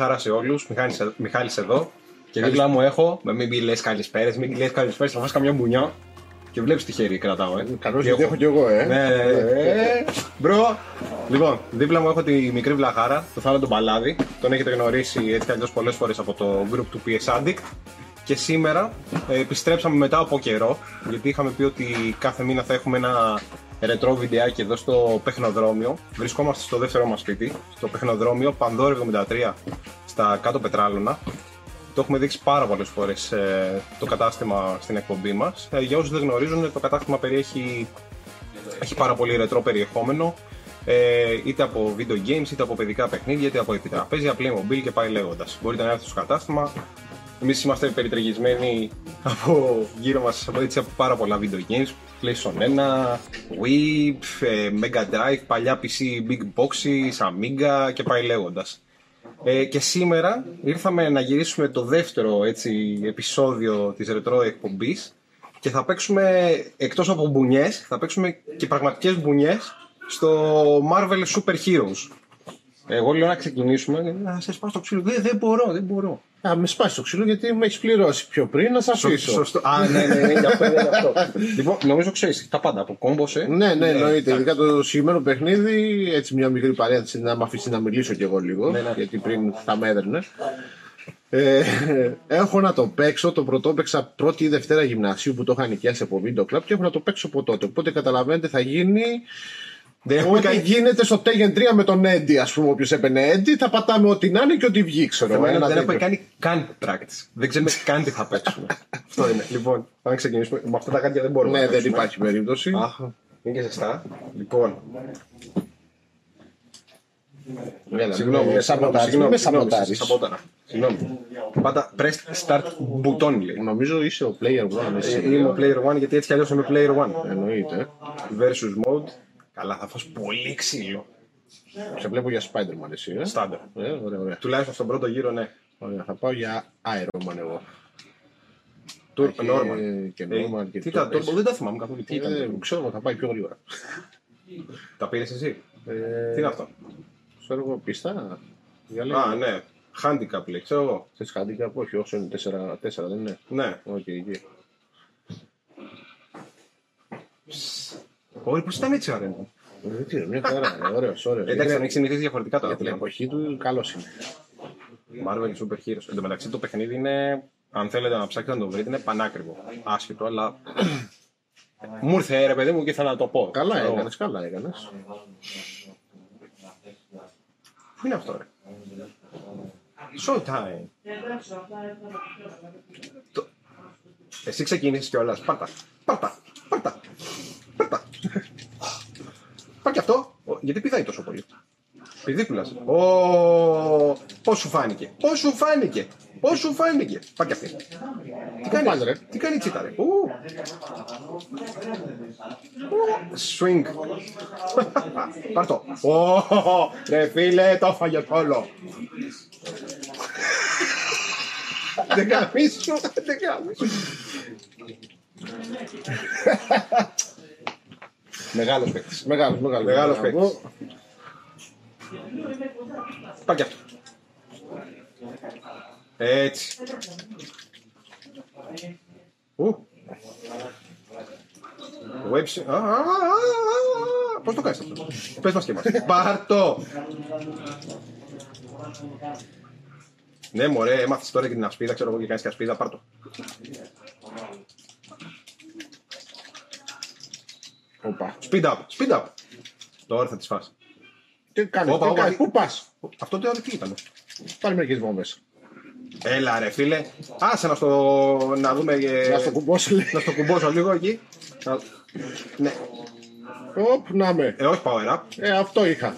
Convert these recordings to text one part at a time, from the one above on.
Λοιπόν, για χαρά σε όλους. Μιχάλης, ε- Μιχάλης εδώ. Και δίπλα μου έχω, με μην λες καλησπέρες, μην λες καλησπέρες, θα φας καμιά μπουνιά. Και βλέπεις τι χέρι κρατάω, ε. Καλώς Και γιατί έχω κι εγώ, ε. Ναι, ε, bro. Λοιπόν, δίπλα μου έχω τη μικρή βλαχάρα, το Θάνατο Μπαλάδη. Τον έχετε γνωρίσει έτσι κι αλλιώς πολλές φορές από το group του PS Addict. Και σήμερα ε, επιστρέψαμε μετά από καιρό, γιατί είχαμε πει ότι κάθε μήνα θα έχουμε ένα ρετρό βιντεάκι εδώ στο παιχνοδρόμιο. Βρισκόμαστε στο δεύτερο μας σπίτι, στο παιχνοδρόμιο Πανδόρ 73, στα κάτω Πετράλωνα. Το έχουμε δείξει πάρα πολλές φορές το κατάστημα στην εκπομπή μας. για όσους δεν γνωρίζουν, το κατάστημα περιέχει έχει πάρα πολύ ρετρό περιεχόμενο. Ε, είτε από video games, είτε από παιδικά παιχνίδια, είτε από επιτραπέζια, Playmobil και πάει λέγοντας. Μπορείτε να έρθετε στο κατάστημα. Εμείς είμαστε περιτριγισμένοι από γύρω μας από, έτσι, από πάρα πολλά video games. PlayStation 1, Wii, ε, Mega Drive, παλιά PC, Big Boxes, Amiga και πάει λέγοντας. Ε, και σήμερα ήρθαμε να γυρίσουμε το δεύτερο έτσι, επεισόδιο της ρετρό εκπομπής και θα παίξουμε εκτός από μπουνιές, θα παίξουμε και πραγματικές μπουνιές στο Marvel Super Heroes. Εγώ λέω να ξεκινήσουμε, να σε σπάσω το ξύλο. Δεν, δεν μπορώ, δεν μπορώ. Α, με σπάσει το ξύλο γιατί με έχεις πληρώσει πιο πριν να σε αφήσω. Σωστό. Α, ναι, ναι, ναι, γι' αυτό, ναι, γι' αυτό. λοιπόν, νομίζω ξέρεις τα πάντα από κόμπος, ε. Ναι, ναι, εννοείται. εντάξει. Ειδικά το συγκεκριμένο παιχνίδι, έτσι μια μικρή παρένθεση να με αφήσεις να μιλήσω κι εγώ λίγο, Ναι, ναι. γιατί πριν θα με έδερνε. Ε, έχω να το παίξω, το πρωτό παίξα πρώτη ή Δευτέρα γυμνασίου που το είχα νοικιάσει από βίντεο κλαμπ και έχω να το παίξω από τότε. Οπότε καταλαβαίνετε θα γίνει Δεν έχουμε ό,τι κάνει. γίνεται στο Tekken 3 με τον Eddie, ας πούμε, όποιος έπαιρνε Eddie, θα πατάμε ό,τι να είναι και ό,τι βγει, ξέρω. Εμένα ένα δεν έχουμε τέτοιο. κάνει καν practice. Δεν ξέρουμε καν τι θα παίξουμε. Αυτό είναι. Λοιπόν, θα ξεκινήσουμε. Με αυτά τα γάντια δεν μπορούμε Ναι, να δεν παίξουμε. υπάρχει περίπτωση. Αχ, είναι και ζεστά. Λοιπόν, Έλα, συγγνώμη, με ε, σαμποτάρεις, συγγνώμη, με συγγνώμη, σαμποτάρεις. σαμπόταρα. Συγγνώμη. Πάντα press start button λέει. Νομίζω είσαι ο player one, Ε, εσύ. Είμαι ο player 1 γιατί έτσι κι αλλιώς είμαι player 1. Εννοείται. Versus mode. Καλά, θα φας πολύ ξύλο. Σε βλέπω για Spider-Man εσύ, ε. Στάνταρ. Ε, ωραία, ωραία. Τουλάχιστον στον πρώτο γύρο, ναι. ωραία. Θα πάω για Iron Man εγώ. Του Έχει Norman. και Ε, Norman και Τι το- ήταν, το- δεν τα θυμάμαι καθόλου. Τι Ε, ήταν. Ξέρω, θα πάει πιο γρήγορα. Τα πήρες εσύ; Ε, Τι είναι αυτό; Ξέρω εγώ, πιστά. Για Α, ναι. Handicap λέει, ξέρω εγώ. Θες χάντικα από όχι, όσο είναι 4, δεν είναι. Ναι. Οκ, εκεί. Όχι, πώ ήταν έτσι, ωραία. Ε, Τι είναι, μια χαρά, ε, ωραίος, ωραίος. Εντάξει, Για αν έχει συνηθίσει διαφορετικά τώρα. την πλέον. εποχή του, καλός είναι. Marvel Super Heroes. Εν τω μεταξύ το παιχνίδι είναι, αν θέλετε να ψάξετε να το βρείτε, είναι πανάκριβο. Άσχετο, αλλά. Μου ήρθε ρε παιδί μου και ήθελα να το πω. Καλά Ξέρω εγώ. έκανες, καλά έκανες. Πού είναι αυτό, ρε; Showtime. Το- Εσύ ξεκίνησες κιόλας. Πάρτα. Πάρτα. Πάρτα. Πάρτα. Πάρ' και αυτό. Ο, Γιατί πηδάει τόσο πολύ. Πηδίκουλας. Ω, πώς σου φάνηκε. Πώς σου φάνηκε. Πώς σου φάνηκε. Πάρ' και αυτή. Τι κάνεις, πας, ρε; Τι κάνει η τσίτα, ρε; Ου. Ου, Swing. Πάρ' το. Ω, ρε φίλε, το έφαγες όλο. Δεν καμίσου, δεν καμίσου. Μεγάλος παίκτης. Μεγάλος, μεγάλος. Μεγάλος Μπράβο. παίκτης. Πάει και αυτό. Έτσι. Ου. Web... Α, α, α, α, α. Πώς το κάνεις αυτό; Πες μας και μας. Πάρ' το. Ναι μωρέ, έμαθες τώρα και την ασπίδα, ξέρω εγώ και κάνεις και ασπίδα, πάρ' το. Οπα. Speed up, speed up. Τώρα θα τις φας. Τι κάνεις, Όπα, τι όπα. κάνεις, πού πας; Αυτό το άλλο τι ήταν. Πάρε μερικές βόμβες. Έλα ρε φίλε. Άσε να στο να δούμε ε, Να στο κουμπώσω, λέει. να στο κουμπώσω λίγο εκεί. Να- Ναι. Οπ, να με. Ε, όχι power up. Ε, αυτό είχα.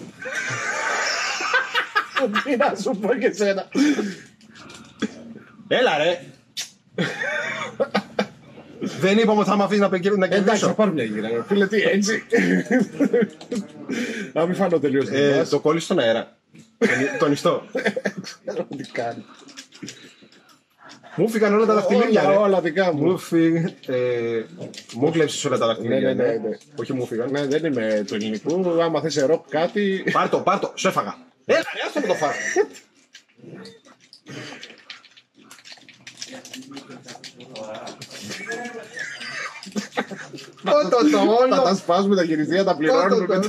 Τι να σου πω και σένα. Έλα ρε. Δεν είπαμε ότι θα με αφήσεις να, πε- να Εντάξει, θα κερδίσω. πάρω μια γύρα. ρε. Φίλε, τι έτσι. Να μην φανώ τελείως Ε, ε, το κόλλησε στον αέρα. Τον- Τον ιστό. Ξέρω τι κάνει. Μου φύγαν όλα τα δαχτυλίδια, Όλα, ρε. όλα δικά μου. Μου φύγαν. ε, Μου κλέψεις όλα τα δαχτυλίδια. Ναι, ναι, ναι, ναι. ναι. Όχι μου φύγαν. Ναι, δεν είμαι του ελληνικού. Άμα θες ροκ κάτι. Πάρ' το, πάρ' το. Σου έφαγα. Έλα, ρε, άστο με το φας. Κότο το Θα όλο. τα σπάσουμε τα χειριστήρια, τα πληρώνουμε. Κότο το.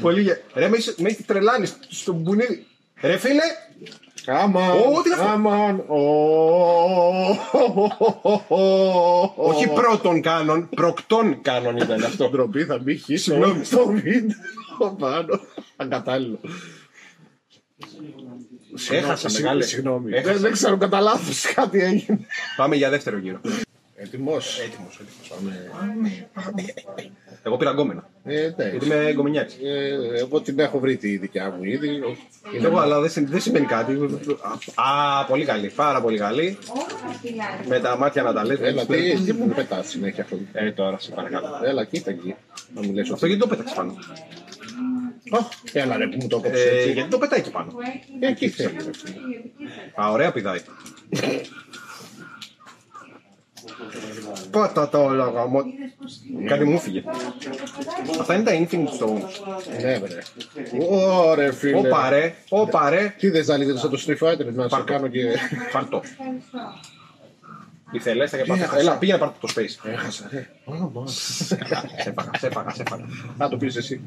Πολύ γε- Ρε, με είσαι- με έχεις τρελάνεις στο μπουνίδι. Ρε φίλε, Κάμαν. Ω, τι είναι αυτό; Κάμαν. όχι πρώτον κάνον, προκτών κάνον ήταν αυτό. Ντροπή θα μπει χ Συγγνώμη. στο βίντεο πάνω. Ακατάλληλο. Έχασα Συγγνώμη, μεγάλες. Συγγνώμη. Έχασα. Δεν, δεν ξέρω, κατά λάθος κάτι έγινε. Πάμε για δεύτερο γύρο. Έτοιμος. Έτοιμος, έτοιμος. Εγώ πήρα γκόμενα. Ε, εντάξει. Γιατί είμαι γκομενιάρης. Ε, εγώ την έχω βρει τη δικιά μου ήδη. Και εγώ, αλλά δεν, συ- δεν σημαίνει κάτι. Α, πολύ καλή. Πάρα πολύ καλή. Με τα μάτια να τα λες. Έλα, τι, τι μου πετάς συνέχεια αυτό. Ε, τώρα, σε παρακαλώ. Έλα, κοίτα εκεί. Να μου λες Αυτό ότι... γιατί το πέταξες πάνω. Ω, Έλα ρε που μου το Ε, έκοψε έτσι. γιατί το πετάει εκεί πάνω. Ε, Εκεί θέλει. Α, ωραία πηδάει. Πάτα τα όλα γαμώ. Κάτι μου φύγε. Αυτά είναι τα Infinite Stones. Ναι, βρε. Ωρε φίλε. Όπα ρε, όπα ρε. Τι δεν ζάλιγε σαν το Street Fighter να σε Πάρ' το. κάνω και. Φαρτό. Ήθελες, θα πάρτε. Έχασα. Έλα, πήγαινε να πάρτε το space. Έχασα, ρε. Σε φάγα, σε φάγα, σε φάγα. Α, το πήρε εσύ.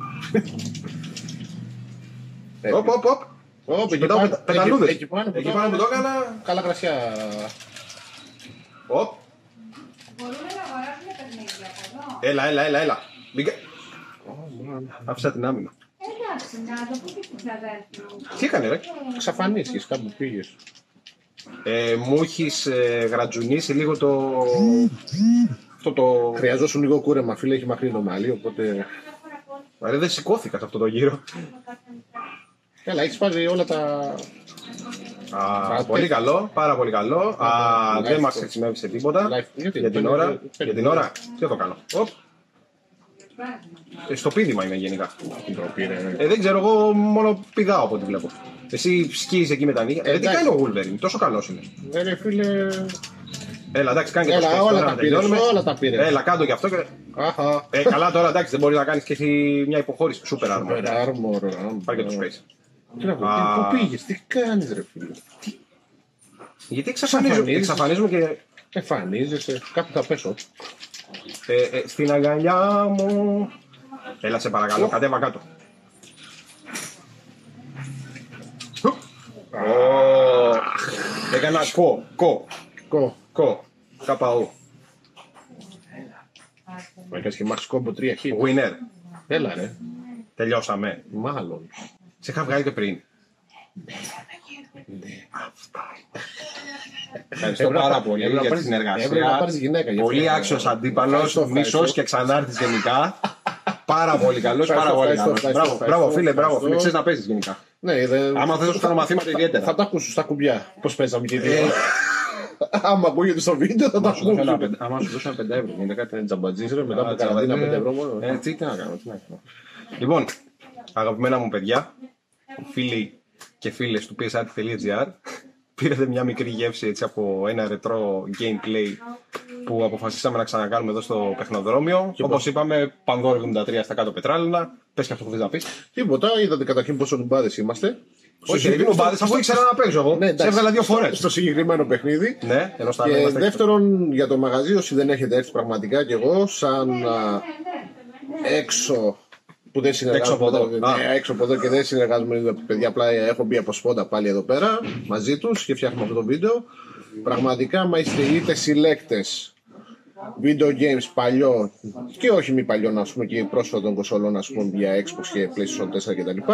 Οπ, οπ, οπ. Ω, εκεί Πετάω πάνω- πετα- πεταλούδες. εκεί- Εκεί πάνω Εκεί πάνω που το έκανα. Καλά κρασιά. Οπ. Μπορούμε να αγοράσουμε παιχνίδια από εδώ. Έλα, έλα, έλα, έλα. Μπήκα. Άφησα την άμυνα. Εντάξει, να το πω και στους αδέρφους μου. Τι έκανε, ρε; Ξαφανίστηκες κάπου πήγες. Ε, μου έχεις ε, γρατζουνίσει λίγο το. Αυτό το. Χρειαζόσουν λίγο κούρεμα, φίλε, έχει μακρύ το μαλλί, οπότε. Ρε, δεν σηκώθηκα σε αυτό το γύρο. Έλα, έχεις πάρει όλα τα. Α, Α, πολύ πες. καλό, πάρα πολύ καλό. Α, life δεν μας coach. χρησιμεύει σε τίποτα. Life- γιατί, Για την πέντε- ώρα. πέντε- Για την ώρα. Τι θα το κάνω. Οπ. Ε, στο πείδημα είμαι γενικά. Την τροπή, ρε. Ε, δεν ξέρω, εγώ μόνο πηδάω από ό,τι βλέπω. Εσύ σκίζεις εκεί με τα νύχια. Ε, τι εντάξει. κάνει ο Wolverine, τόσο καλός είναι. Ε, ρε φίλε. Έλα, εντάξει, κάνει και το Έλα, space, όλα τώρα τα να πήρες, τελειώνουμε. όλα τα πήρες. Έλα, κάτω και αυτό. Και... Αχα. Ε, καλά τώρα, εντάξει, δεν μπορεί να κάνεις και εσύ μια υποχώρηση. Super armor. Super armor. Πάρε και το space. Τι να πω, Α. πού πήγες, τι κάνεις ρε φίλε. Γιατί εξαφανίζουμε, Εξαφανίζεις. εξαφανίζουμε και Εμφανίζεσαι, κάπου θα πέσω. ε, ε, στην αγκαλιά μου. Έλα, σε παρακαλώ, κατέβα κάτω. Έκανα κο, κο, Κο. κο. Καπαού. Μα έκανες και max combo 3 χ. Winner. Έλα ρε. Τελειώσαμε. Μάλλον. Σε είχα βγάλει και πριν. Ευχαριστώ Έπρεπε να πάρα πά- πολύ έπρεπε να για τη πάρεις- έπρεπε να συνεργασία. πάρεις γυναίκα γι' αυτό. Πολύ άξιος αντίπαλος, Ευχαριστώ, ευχαριστώ. μισός και ξανάρθεις γενικά. Πάρα πολύ καλός, Ευχαριστώ, πάρα πολύ ευχαριστώ, καλός. ευχαριστώ, Μπράβο, ευχαριστώ, μπράβο φίλε, μπράβο ευχαριστώ. φίλε, ξέρεις να παίζεις γενικά. Ναι, δεν... Άμα θες να σου κάνω μαθήματα ιδιαίτερα. Θα τα ακούσω στα κουμπιά. Πώς παίζαμε και οι Ε, δύο. Άμα ακούγεται στο βίντεο θα τα Άμα σου δώσω ένα ακούσω. πεντε- άμα σου δώσω ένα πέντε ευρώ, γίνεται κάτι. Είναι τζαμπατζής ρε, μετά Α, από καραντίνα τσαβαλέ. 5 ευρώ μόνο. Ε, τι, τι να κάνω, τι να κάνω. Λοιπόν, αγαπημένα μου παιδιά, φίλοι και φίλες του psrt.gr, πήρατε μια μικρή γεύση έτσι από ένα ρετρό gameplay που αποφασίσαμε να ξανακάνουμε εδώ στο παιχνοδρόμιο. Όπως είπαμε, Πανδόρο 73 στα κάτω πετράλαινα. Πες και αυτό που θες να πεις. Τίποτα, είδατε καταρχήν πόσο νουμπάδες είμαστε. Όχι, δεν είναι μπάδες, αυτό ήξερα να παίζω εγώ. Ναι, Σε εντάξει. έβγαλα δύο φορές. Στο συγκεκριμένο παιχνίδι. Ναι, ενώ στα άλλα Και είμαστε δεύτερον, για το μαγαζί, όσοι δεν έχετε έρθει πραγματικά και εγώ, σαν α, έξω που δεν συνεργάζομαι. Έξω από εδώ. Ναι, Α. έξω από εδώ και δεν συνεργάζομαι με τα παιδιά. Απλά έχω μπει από σπόντα πάλι εδώ πέρα μαζί τους και φτιάχνουμε αυτό το βίντεο. Πραγματικά, μα είστε είτε συλλέκτες video games παλιό και όχι μη παλιό, να πούμε και πρόσφατων κονσόλων, α πούμε για Xbox και PlayStation 4 κτλ.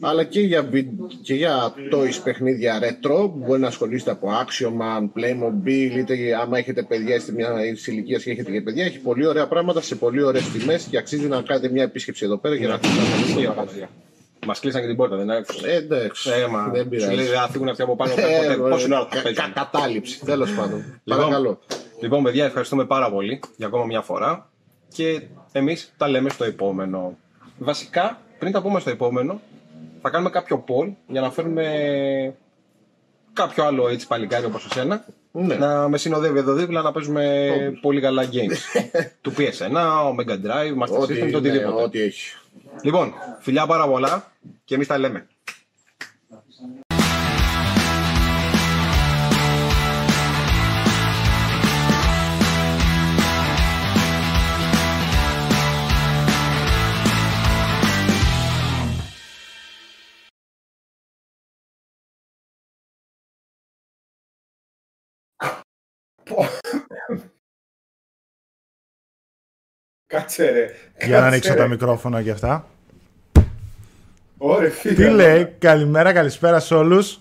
Αλλά και για, βι- και για toys παιχνίδια retro που μπορεί να ασχολείστε από Action Man, Playmobil, είτε άμα έχετε παιδιά, είστε μια ηλικία και έχετε και παιδιά, έχει πολύ ωραία πράγματα σε πολύ ωραίες τιμές και αξίζει να κάνετε μια επίσκεψη εδώ πέρα για να Ισχύει να αυτό, παιδιά. Μας κλείσαν και την πόρτα, δεν άκουσα. Ε, εντάξει, Ε, μα, δεν σου πειράζει. λέει δεν θα φύγουν αυτοί από πάνω. Ε, ποτέ. Πόση ώρα θα κα- παίζουν; κα- Κατάληψη, τέλος πάντων. Λοιπόν, Παρακαλώ. Λοιπόν, παιδιά, ευχαριστούμε πάρα πολύ για ακόμα μια φορά και εμείς τα λέμε στο επόμενο. Βασικά, πριν τα πούμε στο επόμενο, θα κάνουμε κάποιο poll για να φέρουμε κάποιο άλλο έτσι παλικάρι όπως εσένα Ναι. να με συνοδεύει εδώ δίπλα να παίζουμε πολύ καλά games του PS1, Mega Drive, Master Ό,τι, System, το ναι, οτιδήποτε. ό,τι έχει. Λοιπόν, φιλιά πάρα πολλά και εμείς τα λέμε. Κάτσε ρε. Για να Κάτσε, ανοίξω ρε. τα μικρόφωνα και αυτά. Ωρε φίλε. Τι λέει, καλημέρα, καλησπέρα σε όλους.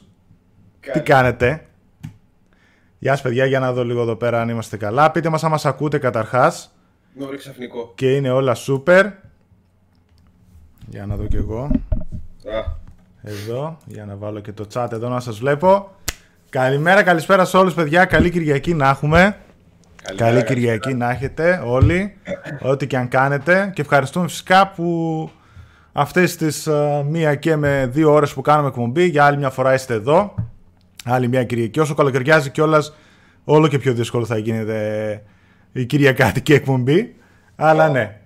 Τι κάνετε; Γεια σας παιδιά, για να δω λίγο εδώ πέρα αν είμαστε καλά. Πείτε μας αν μας ακούτε καταρχάς Είναι ωραίο ξαφνικό. και είναι όλα super. Για να δω κι εγώ. Α, Εδώ, για να βάλω και το chat εδώ να σας βλέπω. Καλημέρα, καλησπέρα σε όλους παιδιά. Καλή Κυριακή να έχουμε. καλημέρα, Καλή Κυριακή να έχετε όλοι, ό,τι και αν κάνετε. Και ευχαριστούμε φυσικά που αυτές τις α, μία και με δύο ώρες που κάνουμε εκπομπή για άλλη μια φορά είστε εδώ. Άλλη μια Κυριακή. Όσο καλοκαιριάζει κιόλας, όλο και πιο δύσκολο θα γίνεται η Κυριακάτικη εκπομπή. Αλλά ναι,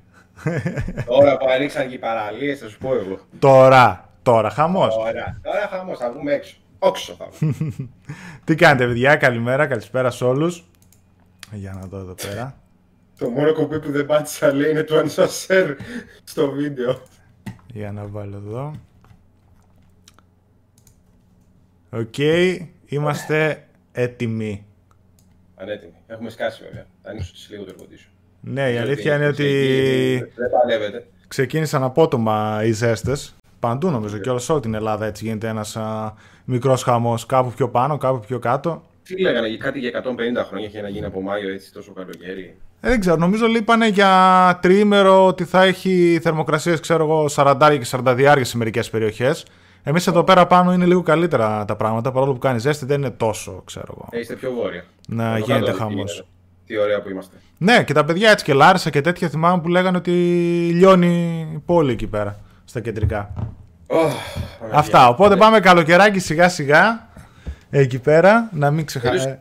Τώρα που ανοίξαν και οι παραλίες, θα σου πω εγώ. τώρα, τώρα χαμός. Ωραία. Τώρα χαμός, θα βγούμε έξω. Όξο θα βγούμε. Τι κάνετε παιδιά, καλημέρα, καλησπέρα σε όλους. Για να δω εδώ πέρα. Το μόνο κουμπί που δεν πάτησα λέει είναι το ασανσέρ στο βίντεο. Για να βάλω εδώ. Οκ, είμαστε έτοιμοι. Ανέτοιμοι. Έχουμε σκάσει βέβαια. Θα ανοίξω σε λίγο το air condition. Ναι, η αλήθεια είναι ότι Δεν παλεύεται. ξεκίνησαν απότομα οι ζέστες. Παντού νομίζω και σε όλη την Ελλάδα έτσι γίνεται ένας α, μικρός χαμός. Κάπου πιο πάνω, κάπου πιο κάτω. Τι λέγανε, για κάτι για 150 χρόνια είχε να γίνει από Μάιο έτσι τόσο καλοκαίρι; Ε, δεν ξέρω, νομίζω λείπανε για τριήμερο ότι θα έχει θερμοκρασίες, ξέρω εγώ, 40 και 42 σε μερικές περιοχές. Εμείς εδώ πέρα πάνω είναι λίγο καλύτερα τα πράγματα, παρόλο που κάνει ζέστη δεν είναι τόσο, ξέρω εγώ. Ε, είστε πιο βόρεια. Να Από γίνεται κάτω, τι χαμός. γίνεται. Τι ωραία που είμαστε. Ναι, και τα παιδιά έτσι και Λάρισα και τέτοια θυμάμαι που λέγανε ότι λιώνει η πόλη εκεί πέρα, στα κεντρικά. Ωχ, Αυτά, οπότε πάμε καλοκαιράκι σιγά σιγά εκεί πέρα, να μην ξεχάσουμε. Τελείωσε-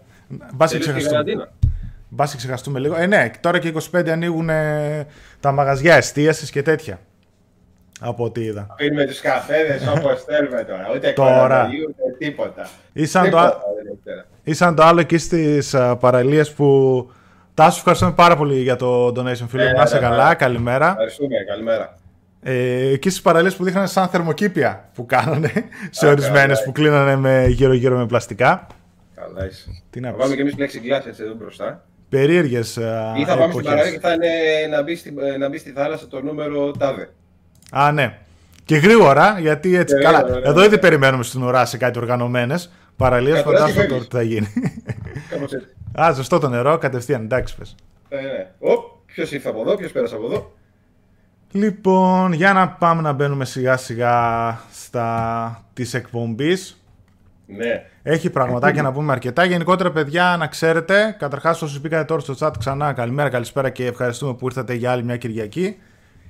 Μπας και Τελείωσε η ξεχαστούμε. καραντίνα. Μπας και ξεχαστούμε λίγο. Ε, ναι, τώρα και 25 ανοίγουν ε, τα μαγαζιά εστίασης και τέτοια. Από ό,τι είδα. Πίνουμε τους καφέδες όπως θέλουμε τώρα. Ούτε Τώρα. κορονοϊού, ούτε τίποτα. Ή σαν, το, Τίποτα α- δεν έχει τώρα. ή σαν το άλλο εκεί στις α, παραλίες που... Τάσου, ευχαριστούμε πάρα πολύ για το donation, φίλε. Ε, μου. να είσαι ναι, καλά, ναι. καλημέρα. Ευχαριστούμε, καλημέρα. Ε, εκεί στις παραλίες που δείχνανε σαν θερμοκήπια που κάνανε σε Α, ορισμένες καλά. που κλείνανε με γύρω-γύρω με πλαστικά. Καλά είσαι. Τι να Θα πεις. πάμε και εμείς plexiglass έτσι εδώ μπροστά. Περίεργες α, Ή θα πάμε στην εποχές. παραλία και θα είναι να μπει, στη, ε, να μπει στη θάλασσα το νούμερο τάδε. Α, ναι. Και γρήγορα, γιατί έτσι. Και καλά, γρήγορα, ναι, εδώ ναι. ήδη περιμένουμε στην ουρά σε κάτι οργανωμένες παραλίες. Κατ' ουρά Φαντάζομαι τι τώρα τι θα γίνει. Κάπως έτσι. Α, ζεστό το νερό, κατευθείαν, εντάξει πες. Ε, ναι. Οπ, ποιος ήρθε από εδώ, ποιος πέρασε από εδώ. Λοιπόν, για να πάμε να μπαίνουμε σιγά σιγά στα της εκπομπής. Ναι. Έχει πραγματάκια να πούμε αρκετά. Γενικότερα, παιδιά, να ξέρετε, καταρχάς, όσοι μπήκατε τώρα στο chat ξανά, καλημέρα, καλησπέρα και ευχαριστούμε που ήρθατε για άλλη μια Κυριακή.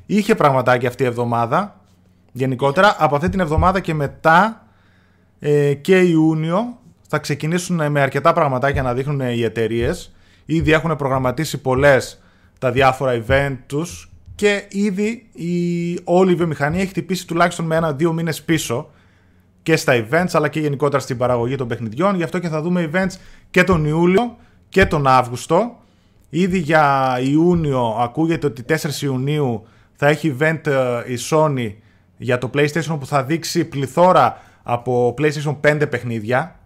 Είχε πραγματάκια αυτή η εβδομάδα. Γενικότερα, από αυτή την εβδομάδα και μετά ε, και Ιούνιο θα ξεκινήσουν με αρκετά πραγματάκια να δείχνουν οι εταιρείες. Ήδη έχουν προγραμματίσει πολλές τα διάφορα event τους και ήδη η, όλη η βιομηχανία έχει χτυπήσει τουλάχιστον με ένα-δύο μήνες πίσω και στα events αλλά και γενικότερα στην παραγωγή των παιχνιδιών. Γι' αυτό και θα δούμε events και τον Ιούλιο και τον Αύγουστο. Ήδη για Ιούνιο ακούγεται ότι 4 Ιουνίου θα έχει event ε, η Sony για το PlayStation που θα δείξει πληθώρα από PlayStation 5 παιχνίδια.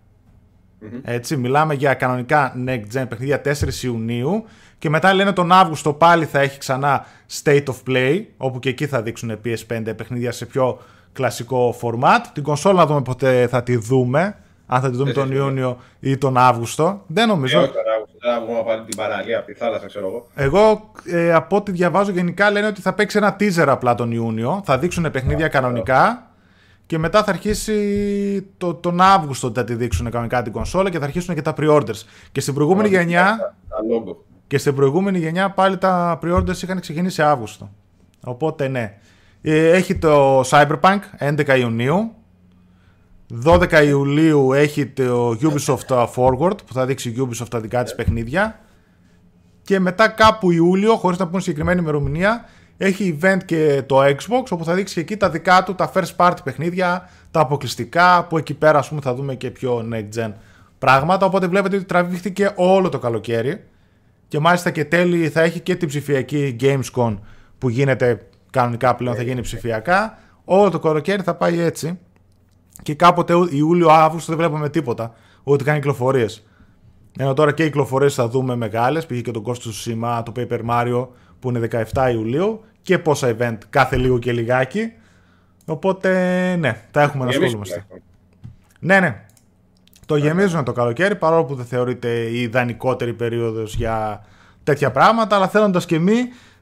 Έτσι, μιλάμε για κανονικά next gen παιχνίδια 4 Ιουνίου και μετά λένε τον Αύγουστο πάλι θα έχει ξανά State of Play όπου και εκεί θα δείξουν PS5 παιχνίδια σε πιο κλασικό format. Την κονσόλα να δούμε πότε θα τη δούμε, αν θα τη δούμε Δεν τον ξέρω. Ιούνιο ή τον Αύγουστο. Δεν Ε, νομίζω. όχι τώρα, τώρα βγούμε πάλι την παραλία από τη θάλασσα, ξέρω εγώ. Εγώ ε, από ό,τι διαβάζω γενικά λένε ότι θα παίξει ένα teaser απλά τον Ιούνιο. Θα δείξουν παιχνίδια κανονικά και μετά θα αρχίσει το, τον Αύγουστο ότι θα τη δείξουν κανονικά την κονσόλα και θα αρχίσουν και τα pre-orders. Και στην προηγούμενη γενιά, Τα, τα logo. Και στην προηγούμενη γενιά πάλι τα pre-orders είχαν ξεκινήσει Αύγουστο. Οπότε ναι. Ε, έχει το Cyberpunk 11 Ιουνίου. 12 Ιουλίου έχει το Ubisoft Forward που θα δείξει η Ubisoft τα δικά της παιχνίδια. Και μετά κάπου Ιούλιο, χωρίς να πούμε συγκεκριμένη ημερομηνία, έχει event και το Xbox, όπου θα δείξει και εκεί τα δικά του, τα first party παιχνίδια, τα αποκλειστικά, που εκεί πέρα ας πούμε θα δούμε και πιο next gen πράγματα. Οπότε βλέπετε ότι τραβήχτηκε όλο το καλοκαίρι. Και μάλιστα και τέλει θα έχει και την ψηφιακή Gamescom που γίνεται κανονικά πλέον θα γίνει ψηφιακά. Όλο το καλοκαίρι θα πάει έτσι. Και κάποτε Ιούλιο-Αύγουστο δεν βλέπουμε τίποτα. Ούτε καν κυκλοφορίες. Ενώ τώρα και οι κυκλοφορίες θα δούμε μεγάλες. Πήγε και τον Ghost του Σίμα, το Paper Mario που είναι 17 Ιουλίου. Και πόσα event κάθε λίγο και λιγάκι. Οπότε ναι, θα έχουμε να ασχολούμαστε. Ναι, ναι. Το γεμίζουν το καλοκαίρι παρόλο που δεν θεωρείται η ιδανικότερη περίοδος για τέτοια πράγματα. Αλλά θέλοντας και εμεί,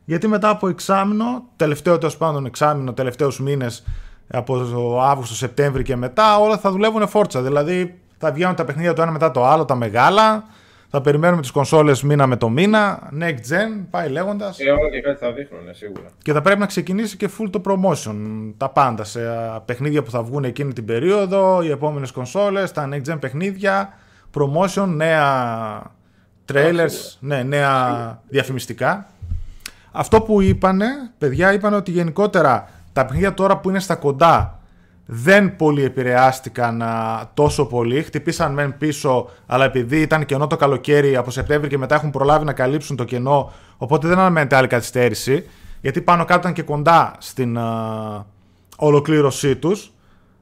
γιατί μετά από εξάμεινο, τελευταίο τέλος πάντων εξάμεινο, τελευταίους μήνες από το Αύγουστο, Σεπτέμβρη και μετά, όλα θα δουλεύουν φόρτσα. Δηλαδή θα βγαίνουν τα παιχνίδια το ένα μετά το άλλο, τα μεγάλα. Θα περιμένουμε τις κονσόλες μήνα με το μήνα. Next gen, πάει λέγοντας. Ε, όλα και κάτι θα δείχνουν, ναι, σίγουρα. Και θα πρέπει να ξεκινήσει και full το promotion. Τα πάντα σε παιχνίδια που θα βγουν εκείνη την περίοδο, οι επόμενες κονσόλες, τα next gen παιχνίδια, promotion, νέα trailers, ναι, νέα διαφημιστικά. Αυτό που είπανε, παιδιά, είπαν ότι γενικότερα τα παιχνίδια τώρα που είναι στα κοντά δεν πολύ επηρεάστηκαν α, τόσο πολύ. Χτυπήσαν μεν πίσω, αλλά επειδή ήταν κενό το καλοκαίρι από Σεπτέμβρη και μετά έχουν προλάβει να καλύψουν το κενό, οπότε δεν αναμένεται άλλη καθυστέρηση. Γιατί πάνω κάτω ήταν και κοντά στην α, ολοκλήρωσή τους.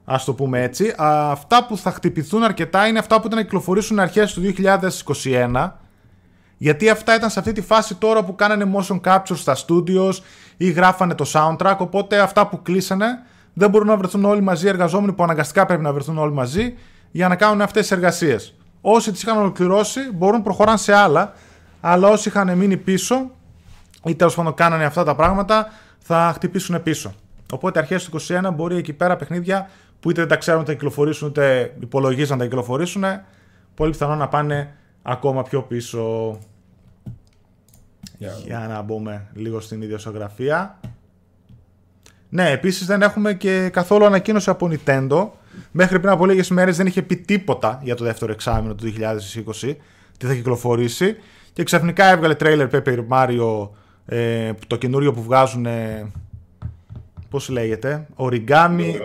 Α το πούμε έτσι. Α, αυτά που θα χτυπηθούν αρκετά είναι αυτά που ήταν να κυκλοφορήσουν αρχές του 2021. Γιατί αυτά ήταν σε αυτή τη φάση τώρα που κάνανε motion capture στα studios ή γράφανε το soundtrack. Οπότε αυτά που κλείσανε δεν μπορούν να βρεθούν όλοι μαζί οι εργαζόμενοι που αναγκαστικά πρέπει να βρεθούν όλοι μαζί για να κάνουν αυτές τις εργασίες. Όσοι τις είχαν ολοκληρώσει μπορούν να προχωράνε σε άλλα, αλλά όσοι είχαν μείνει πίσω ή τέλος πάντων κάνανε αυτά τα πράγματα θα χτυπήσουν πίσω. Οπότε αρχές του 2021 μπορεί εκεί πέρα παιχνίδια που είτε δεν τα ξέρουν να τα κυκλοφορήσουν, είτε υπολογίζαν να τα κυκλοφορήσουν, πολύ πιθανό να πάνε ακόμα πιο πίσω. Για να μπούμε λίγο στην ιδιοσιογραφία. Ναι, επίσης δεν έχουμε και καθόλου ανακοίνωση από Nintendo. Μέχρι πριν από λίγες μέρες δεν είχε πει τίποτα για το δεύτερο εξάμεινο του 2020, τι θα κυκλοφορήσει. Και ξαφνικά έβγαλε τρέιλερ Paper Mario, ε, το καινούριο που βγάζουν. Ε, Πώς λέγεται, Origami.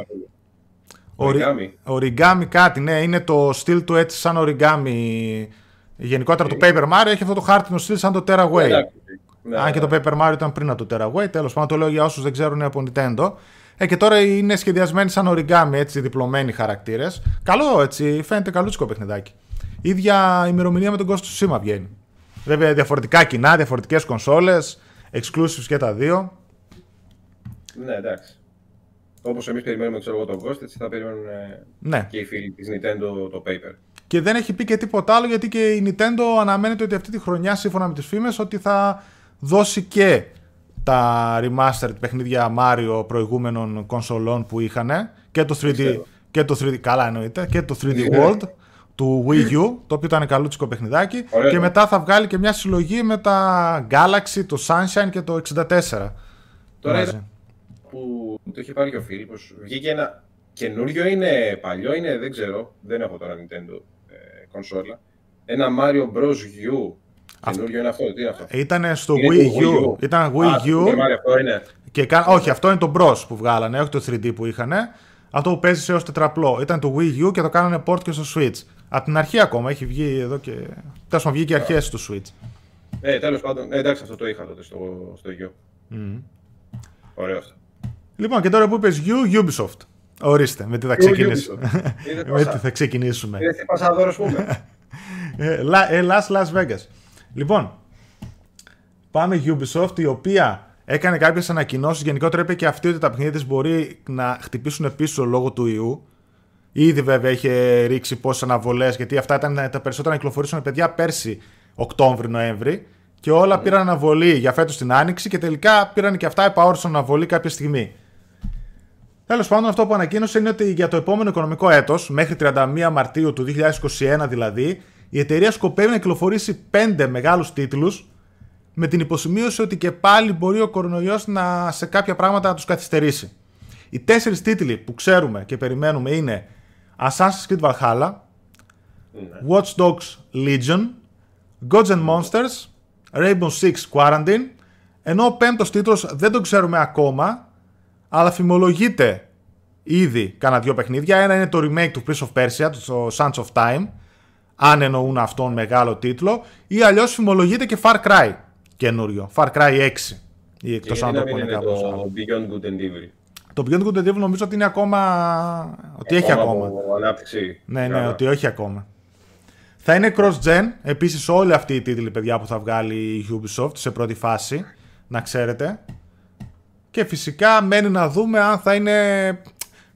Origami. Origami κάτι, ναι, είναι το στυλ του έτσι σαν Origami. Γενικότερα το Paper Mario έχει αυτό το χάρτινο στυλ σαν το Terraway. Ναι, Αν και το Paper Mario ήταν πριν από το Terraway, τέλος πάντων το λέω για όσους δεν ξέρουν από Nintendo. Ε, και τώρα είναι σχεδιασμένοι σαν origami, έτσι, διπλωμένοι χαρακτήρες. Καλό, έτσι, φαίνεται καλούτσικο παιχνιδάκι. ίδια ημερομηνία με τον Ghost of Tsushima βγαίνει. Βέβαια, διαφορετικά κοινά, διαφορετικές κονσόλες, exclusives και τα δύο. Ναι, εντάξει. Όπως εμείς περιμένουμε ξέρω εγώ, τον Ghost, έτσι θα περιμένουν ε, Ναι. και οι φίλοι της Nintendo το Paper. Και δεν έχει πει και τίποτα άλλο γιατί και η Nintendo αναμένεται ότι αυτή τη χρονιά, σύμφωνα με τις φήμες, ότι θα δώσει και τα remastered παιχνίδια Mario προηγούμενων κονσολών που είχαν και το 3D, Ξέρω. και το 3D, καλά εννοείται, και το 3D Ναι. World του Wii U, το οποίο ήταν καλούτσικο παιχνιδάκι Ωραίο. και μετά θα βγάλει και μια συλλογή με τα Galaxy, το Sunshine και το 64. Τώρα μαζί. είδα που το είχε πάρει και ο Φίλιππος. Βγήκε ένα καινούριο, είναι παλιό, είναι δεν ξέρω. Δεν έχω τώρα Nintendo ε, κονσόλα. Ένα Mario Bros. U. Καινούριο είναι αυτό, τι είναι αυτό; Ήταν στο Είναι Wii το U. Ήταν Α, Wii το U. Super Mario αυτό είναι. Και κα... Όχι, αυτό είναι το Bros που βγάλανε, όχι το 3D που είχαν. Αυτό που παίζει έως τετραπλό. Ήταν το Wii U και το κάνανε port και στο Switch. Από την αρχή ακόμα έχει βγει εδώ και. Τέλος πάντων, βγήκε αρχές του Switch. Ε, τέλος πάντων, ε, εντάξει, αυτό το είχα τότε στο, στο U. Ωραίο αυτό. Λοιπόν, και τώρα που είπες U, Ubisoft. Ορίστε, με τι θα ξεκινήσουμε. Ubisoft. Είδε με τι πασά. θα ξεκινήσουμε. Είναι τι πασαδόρο, πούμε. Ε, Λα- ε, Las Las Vegas. Λοιπόν, πάμε Ubisoft η οποία έκανε κάποιες ανακοινώσεις. Γενικότερα είπε και αυτή ότι τα παιχνίδια της μπορεί να χτυπήσουν πίσω λόγω του ιού. Ήδη βέβαια είχε ρίξει πόσες αναβολές γιατί αυτά ήταν τα περισσότερα να κυκλοφορήσουν παιδιά πέρσι Οκτώβρη-Νοέμβρη και όλα πήραν αναβολή για φέτος την Άνοιξη και τελικά πήραν και αυτά επαόρισαν αναβολή κάποια στιγμή. Τέλος πάντων, αυτό που ανακοίνωσε είναι ότι για το επόμενο οικονομικό έτος, μέχρι 31 Μαρτίου του 2021 δηλαδή, η εταιρεία σκοπεύει να κυκλοφορήσει 5 μεγάλους τίτλους, με την υποσημείωση ότι και πάλι μπορεί ο κορονοϊός να σε κάποια πράγματα να τους καθυστερήσει. Οι τέσσερις τίτλοι που ξέρουμε και περιμένουμε είναι Assassin's Creed Valhalla, Watch Dogs Legion, Gods and Monsters, Rainbow Six Quarantine, Ενώ ο πέμπτος τίτλος δεν τον ξέρουμε ακόμα, αλλά φημολογείται ήδη κάνα δύο παιχνίδια. Ένα είναι το remake του Prince of Persia, το Sons of Time, αν εννοούν αυτόν μεγάλο τίτλο, ή αλλιώς φημολογείται και Far Cry καινούριο, Far Cry 6. Ή εκτός Και αν το να μην πούνε είναι κάπως το άλλος. Beyond Good and Evil. Το Beyond Good and Evil νομίζω ότι είναι ακόμα. ότι έχει ακόμα. από Ανάπτυξη. Ναι, ναι, Καλά. ότι όχι ακόμα. Θα είναι cross-gen. Επίσης, όλοι αυτοί οι τίτλοι, παιδιά, που θα βγάλει η Ubisoft σε πρώτη φάση. Να ξέρετε. Και φυσικά μένει να δούμε αν θα είναι.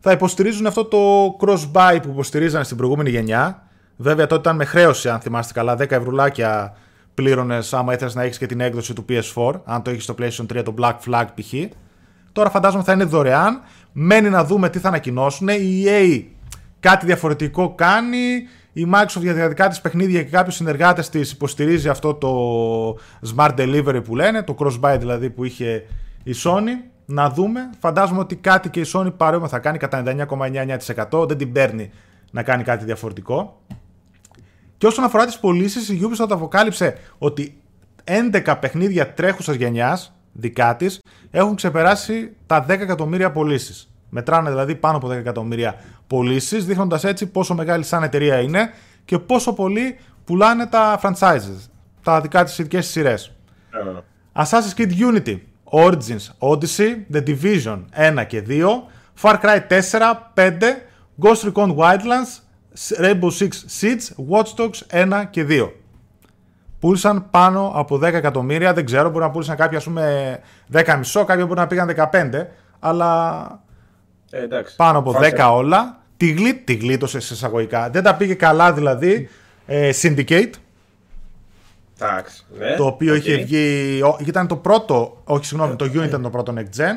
Θα υποστηρίζουν αυτό το cross-buy που υποστηρίζανε στην προηγούμενη γενιά. Βέβαια, τότε ήταν με χρέωση, αν θυμάστε καλά. 10 ευρουλάκια πλήρωνες άμα ήθελες να έχεις και την έκδοση του PS4. Αν το έχεις στο PlayStation 3, το Black Flag π.χ. Τώρα φαντάζομαι θα είναι δωρεάν. Μένει να δούμε τι θα ανακοινώσουν. Η EA κάτι διαφορετικό κάνει. Η Microsoft για τα δικά της παιχνίδια και κάποιους συνεργάτες της υποστηρίζει αυτό το Smart Delivery που λένε, το Cross-Buy δηλαδή που είχε η Sony. Να δούμε. Φαντάζομαι ότι κάτι και η Sony παρόμοιο θα κάνει κατά 99,99%. Δεν την παίρνει να κάνει κάτι διαφορετικό. Και όσον αφορά τις πωλήσεις, η Ubisoft αποκάλυψε ότι 11 παιχνίδια τρέχουσας γενιάς δικά της έχουν ξεπεράσει τα 10 εκατομμύρια πωλήσεις. Μετράνε δηλαδή πάνω από 10 εκατομμύρια πωλήσεις, δείχνοντας έτσι πόσο μεγάλη σαν εταιρεία είναι και πόσο πολύ πουλάνε τα franchises, τα δικά της ειδικές σειρές. Ναι, ναι. Assassin's Creed Unity, Origins, Odyssey, The Division 1 και 2, Far Cry 4, 5, Ghost Recon Wildlands, Rainbow Six Siege, Watch Dogs 1 και 2. Πούλησαν πάνω από 10 εκατομμύρια, δεν ξέρω, μπορεί να πούλησαν κάποιοι ας πούμε 10,5, κάποιοι μπορεί να πήγαν 15, αλλά Ε, εντάξει. πάνω από Φάσε. 10 όλα. Τη, γλί, τη γλίτωσε σε εισαγωγικά. Δεν τα πήγε καλά δηλαδή. Ε, Syndicate, Εντάξει. Ναι. το οποίο οκ. είχε βγει. ο- ήταν το πρώτο. Όχι, συγγνώμη, το Unity ήταν το πρώτο Next Gen.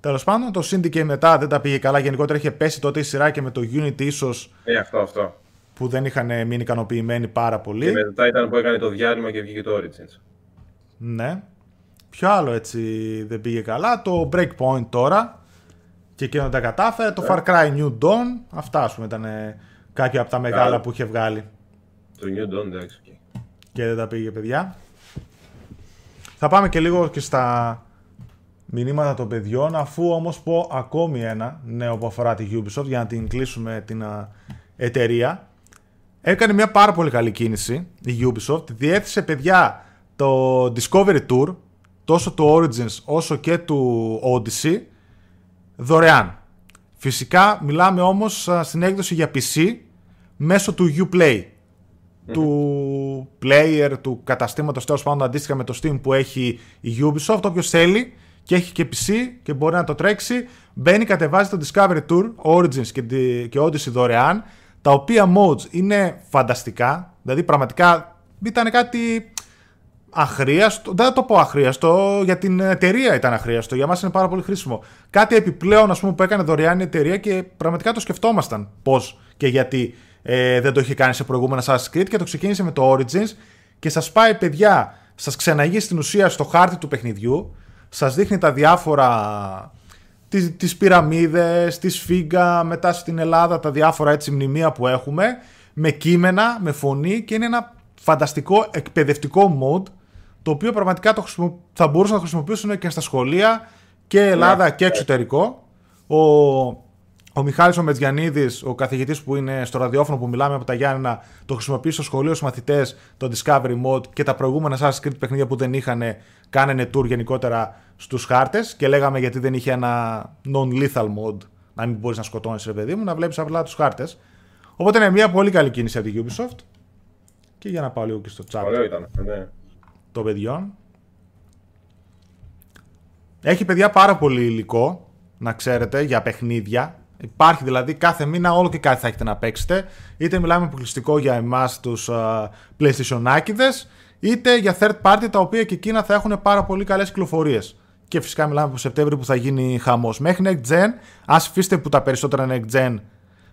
Τέλος πάντων, το Syndicate μετά δεν τα πήγε καλά. Γενικότερα είχε πέσει τότε η σειρά και με το Unity ίσως Ε, αυτό, αυτό. που δεν είχαν μείνει ικανοποιημένοι πάρα πολύ. Και μετά ήταν που έκανε το διάλειμμα και βγήκε το Origins. Ναι. Ποιο άλλο έτσι δεν πήγε καλά. Το Breakpoint τώρα. Και εκείνο δεν τα κατάφερε. Το Far Cry New Dawn. Αυτά ας πούμε ήταν ε, κάποια από τα μεγάλα Καλά. που είχε βγάλει. Το New Dawn, εντάξει. οκ. Και δεν τα πήγε παιδιά. Θα πάμε και λίγο και στα μηνύματα των παιδιών. Αφού όμως πω ακόμη ένα νέο που αφορά τη Ubisoft για να την κλείσουμε την α, εταιρεία. Έκανε μια πάρα πολύ καλή κίνηση η Ubisoft. Διέθεσε παιδιά το Discovery Tour τόσο του Origins όσο και του Odyssey δωρεάν. Φυσικά μιλάμε όμως α, στην έκδοση για PC μέσω του Uplay του player, του καταστήματος τέλος πάντων αντίστοιχα με το Steam που έχει η Ubisoft όποιος θέλει και έχει και PC και μπορεί να το τρέξει. Μπαίνει κατεβάζει το Discovery Tour Origins και, τη- και Odyssey δωρεάν τα οποία modes είναι φανταστικά. Δηλαδή πραγματικά ήταν κάτι αχρίαστο, δεν θα το πω αχρίαστο, για την εταιρεία ήταν αχρίαστο, για μας είναι πάρα πολύ χρήσιμο. Κάτι επιπλέον ας πούμε, που έκανε δωρεάν η εταιρεία και πραγματικά το σκεφτόμασταν πώς και γιατί ε, δεν το είχε κάνει σε προηγούμενα Assassin's Creed και το ξεκίνησε με το Origins και σας πάει παιδιά, σας ξεναγεί στην ουσία στο χάρτη του παιχνιδιού, σας δείχνει τα διάφορα τις, τις πυραμίδες, τη σφίγγα, μετά στην Ελλάδα τα διάφορα έτσι μνημεία που έχουμε, με κείμενα, με φωνή και είναι ένα φανταστικό εκπαιδευτικό mode το οποίο πραγματικά το χρησιμο- θα μπορούσαν να χρησιμοποιήσουν και στα σχολεία και Ελλάδα και εξωτερικό. Ο, ο Μιχάλης ο Μετζιανίδης, ο καθηγητής που είναι στο ραδιόφωνο που μιλάμε από τα Γιάννενα, το χρησιμοποιεί στο σχολείο στους μαθητές το Discovery Mode και τα προηγούμενα Assassin's Creed παιχνίδια που δεν είχαν κάνανε tour γενικότερα στους χάρτες και λέγαμε γιατί δεν είχε ένα non-lethal mode να μην μπορείς να σκοτώνεις ρε παιδί μου, να βλέπεις απλά τους χάρτες. Οπότε είναι μια πολύ καλή κίνηση από την Ubisoft. Και για να πάω λίγο και στο chat Ωραίο ήταν αυτό, ναι. των παιδιών. Έχει παιδιά πάρα πολύ υλικό, να ξέρετε, για παιχνίδια. Υπάρχει δηλαδή κάθε μήνα όλο και κάτι θα έχετε να παίξετε. Είτε μιλάμε αποκλειστικό για εμάς τους uh, PlayStation είτε για third party τα οποία και εκείνα θα έχουν πάρα πολύ καλές κυκλοφορίες. Και φυσικά μιλάμε από Σεπτέμβριο που θα γίνει χαμός. Μέχρι next gen, ας αφήσετε που τα περισσότερα next gen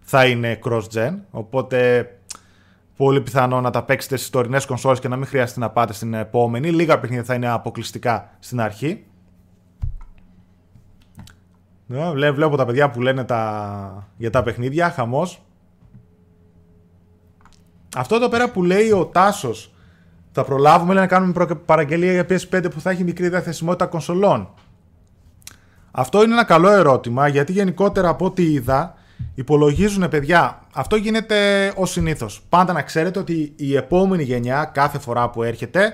θα είναι cross gen, οπότε πολύ πιθανό να τα παίξετε στις τωρινές κονσόλες και να μην χρειάζεται να πάτε στην επόμενη. Λίγα παιχνίδια θα είναι αποκλειστικά στην αρχή. Ναι, βλέ- βλέπω τα παιδιά που λένε τα... για τα παιχνίδια, χαμός. Αυτό εδώ πέρα που λέει ο Τάσος, Θα προλάβουμε λέει, να κάνουμε προ- παραγγελία για PS5 που θα έχει μικρή διαθεσιμότητα κονσολών. Αυτό είναι ένα καλό ερώτημα γιατί γενικότερα από ό,τι είδα υπολογίζουν παιδιά. Αυτό γίνεται ως συνήθως. Πάντα να ξέρετε ότι η επόμενη γενιά κάθε φορά που έρχεται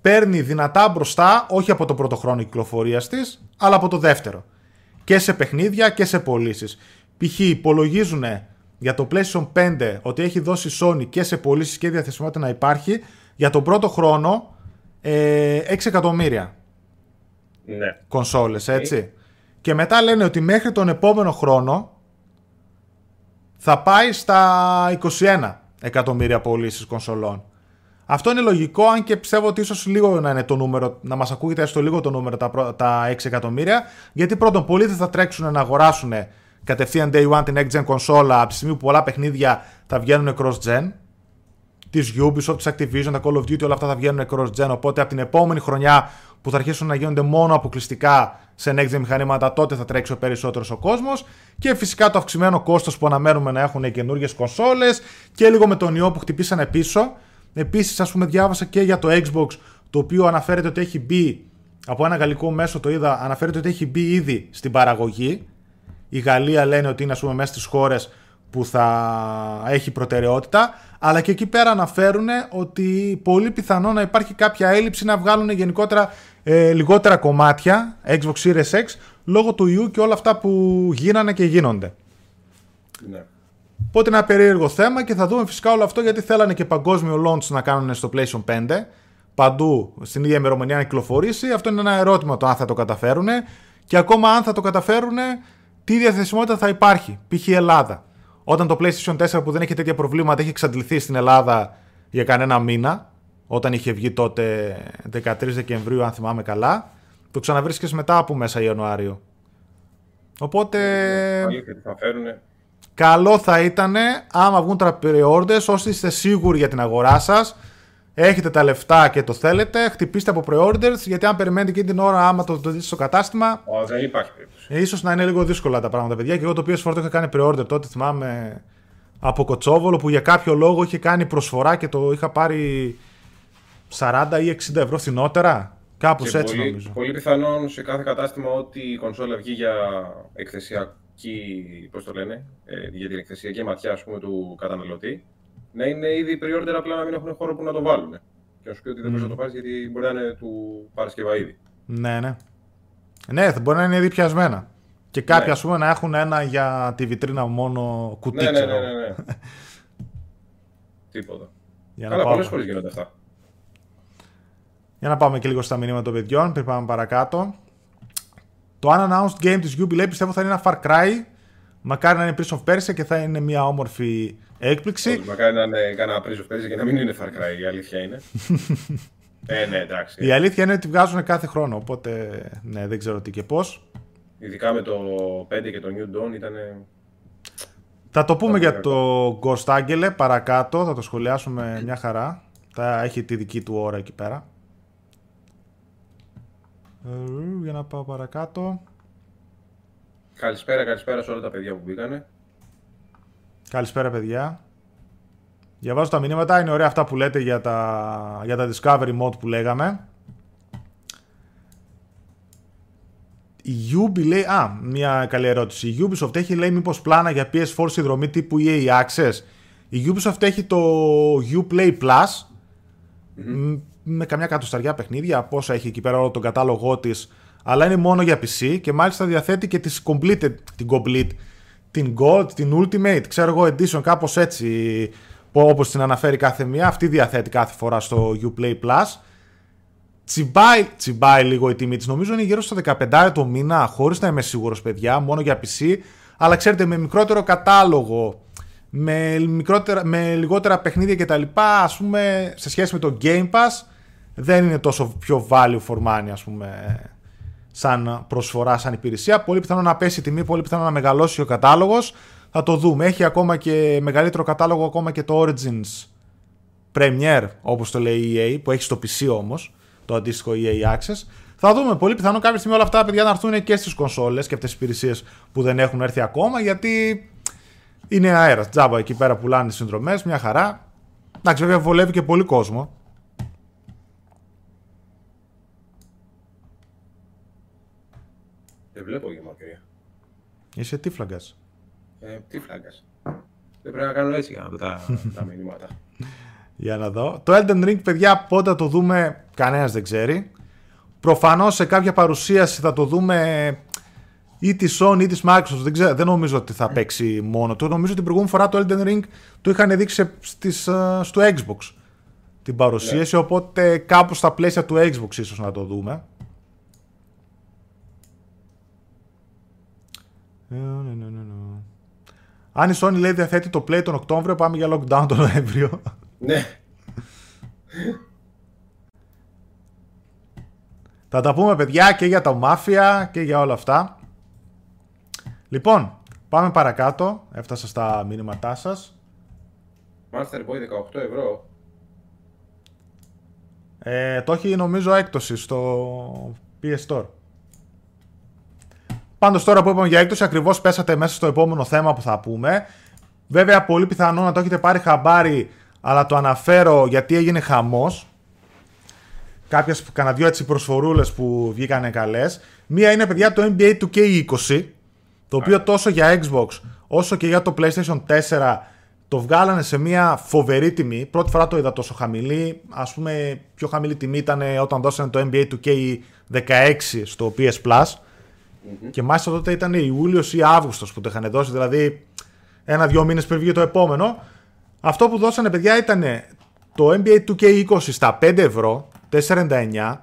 παίρνει δυνατά μπροστά όχι από το πρώτο χρόνο κυκλοφορίας της, αλλά από το δεύτερο. Και σε παιχνίδια και σε πωλήσεις. Π.χ. υπολογίζουν για το PlayStation 5 ότι έχει δώσει Sony και σε πωλήσεις και διαθεσιμότητα να υπάρχει για τον πρώτο χρόνο ε, 6 εκατομμύρια Ναι. κονσόλες, έτσι. Και μετά λένε ότι μέχρι τον επόμενο χρόνο θα πάει στα 21 εκατομμύρια πωλήσεις κονσολών. Αυτό είναι λογικό, αν και πιστεύω ότι ίσως λίγο να είναι το νούμερο, να μας ακούγεται έστω λίγο το νούμερο τα, πρω- τα 6 εκατομμύρια, γιατί πρώτον πολλοί δεν θα τρέξουν να αγοράσουν κατευθείαν day one την next gen κονσόλα από τη στιγμή που πολλά παιχνίδια θα βγαίνουν cross gen, της Ubisoft, της Activision, τα Call of Duty, όλα αυτά θα βγαίνουν cross gen. Οπότε από την επόμενη χρονιά που θα αρχίσουν να γίνονται μόνο αποκλειστικά σε next gen μηχανήματα, τότε θα τρέξει ο περισσότερος ο κόσμος. Και φυσικά το αυξημένο κόστος που αναμένουμε να έχουν οι καινούργιες κονσόλες και λίγο με τον ιό που χτυπήσανε πίσω. Επίσης, ας πούμε, διάβασα και για το Xbox, το οποίο αναφέρεται ότι έχει μπει από ένα γαλλικό μέσο, το είδα, αναφέρεται ότι έχει μπει ήδη στην παραγωγή. Η Γαλλία λένε ότι είναι ας πούμε μέσα στις χώρες που θα έχει προτεραιότητα αλλά και εκεί πέρα αναφέρουν ότι πολύ πιθανό να υπάρχει κάποια έλλειψη να βγάλουν γενικότερα ε, λιγότερα κομμάτια Xbox Series X λόγω του ιού και όλα αυτά που γίνανε και γίνονται. ναι. Οπότε ένα περίεργο θέμα και θα δούμε φυσικά όλο αυτό γιατί θέλανε και παγκόσμιο launch να κάνουν στο PlayStation 5 παντού στην ίδια ημερομηνία να κυκλοφορήσει. Αυτό είναι ένα ερώτημα το αν θα το καταφέρουν και ακόμα αν θα το καταφέρουν τι διαθεσιμότητα θα υπάρχει. Π.χ. η Ελλάδα. Όταν το PlayStation 4 που δεν έχει τέτοια προβλήματα έχει εξαντληθεί στην Ελλάδα για κανένα μήνα, όταν είχε βγει τότε 13 Δεκεμβρίου, αν θυμάμαι καλά, το ξαναβρίσκεις μετά από μέσα Ιανουάριο. Οπότε Αλήθεια τι θα φέρουνε. Καλό θα ήταν άμα βγουν τα pre-orders, όσοι είστε σίγουροι για την αγορά σας, έχετε τα λεφτά και το θέλετε, χτυπήστε από pre-orders, γιατί αν περιμένετε εκείνη την ώρα άμα το, το δείτε στο κατάστημα, Ω, δεν υπάρχει περίπτωση. ε, ίσως να είναι λίγο δύσκολα τα πράγματα, παιδιά. Και εγώ το PS4 το είχα κάνει pre-order τότε, θυμάμαι, από Κοτσόβολο, που για κάποιο λόγο είχε κάνει προσφορά και το είχα πάρει 40 ή 60 ευρώ φθηνότερα. Κάπως Και έτσι πολύ, νομίζω. πολύ πιθανόν σε κάθε κατάστημα ότι η κονσόλα βγει για εκθεσιακή, πώς το λένε, ε, για την εκθεσιακή ματιά ας πούμε, του καταναλωτή, να είναι ήδη pre-order απλά να μην έχουν χώρο που να το βάλουν. Και να σου πει ότι δεν μπορείς να το πάρεις γιατί μπορεί να είναι του Παρασκευά ήδη. Ναι, ναι. Ναι, θα μπορεί να είναι ήδη πιασμένα. Και κάποιοι, Ναι. ας πούμε, να έχουν ένα για τη βιτρίνα μόνο κουτί, Ναι, ναι, ξέρω ναι, εγώ. ναι, ναι. Τίποτα. Για να, Αλλά πάμε. πολλές φορές γίνονται αυτά. για να πάμε και λίγο στα μηνύματα των παιδιών, πριν πάμε παρακάτω. Το unannounced game της Ubi λέει πιστεύω θα είναι ένα Far Cry. Μακάρι να είναι Prince of Persia και θα είναι μια όμορφη έκπληξη. Όχι, Μακάρι να είναι κανένα πρίζο πέρυσι και να μην είναι Far Cry, η αλήθεια είναι. ε, ναι, εντάξει. Η αλήθεια είναι ότι βγάζουν κάθε χρόνο, οπότε ναι, δεν ξέρω τι και πώς. Ειδικά με το 5 και το New Dawn ήταν. Θα το πούμε Θα για πούμε το Ghost Angel παρακάτω, θα το σχολιάσουμε μια χαρά. Θα έχει τη δική του ώρα εκεί πέρα. Ε, Για να πάω παρακάτω. Καλησπέρα, καλησπέρα σε όλα τα παιδιά που μπήκανε. Καλησπέρα παιδιά. Διαβάζω τα μηνύματα, είναι ωραία αυτά που λέτε για τα, για τα Discovery Mode που λέγαμε. Η Ubi λέει, α, μια καλή ερώτηση. Η Ubisoft έχει λέει μήπως πλάνα για PS4 συνδρομή τύπου EA Access. Η Ubisoft έχει το Uplay Plus μ, με καμιά κατοσταριά παιχνίδια, πόσα έχει εκεί πέρα όλο τον κατάλογό της, αλλά είναι μόνο για PC και μάλιστα διαθέτει και τις completed, την complete, την Gold, την Ultimate, ξέρω εγώ, Edition, κάπως έτσι, που όπως την αναφέρει κάθε μία, αυτή διαθέτει κάθε φορά στο Uplay Plus. Τσιμπάει, τσιμπάει λίγο η τιμή της, νομίζω είναι γύρω στο 15 το μήνα, χωρίς να είμαι σίγουρος παιδιά, μόνο για PC, αλλά ξέρετε με μικρότερο κατάλογο, με, μικρότερα, με λιγότερα παιχνίδια κτλ. Ας πούμε, σε σχέση με το Game Pass, δεν είναι τόσο πιο value for money, ας πούμε, σαν προσφορά, σαν υπηρεσία. Πολύ πιθανό να πέσει η τιμή, πολύ πιθανό να μεγαλώσει ο κατάλογος. Θα το δούμε. Έχει ακόμα και μεγαλύτερο κατάλογο ακόμα και το Origins Premiere, όπως το λέει η EA, που έχει στο PC όμως, το αντίστοιχο EA Access. Θα δούμε. Πολύ πιθανό κάποια στιγμή όλα αυτά παιδιά να έρθουν και στις κονσόλες και αυτές τις υπηρεσίες που δεν έχουν έρθει ακόμα, γιατί είναι αέρας. Τζάμπα εκεί πέρα πουλάνε συνδρομές, μια χαρά. Εντάξει, βέβαια βολεύει και πολύ κόσμο. Δεν βλέπω για μακριά. Είσαι τι φλαγκάς; Ε, τι φλάγκας. Δεν πρέπει να κάνω έτσι για να δω τα, τα μηνύματα. Για να δω. Το Elden Ring, παιδιά, πότε θα το δούμε, κανένας δεν ξέρει. Προφανώς σε κάποια παρουσίαση θα το δούμε ή τη Sony ή της Microsoft. Δεν, ξέρω, δεν νομίζω ότι θα παίξει μόνο του. Νομίζω ότι την προηγούμενη φορά το Elden Ring το είχαν δείξει στις, ε, στο Xbox την παρουσίαση, οπότε κάπου στα πλαίσια του Xbox ίσως να το δούμε. Ε, ναι, ναι, ναι, ναι. Αν η Sony λέει διαθέτει το Play τον Οκτώβριο, πάμε για lockdown τον Νοέμβριο. ναι. Θα τα πούμε παιδιά και για τα Mafia και για όλα αυτά. Λοιπόν, πάμε παρακάτω. Έφτασα στα μήνυματά σας. Master Boy 18 ευρώ. Ε, το έχει νομίζω έκπτωση στο PS Store. Πάντως τώρα που είπαμε για έκπτωση ακριβώς πέσατε μέσα στο επόμενο θέμα που θα πούμε. Βέβαια πολύ πιθανό να το έχετε πάρει χαμπάρι αλλά το αναφέρω γιατί έγινε χαμός. Κάποιες κανένα δυο έτσι προσφορούλες που βγήκανε καλές. Μία είναι παιδιά το NBA 2K20 το οποίο τόσο για Xbox όσο και για το PlayStation 4 το βγάλανε σε μια φοβερή τιμή. Πρώτη φορά το είδα τόσο χαμηλή. Ας πούμε, πιο χαμηλή τιμή ήταν όταν δώσανε το NBA 2K16 στο PS Plus. Και μάλιστα τότε ήταν Ιούλιος ή Αύγουστος που το είχαν δώσει, δηλαδή ένα-δυο μήνες πριν βγει το επόμενο. Αυτό που δώσανε, παιδιά, ήταν το NBA 2K20 στα 5 ευρώ, 4,99.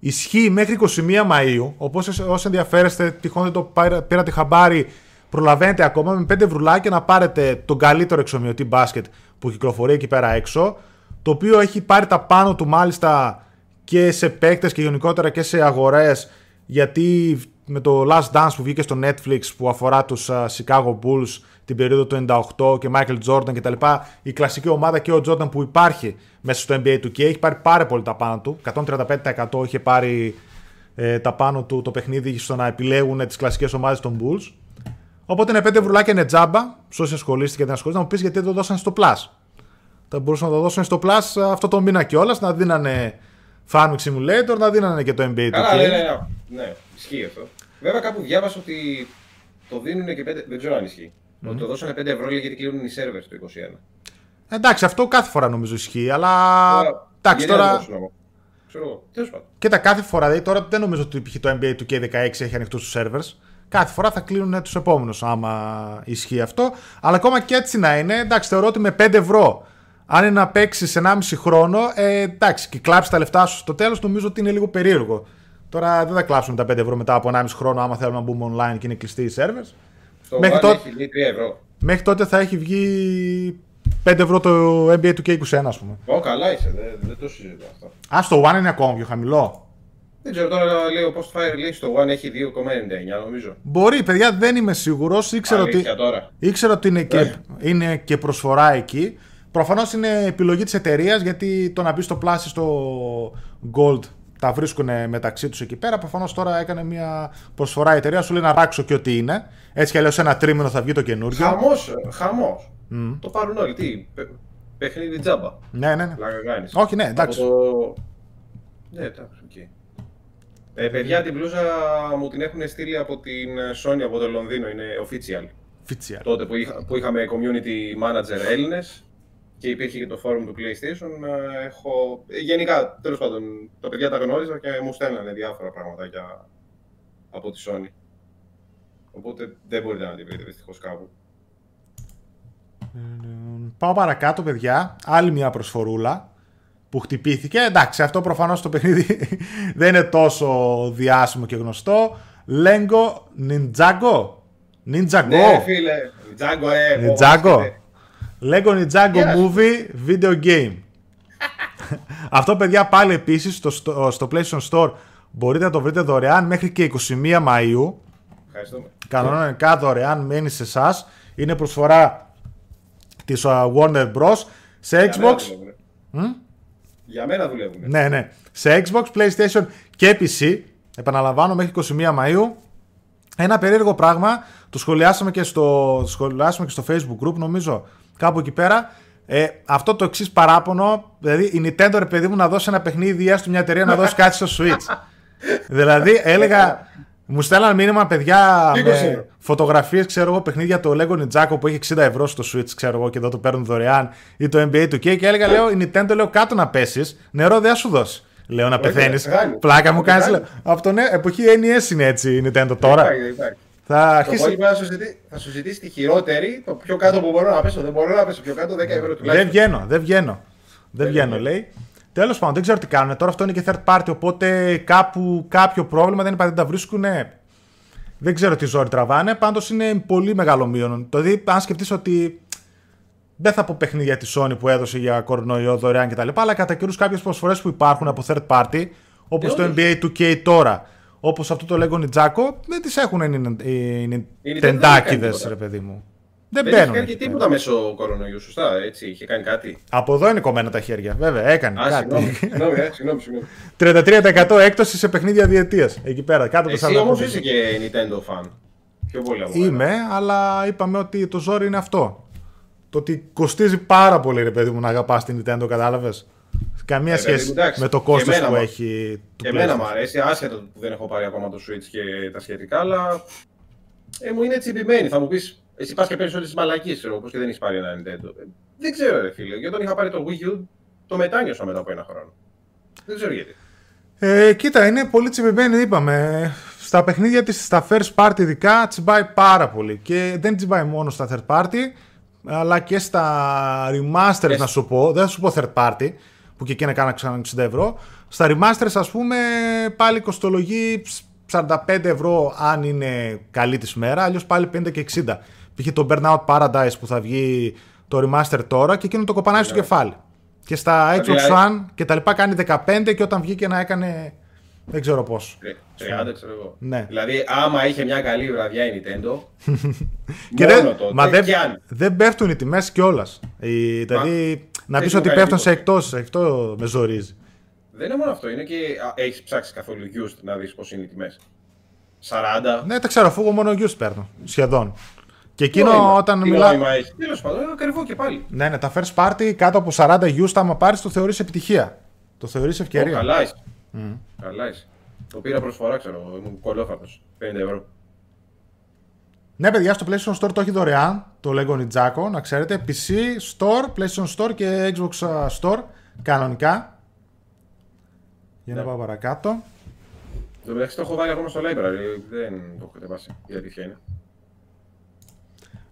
Ισχύει μέχρι 21 Μαΐου, οπότε όσοι ενδιαφέρεστε, τυχόν δεν το πήρατε χαμπάρι, προλαβαίνετε ακόμα με 5 βρουλάκια να πάρετε τον καλύτερο εξομοιωτή μπάσκετ που κυκλοφορεί εκεί πέρα έξω, το οποίο έχει πάρει τα πάνω του μάλιστα και σε παίκτες και γενικότερα και σε αγορές, γιατί με το Last Dance που βγήκε στο Netflix που αφορά τους uh, Chicago Bulls την περίοδο του 98 και Michael Jordan κτλ. Η κλασική ομάδα και ο Jordan που υπάρχει μέσα στο NBA του και έχει πάρει πάρα πολύ τα πάνω του. 135% είχε πάρει ε, τα πάνω του το παιχνίδι στο να επιλέγουν τις κλασικές ομάδες των Bulls. Οπότε είναι 5 βρουλάκια είναι τζάμπα. Σε όσοι ασχολείστε και δεν ασχολείστε, να μου πεις γιατί δεν το δώσαν στο Plus. Θα μπορούσαν να το δώσουν στο Plus αυτό το μήνα κιόλας, να δίνανε Farming Simulator, να δίνανε και το NBA του. Καλά, ναι, ναι, ναι, ναι, ισχύει αυτό. Βέβαια κάπου διάβασα ότι το δίνουν και 5. Δεν ξέρω αν ισχύει. Mm. Ότι το δώσανε 5 ευρώ γιατί κλείνουν οι σερβερ το 21. Εντάξει, αυτό κάθε φορά νομίζω ισχύει, αλλά. Εντάξει, τώρα. Ξέρω, Κοίτα, κάθε φορά, δηλαδή τώρα δεν νομίζω ότι π.χ. το NBA του K16 έχει ανοιχτούς τους servers. Κάθε φορά θα κλείνουν τους επόμενους, άμα ισχύει αυτό. Αλλά ακόμα και έτσι να είναι, εντάξει, θεωρώ ότι με 5 ευρώ, αν είναι να παίξεις 1,5 χρόνο, ε, εντάξει, και κλάψεις τα λεφτά σου στο τέλος, νομίζω ότι είναι λίγο περίεργο. Τώρα δεν θα κλάψουν τα 5 ευρώ μετά από 1,5 χρόνο, άμα θέλουμε να μπούμε online και είναι κλειστοί οι servers. Στο μέχρι, τότε, έχει βγει 3 ευρώ. μέχρι τότε θα έχει βγει 5 ευρώ το NBA του K21, ας πούμε. Ω, καλά είσαι, δεν, δεν το συζητώ αυτό. Α, στο One είναι ακόμα πιο χαμηλό. Δεν ξέρω τώρα λέει ο Post Fire Release το One έχει 2,99 νομίζω. Μπορεί, παιδιά, δεν είμαι σίγουρος. Ήξερα, ότι, ήξερα ότι είναι και, ε. είναι και προσφορά εκεί. Προφανώς είναι επιλογή της εταιρείας γιατί το να μπει στο Plus στο Gold τα βρίσκουν μεταξύ τους εκεί πέρα. Προφανώς τώρα έκανε μια προσφορά η εταιρεία, σου λέει να ράξω και ό,τι είναι. Έτσι κι αλλιώς ένα τρίμηνο θα βγει το καινούργιο. Χαμός, χαμός. Mm. Το πάρουν όλοι. Τι, παιχνίδι τζάμπα. Ναι, ναι, ναι. Όχι, ναι, εντάξει. Το... Ναι, εντάξει, okay. Ε, παιδιά, την μπλούζα μου την έχουν στείλει από την Sony από το Λονδίνο, είναι official. official. Τότε που, είχα, που είχαμε community manager Έλληνες και υπήρχε και το forum του PlayStation. Ε, έχω... Ε, γενικά, τέλος πάντων, τα παιδιά τα γνώριζα και μου στέλνανε διάφορα πραγματάκια από τη Sony. Οπότε δεν μπορείτε να την βρείτε δυστυχώς κάπου. Πάω παρακάτω, παιδιά. Άλλη μια προσφορούλα που χτυπήθηκε. Εντάξει, αυτό προφανώς το παιχνίδι δεν είναι τόσο διάσημο και γνωστό. Λέγκο Ninjago. Ninjago. Ναι, φίλε. Ninjago, ε. Ninjago. Lego Ninjago Movie Video Game. αυτό, παιδιά, πάλι επίσης στο, στο PlayStation Store μπορείτε να το βρείτε δωρεάν μέχρι και 21 Μαΐου. Ευχαριστούμε. Κανονικά δωρεάν μένει σε εσάς. Είναι προσφορά της uh, Warner Bros. Σε Xbox. Για μένα δουλεύουν. Ναι, ναι. Σε Xbox, PlayStation και PC, επαναλαμβάνω μέχρι 21 Μαΐου, ένα περίεργο πράγμα, το σχολιάσαμε και στο, σχολιάσαμε και στο Facebook group νομίζω, κάπου εκεί πέρα, ε, αυτό το εξής παράπονο, δηλαδή η Nintendo ρε παιδί μου να δώσει ένα παιχνίδι ή έστω μια εταιρεία να δώσει κάτι στο Switch. δηλαδή έλεγα, Μου στέλναν μήνυμα παιδιά Τι με είκοσι. φωτογραφίες, ξέρω εγώ, παιχνίδια του Lego Ninjago που έχει 60 ευρώ στο Switch, ξέρω εγώ, και εδώ το παίρνουν δωρεάν ή το NBA του και, και έλεγα, λέω, η Nintendo, λέω, κάτω να πέσεις, νερό δεν θα σου δώσει. Λέω να Όχι, πεθαίνεις. κάνει. Πλάκα μου Όχι, κάνει. κάνει. Από τον ε- εποχή NES είναι έτσι η Nintendo τώρα. Υπάρχει, υπάρχει. Θα Το αρχίσει. υπόλοιπο θα σου, ζητήσει, θα σου ζητήσει τη χειρότερη, το πιο κάτω που μπορώ να πέσω. Δεν μπορώ να πέσω πιο κάτω, 10 ευρώ Δεν τουλάχιστον. βγαίνω, δεν βγαίνω. Δεν βγαίνω, βγαίνω. λέει. Τέλος πάντων, δεν ξέρω τι κάνουν. Τώρα αυτό είναι και third party, οπότε κάπου κάποιο πρόβλημα δεν υπάρχει, δεν τα βρίσκουν. Δεν ξέρω τι ζόρι τραβάνε. Πάντως είναι πολύ μεγάλο μείον. Δηλαδή, αν σκεφτείς ότι δεν θα πω παιχνίδια τη Sony που έδωσε για κορονοϊό δωρεάν κτλ. Αλλά κατά καιρούς κάποιες προσφορές που υπάρχουν από third party, όπως Ε, το όντως. NBA 2K τώρα, όπως αυτό το λέγω Ninjago, δεν τις έχουν οι, οι, οι δεν κάνει τεντάκιδες, τίποτα. ρε παιδί μου. Δεν, Δεν έχει μπαίνουν. κάνει και εκεί πέρα. τίποτα μέσω κορονοϊού, σωστά, έτσι, είχε κάνει κάτι. Από εδώ είναι κομμένα τα χέρια, βέβαια, έκανε Α, συγγνώμη, κάτι. συγγνώμη, ε, συγγνώμη, συγγνώμη. 33% έκπτωση σε παιχνίδια διετίας. Εκεί πέρα, κάτω από Εσύ όμως το είσαι και Nintendo fan. Πιο πολύ από Είμαι, αλλά είπαμε ότι το ζόρι είναι αυτό. Το ότι κοστίζει πάρα πολύ, ρε παιδί μου, να αγαπάς την Nintendo, κατάλαβες; Καμία Ε, παιδί σχέση μου, εντάξει. με το Και κόστος εμένα, που μα. έχει του Και εμένα PlayStation. μου αρέσει, άσχετο που δεν έχω πάρει ακόμα το Switch και τα σχετικά, αλλά ε, μου είναι τσιμπημένη. Θα μου πεις, εσύ πας και παίρνεις όλες τις μαλακίες, ξέρω πώ και δεν έχεις πάρει ένα Nintendo. Ε, δεν ξέρω, ρε φίλε. Γιατί όταν είχα πάρει το Wii U, το μετάνιωσα μετά από ένα χρόνο. Δεν ξέρω γιατί. Ε, κοίτα, είναι πολύ τσιμπημένη, είπαμε. Στα παιχνίδια της, στα first party ειδικά, τσιμπάει πάρα πολύ. Και δεν τσιμπάει μόνο στα third party, αλλά και στα remasters, Και να σου πω. Δεν θα σου πω third party, που και εκεί είναι κάνα ξανά 60 ευρώ. Στα remasters, ας πούμε, πάλι κοστολογεί 45 ευρώ αν είναι καλή της μέρα, αλλιώς πάλι 50 και 60. Πήγε το Burnout Paradise που θα βγει το remaster τώρα και εκείνο το κοπανάει στο κεφάλι. Και στα Xbox Δηλαδή- One και τα λοιπά κάνει 15 και όταν βγήκε να έκανε δεν ξέρω πώς. Ε, 30 ξέρω εγώ. Ναι. Δηλαδή, άμα είχε μια καλή βραδιά η Nintendo. Και μόνο δεν, τότε, μα δεν, κι αν. δεν πέφτουν οι τιμές κιόλας. Δηλαδή, να δεν πεις σου ότι κάνει πέφτουν σε τίποτα. εκτός, αυτό με ζορίζει. Δεν είναι μόνο αυτό, είναι και. Έχεις ψάξει καθόλου used να δεις πώς είναι οι τιμές. 40. Ναι, τα ξέρω, αφού εγώ μόνο γιους παίρνω, σχεδόν. Και εκείνο νόημα. όταν Τι μιλά... νόημα έχει. Τέλος πάντων, είναι ακριβό και πάλι. Ναι, ναι, τα first party κάτω από 40 γιους, άμα πάρεις το θεωρείς επιτυχία. Το θεωρείς Ω, ευκαιρία. καλά είσαι. Καλά είσαι. Το πήρα προσφορά, ξέρω εγώ. Ήμουν κολόφαρτος. 50 ευρώ. Ναι, παιδιά, στο PlayStation Store το έχει δωρεάν, το Lego Ninjago, να ξέρετε. PC Store, PlayStation Store και Xbox uh, Store, κανονικά. Για να Ναι. πάω παρακάτω. Το μεταξύ το έχω βάλει ακόμα στο library. Δεν το έχω κατεβάσει. Η αλήθεια είναι.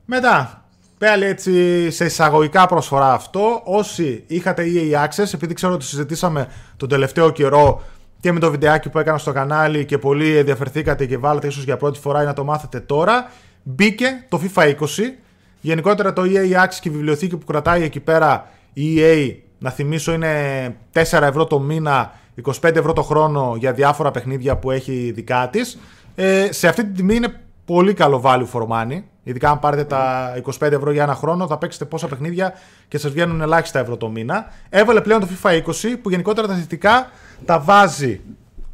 Μετά, πάλι έτσι σε εισαγωγικά προσφορά αυτό. Όσοι είχατε EA Access, επειδή ξέρω ότι συζητήσαμε τον τελευταίο καιρό και με το βιντεάκι που έκανα στο κανάλι και πολύ ενδιαφερθήκατε και βάλατε ίσως για πρώτη φορά ή να το μάθετε τώρα, μπήκε το FIFA 20. Γενικότερα το EA Access και η βιβλιοθήκη που κρατάει εκεί πέρα η EA, να θυμίσω είναι 4 ευρώ το μήνα, 25 ευρώ το χρόνο για διάφορα παιχνίδια που έχει δικά της. Ε, σε αυτή τη τιμή είναι πολύ καλό value for money. Ειδικά αν πάρετε τα 25 ευρώ για ένα χρόνο, θα παίξετε πόσα παιχνίδια και σας βγαίνουν ελάχιστα ευρώ το μήνα. Έβαλε πλέον το FIFA 20 που γενικότερα τα θετικά τα βάζει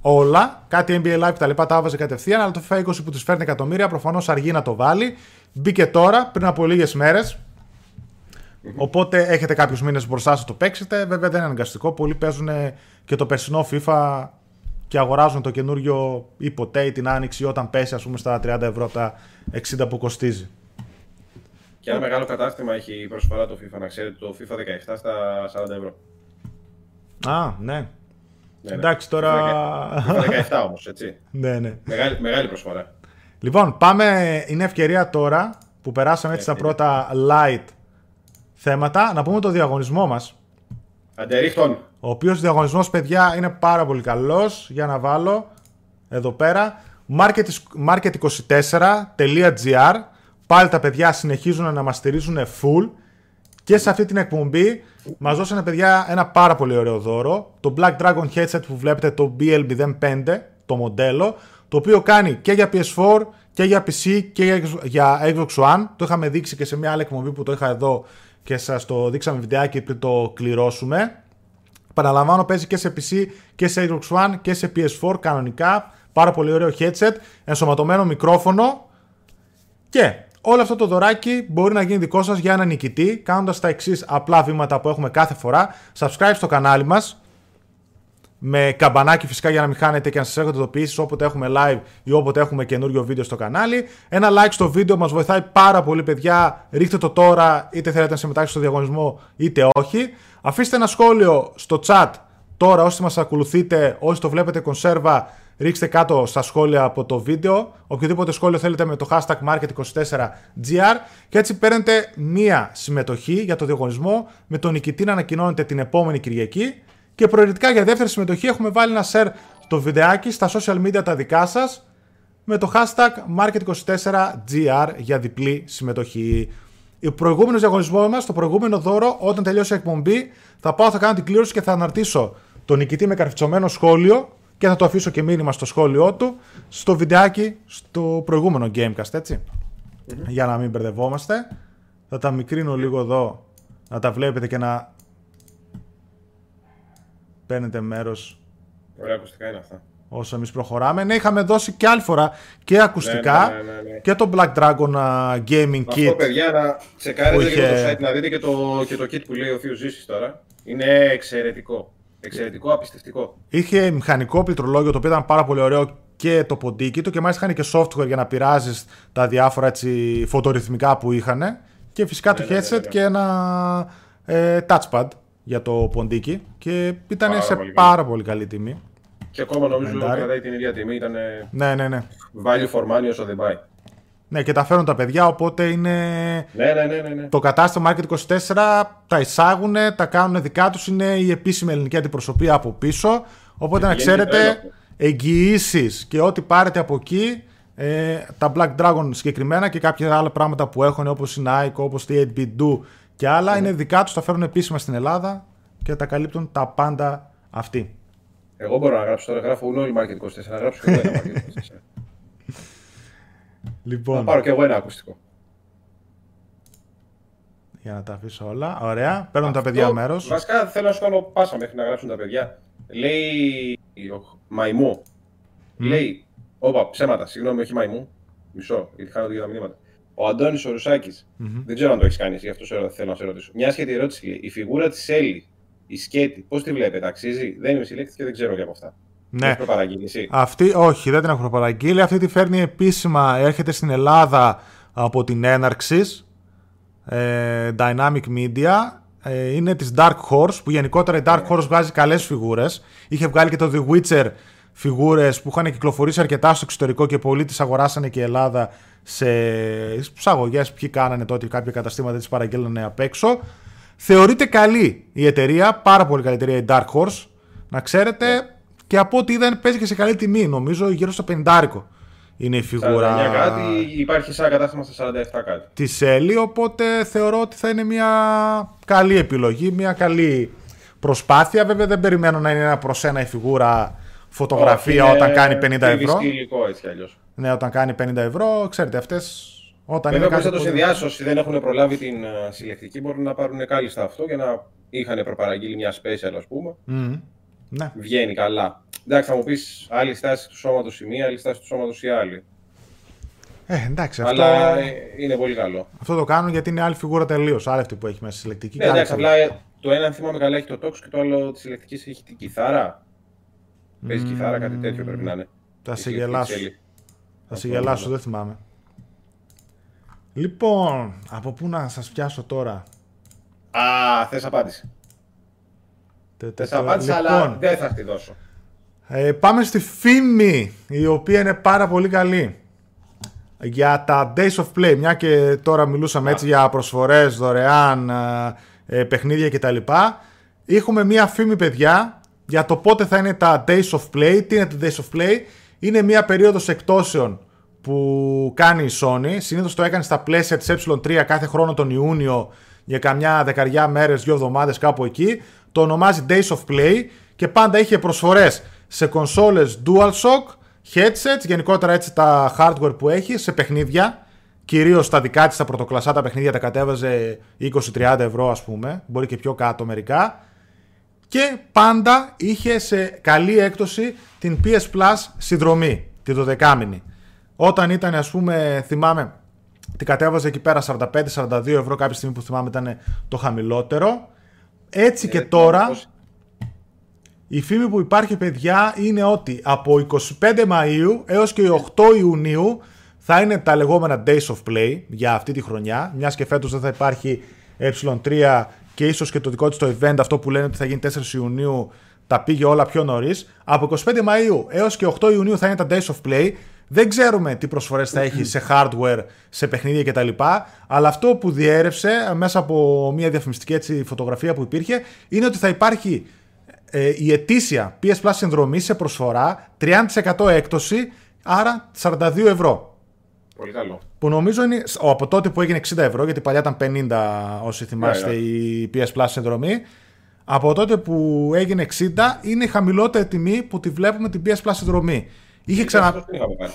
όλα. Κάτι NBA Live τα λοιπά τα βάζει κατευθείαν, αλλά το FIFA 20 που του φέρνει εκατομμύρια προφανώς αργεί να το βάλει. Μπήκε τώρα, πριν από λίγες μέρες. Οπότε έχετε κάποιους μήνες μπροστά σας το παίξετε. Βέβαια δεν είναι αναγκαστικό. Πολλοί παίζουν και το περσινό FIFA και αγοράζουν το καινούριο ή ποτέ ή την άνοιξη όταν πέσει ας πούμε στα 30 ευρώ από τα 60 που κοστίζει. Και ένα μεγάλο κατάστημα έχει προσφορά το FIFA. Να ξέρετε το FIFA 17 στα 40 ευρώ. Α, ναι. Ναι, ναι. Εντάξει τώρα. FIFA 17 όμως, έτσι. ναι, ναι. Μεγάλη, μεγάλη προσφορά. Λοιπόν, πάμε. Είναι ευκαιρία τώρα που περάσαμε έτσι τα Ευκαιρία. πρώτα light θέματα να πούμε το διαγωνισμό μας Αντερίχτον. Ο οποίος διαγωνισμός, παιδιά, είναι πάρα πολύ καλός. Για να βάλω εδώ πέρα. market24.gr. Πάλι τα παιδιά συνεχίζουν να μας στηρίζουν full. Και σε αυτή την εκπομπή μας δώσανε παιδιά ένα πάρα πολύ ωραίο δώρο. Το Black Dragon headset που βλέπετε, το BL05, το μοντέλο. Το οποίο κάνει και για PS4 και για PC και για- για Xbox One. Το είχαμε δείξει και σε μια άλλη εκπομπή που το είχα εδώ και σας το δείξαμε βιντεάκι πριν το κληρώσουμε. Παραλαμβάνω, παίζει και σε PC και σε Xbox One και σε PS4 κανονικά. Πάρα πολύ ωραίο headset, ενσωματωμένο μικρόφωνο. Και όλο αυτό το δωράκι μπορεί να γίνει δικό σας για ένα νικητή, κάνοντας τα εξής απλά βήματα που έχουμε κάθε φορά. Subscribe στο κανάλι μας, με καμπανάκι φυσικά για να μην χάνετε και να σας έρχονται ειδοποιήσεις όποτε έχουμε live ή όποτε έχουμε καινούριο βίντεο στο κανάλι. Ένα like στο βίντεο μας βοηθάει πάρα πολύ, παιδιά. Ρίχτε το τώρα, είτε θέλετε να συμμετάσχετε στο διαγωνισμό, είτε όχι. Αφήστε ένα σχόλιο στο chat τώρα, όσοι μας ακολουθείτε, όσοι το βλέπετε κονσέρβα, ρίξτε κάτω στα σχόλια από το βίντεο. Οποιοδήποτε σχόλιο θέλετε με το hashtag market24gr και έτσι παίρνετε μία συμμετοχή για το διαγωνισμό με τον νικητή να ανακοινώνετε την επόμενη Κυριακή. Και προαιρετικά για δεύτερη συμμετοχή έχουμε βάλει ένα share το βιντεάκι στα social media τα δικά σας με το hashtag market24gr για διπλή συμμετοχή. Ο προηγούμενος διαγωνισμός μας, το προηγούμενο δώρο, όταν τελειώσει η εκπομπή, θα πάω, θα κάνω την κλήρωση και θα αναρτήσω τον νικητή με καρφιτσωμένο σχόλιο και θα το αφήσω και μήνυμα στο σχόλιο του στο βιντεάκι στο προηγούμενο Gamecast, ετσι Για να μην μπερδευόμαστε. Θα τα μικρύνω λίγο εδώ, να τα βλέπετε και να παίρνετε μέρος Ωραία ακουστικά είναι αυτά. όσο εμείς προχωράμε. Ναι, είχαμε δώσει και άλλη φορά και ακουστικά Ναι, ναι, ναι, ναι. και το Black Dragon uh, Gaming Αυτό Kit. παιδιά να Που τσεκάρετε είχε- και το site να δείτε και το, και το kit που λέει ο Θείος Ζήσης τώρα. Είναι εξαιρετικό. Εξαιρετικό, απιστευτικό. Είχε μηχανικό πληκτρολόγιο το οποίο ήταν πάρα πολύ ωραίο και το ποντίκι του και μάλιστα είχαν και software για να πειράζεις τα διάφορα έτσι, φωτορυθμικά που είχαν. Και φυσικά το ναι, ναι, headset ναι. και ένα ε, touchpad για το ποντίκι. Και ήταν Πάρα σε πολύ πάρα πολύ καλή τιμή. Και ακόμα νομίζω Μεντάρι. κρατάει την ίδια τιμή. Ήταν Ναι, ναι, ναι. value for money όσο δεν πάει. Ναι, και τα φέρουν τα παιδιά, οπότε είναι Ναι, ναι, ναι, ναι. ναι. Το κατάστημα Market24 τα εισάγουν, τα κάνουν δικά τους, είναι η επίσημη ελληνική αντιπροσωπεία από πίσω. Οπότε να πηγαίνει ξέρετε, τρέλο αυτό. εγγυήσεις και ό,τι πάρετε από εκεί, ε, τα Black Dragon συγκεκριμένα και κάποια άλλα πράγματα που έχουν όπως η Nike, όπως τη 8bit Do και άλλα, Ναι. είναι δικά τους, τα φέρουν επίσημα στην Ελλάδα και τα καλύπτουν τα πάντα αυτοί. Εγώ μπορώ να γράψω τώρα, γράφω όλοι Market 24, να γράψω και εγώ ένα Market 24. να Λοιπόν, πάρω και εγώ ένα ακουστικό. για να τα αφήσω όλα. Ωραία, παίρνουν τα παιδιά Αυτό, μέρος. Βασικά θέλω να σου κάνω πάσα μέχρι να γράψουν τα παιδιά. Λέει ο Μαϊμού. Λέει. Όπα, ψέματα, συγγνώμη, όχι Μαϊμού. Μισό, γιατί χάνω δύο τα μηνύματα. Ο Αντώνης ο ρουσακης Δεν ξέρω αν το έχεις κάνει, εσύ, γι' αυτό σε- θέλω να σε ρωτήσω. Μια σχετική ερώτηση λέει. Η φιγούρα της Έλλη, η σκέτη, πώς τη βλέπετε, αξίζει; Δεν είμαι συλλέκτης και δεν ξέρω και από αυτά. Ναι. Έχεις προπαραγγείλει εσύ; Αυτή, όχι, δεν την έχω προπαραγγείλει. Αυτή τη φέρνει επίσημα, έρχεται στην Ελλάδα από την έναρξης. Ε, Dynamic Media. Ε, είναι της Dark Horse, που γενικότερα η Dark Horse βγάζει καλές φιγούρες. Είχε βγάλει και το The Witcher φιγούρες που είχαν κυκλοφορήσει αρκετά στο εξωτερικό και πολλοί τις αγοράσανε και η Ελλάδα σε ψαγωγές ποιοι κάνανε τότε κάποια καταστήματα τις παραγγέλνανε απ' έξω. Θεωρείται καλή η εταιρεία, πάρα πολύ καλή εταιρεία η Dark Horse. Να ξέρετε, και από ό,τι είδα παίζει και σε καλή τιμή. Νομίζω γύρω στο 50 είναι η 49 φιγούρα κάτι, υπάρχει σε ένα κατάστημα στα 47 κάτι. της Σέλη, οπότε θεωρώ ότι θα είναι μια καλή επιλογή, μια καλή προσπάθεια. Βέβαια δεν περιμένω να είναι ένα προς ένα η φιγούρα φωτογραφία Όχι, είναι όταν κάνει 50 ευρώ. PVC υλικό έτσι κι αλλιώς. Ναι, όταν κάνει 50 ευρώ, ξέρετε αυτές όταν Βέβαια, είναι μπορεί να κάτι το πολύ- συνδυάσει όσοι δεν έχουν προλάβει την ε, συλλεκτική, μπορούν να πάρουν κάλλιστα αυτό και να είχαν προπαραγγείλει μια special, ας πούμε. Μμμ. Ναι. Βγαίνει καλά. Εντάξει, θα μου πεις άλλη στάση του σώματος η μία, άλλη στάση του σώματος η άλλη. Ε, εντάξει, αυτό, Αλλά ε, είναι πολύ καλό. αυτό το κάνουν γιατί είναι άλλη φιγούρα τελείως. Άλλη αυτή που έχει μέσα στη συλλεκτική. Ναι, και άλλη εντάξει, φιγούρα. απλά ε, το ένα, αν θυμάμαι καλά, έχει το τόξο και το άλλο της συλλεκτικής έχει την κιθάρα. Παίζει κιθάρα, κάτι τέτοιο πρέπει να είναι. Θα Η σε συλλεκτική γελάσω. Της Ellie. Θα σε γελάσω, δεν θυμάμαι. Λοιπόν, από πού να σας πιάσω τώρα; Α, θες απάντηση. Τε- τε- Θες απάντηση, λοιπόν, αλλά δεν θα τη δώσω. ε, πάμε στη φήμη, η οποία είναι πάρα πολύ καλή. Για τα Days of Play, μια και τώρα μιλούσαμε έτσι για προσφορές, δωρεάν, ε, ε, παιχνίδια κτλ. Έχουμε μια φήμη, παιδιά, για το πότε θα είναι τα Days of Play. Τι είναι τα Days of Play? Είναι μια περίοδος εκτόσεων που κάνει η Sony. Συνήθως το έκανε στα πλαίσια της ε3 κάθε χρόνο τον Ιούνιο για καμιά δεκαριά μέρες, δύο εβδομάδες κάπου εκεί. Το ονομάζει Days of Play και πάντα είχε προσφορές σε κονσόλες DualShock, headsets, γενικότερα έτσι τα hardware που έχει, σε παιχνίδια. Κυρίως τα δικά της, τα πρωτοκλασσά τα παιχνίδια τα κατέβαζε 20-30 ευρώ ας πούμε, μπορεί και πιο κάτω μερικά. Και πάντα είχε σε καλή έκπτωση την PS Plus συνδρομή, τη 12μηνη. Όταν ήταν, ας πούμε, θυμάμαι, την κατέβαζε εκεί πέρα 45-42 ευρώ κάποια στιγμή που θυμάμαι ήταν το χαμηλότερο. Έτσι και Ε, τώρα, πώς- Η φήμη που υπάρχει, παιδιά, είναι ότι από 25 Μαΐου έως και 8 Ιουνίου θα είναι τα λεγόμενα Days of Play για αυτή τη χρονιά. Μιας και φέτος δεν θα υπάρχει ε3 και ίσως και το δικό της το event, αυτό που λένε ότι θα γίνει 4 Ιουνίου, τα πήγε όλα πιο νωρίς. Από 25 Μαΐου έως και 8 Ιουνίου θα είναι τα Days of Play. Δεν ξέρουμε τι προσφορές θα έχει σε hardware, σε παιχνίδια κτλ. Αλλά αυτό που διέρευσε μέσα από μια διαφημιστική έτσι, φωτογραφία που υπήρχε είναι ότι θα υπάρχει ε, η ετήσια PS Plus συνδρομή σε προσφορά 30% έκπτωση, άρα 42 ευρώ. Πολύ καλό. Που νομίζω είναι από τότε που έγινε 60 ευρώ, γιατί παλιά ήταν 50 όσοι θυμάστε Ναι, ναι. η PS Plus συνδρομή. Από τότε που έγινε 60 είναι η χαμηλότερη τιμή που τη βλέπουμε την PS Plus συνδρομή. Είχε ξανα... Αυτό δεν είχαμε πάρει.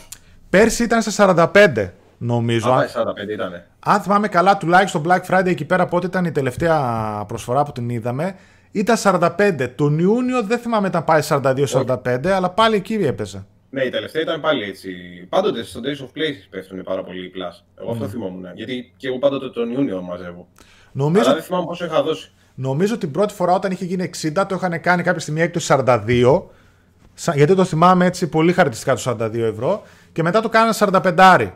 Πέρσι ήταν σε 45 νομίζω. Α, Αν- πάει 45 ήτανε. αν θυμάμαι καλά, τουλάχιστον Black Friday εκεί πέρα πότε ήταν η τελευταία προσφορά που την είδαμε, ήταν 45. Τον Ιούνιο δεν θυμάμαι ήταν πάει 42-45, αλλά πάλι εκεί έπαιζε. Ναι, η τελευταία ήταν πάλι έτσι. Πάντοτε στο Days of Play πέφτουν πάρα πολύ οι Plus. Εγώ Ναι. αυτό θυμόμουν. Γιατί και εγώ πάντοτε τον Ιούνιο μαζεύω. Νομίζω, Αλλά δεν θυμάμαι πόσο είχα δώσει. νομίζω την πρώτη φορά όταν είχε γίνει 60 το είχαν κάνει κάποια στιγμή έκπτωση 42. σα- Γιατί το θυμάμαι έτσι πολύ χαρακτηριστικά το 42 ευρώ. Και μετά το κάνανε 45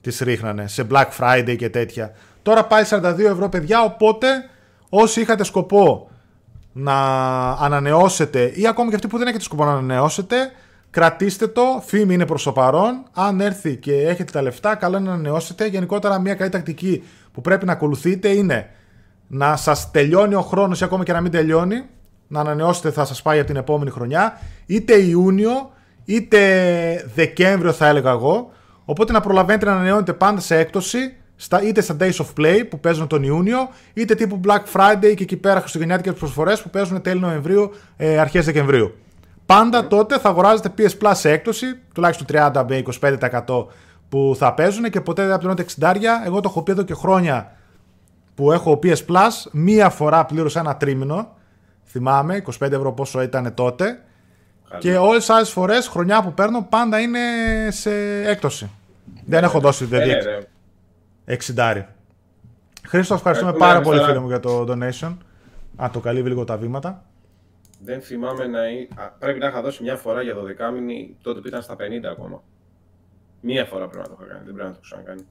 τις ρίχνανε σε Black Friday και τέτοια. Τώρα πάει 42 ευρώ παιδιά, οπότε όσοι είχατε σκοπό να ανανεώσετε ή ακόμη και αυτοί που δεν έχετε σκοπό να ανανεώσετε, κρατήστε το, φήμη είναι προς το παρόν. Αν έρθει και έχετε τα λεφτά, καλό είναι να ανανεώσετε. Γενικότερα μια καλή τακτική που πρέπει να ακολουθείτε είναι να σας τελειώνει ο χρόνος ή ακόμα και να μην τελειώνει, να ανανεώσετε θα σας πάει από την επόμενη χρονιά, είτε Ιούνιο, είτε Δεκέμβριο θα έλεγα εγώ, οπότε να προλαβαίνετε να ανανεώνετε πάντα σε έκπτωση, στα, είτε στα Days of Play που παίζουν τον Ιούνιο, είτε τύπου Black Friday και εκεί πέρα Χριστουγεννιάτικες προσφορές που παίζουν τέλη Νοεμβρίου, ε, αρχές Δεκεμβρίου. Πάντα τότε θα αγοράζετε PS Plus σε έκπτωση, τουλάχιστον 30 με 25% που θα παίζουν και ποτέ δεν θα πληρώνετε 60. Εγώ το έχω πει εδώ και χρόνια που έχω PS Plus, μία φορά πλήρωσα ένα τρίμηνο. Θυμάμαι, 25 ευρώ πόσο ήταν τότε. Και όλες τις άλλες φορές, χρονιά που παίρνω, πάντα είναι σε έκπτωση. Δεν έχω δώσει Ναι, δηλαδή ναι, ναι. 60. Χρήστο, ευχαριστούμε Έχουμε πάρα ένα πολύ, μισθαρά. φίλε μου, για το donation. Α, το καλύβει λίγο τα βήματα. Δεν θυμάμαι να. εί- Α, πρέπει να είχα δώσει μια φορά για 12 μήνυ τότε που ήταν στα 50 ακόμα. Μία φορά πρέπει να το είχα κάνει, δεν πρέπει να το έχω ξανακάνει.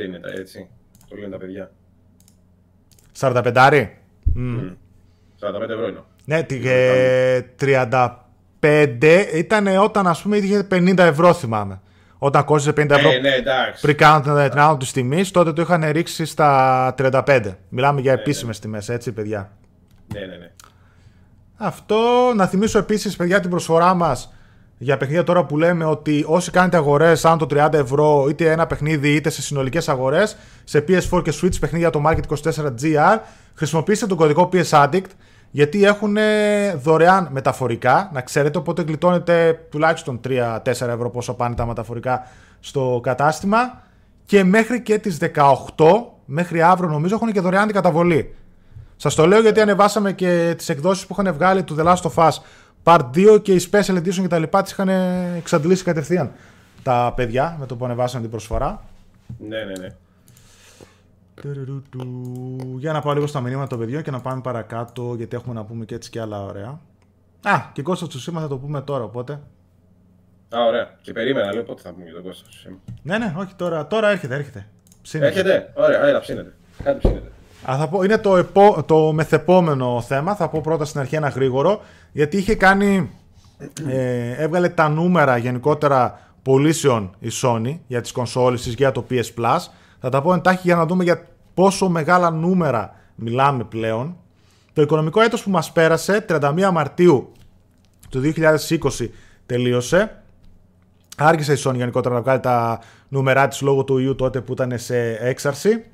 45 είναι τα έτσι. Το λένε τα παιδιά. 45. Μμ. 45 ευρώ είναι. Ναι, τη- ε, 35 ήταν όταν ας πούμε είχε 50 ευρώ θυμάμαι. Όταν κόστιζε 50 ευρώ Ε, ναι, εντάξει. πριν κάνουν την την άνω τη τιμής, τότε το είχαν ρίξει στα 35. Μιλάμε για επίσημες τιμές, έτσι, παιδιά. Ναι, ναι, ναι. Αυτό να θυμίσω επίσης, παιδιά, την προσφορά μας για παιχνίδια τώρα που λέμε ότι όσοι κάνετε αγορές άνω το 30 ευρώ, είτε ένα παιχνίδι είτε σε συνολικές αγορές, σε PS4 και Switch παιχνίδια το Market 24GR, χρησιμοποιήστε τον κωδικό PS Addict γιατί έχουν ε, δωρεάν μεταφορικά, να ξέρετε, οπότε γλιτώνετε τουλάχιστον 3-4 ευρώ πόσο πάνε τα μεταφορικά στο κατάστημα και μέχρι και τις 18, μέχρι αύριο νομίζω, έχουν και δωρεάν την καταβολή. Σας το λέω γιατί ανεβάσαμε και τις εκδόσεις που είχαν βγάλει του The Last of Us Part 2 και η Special Edition και τα λοιπά. Τις είχαν εξαντλήσει κατευθείαν τα παιδιά με το που ανεβάσαμε την προσφορά. Ναι, ναι, ναι. Τουρουρούτου. Για να πάω λίγο στα μηνύματα των παιδιών και να πάμε παρακάτω γιατί έχουμε να πούμε και έτσι και άλλα ωραία. Α, και Κώστα του Σήμα θα το πούμε τώρα οπότε. Α, ωραία. Και περίμενα, λέω πότε θα πούμε για τον Κώστα. σου. Ναι, ναι, όχι τώρα, τώρα έρχεται, έρχεται. Ψήνεται. Έρχεται; Ωραία, έλα, ψήνεται. Κάτι ψήνεται. Α, θα πω, είναι το, επό, το μεθεπόμενο θέμα. Θα πω πρώτα στην αρχή ένα γρήγορο. Γιατί είχε κάνει. Ε, έβγαλε τα νούμερα γενικότερα πωλήσεων η Sony για τις κονσόλες της, για το PS Plus. Θα τα πω εντάχει για να δούμε για πόσο μεγάλα νούμερα μιλάμε πλέον. Το οικονομικό έτος που μας πέρασε, 31 Μαρτίου του 2020 τελείωσε. Άργησε η Sony γενικότερα να βγάλει τα νούμερά της λόγω του ιού τότε που ήταν σε έξαρση.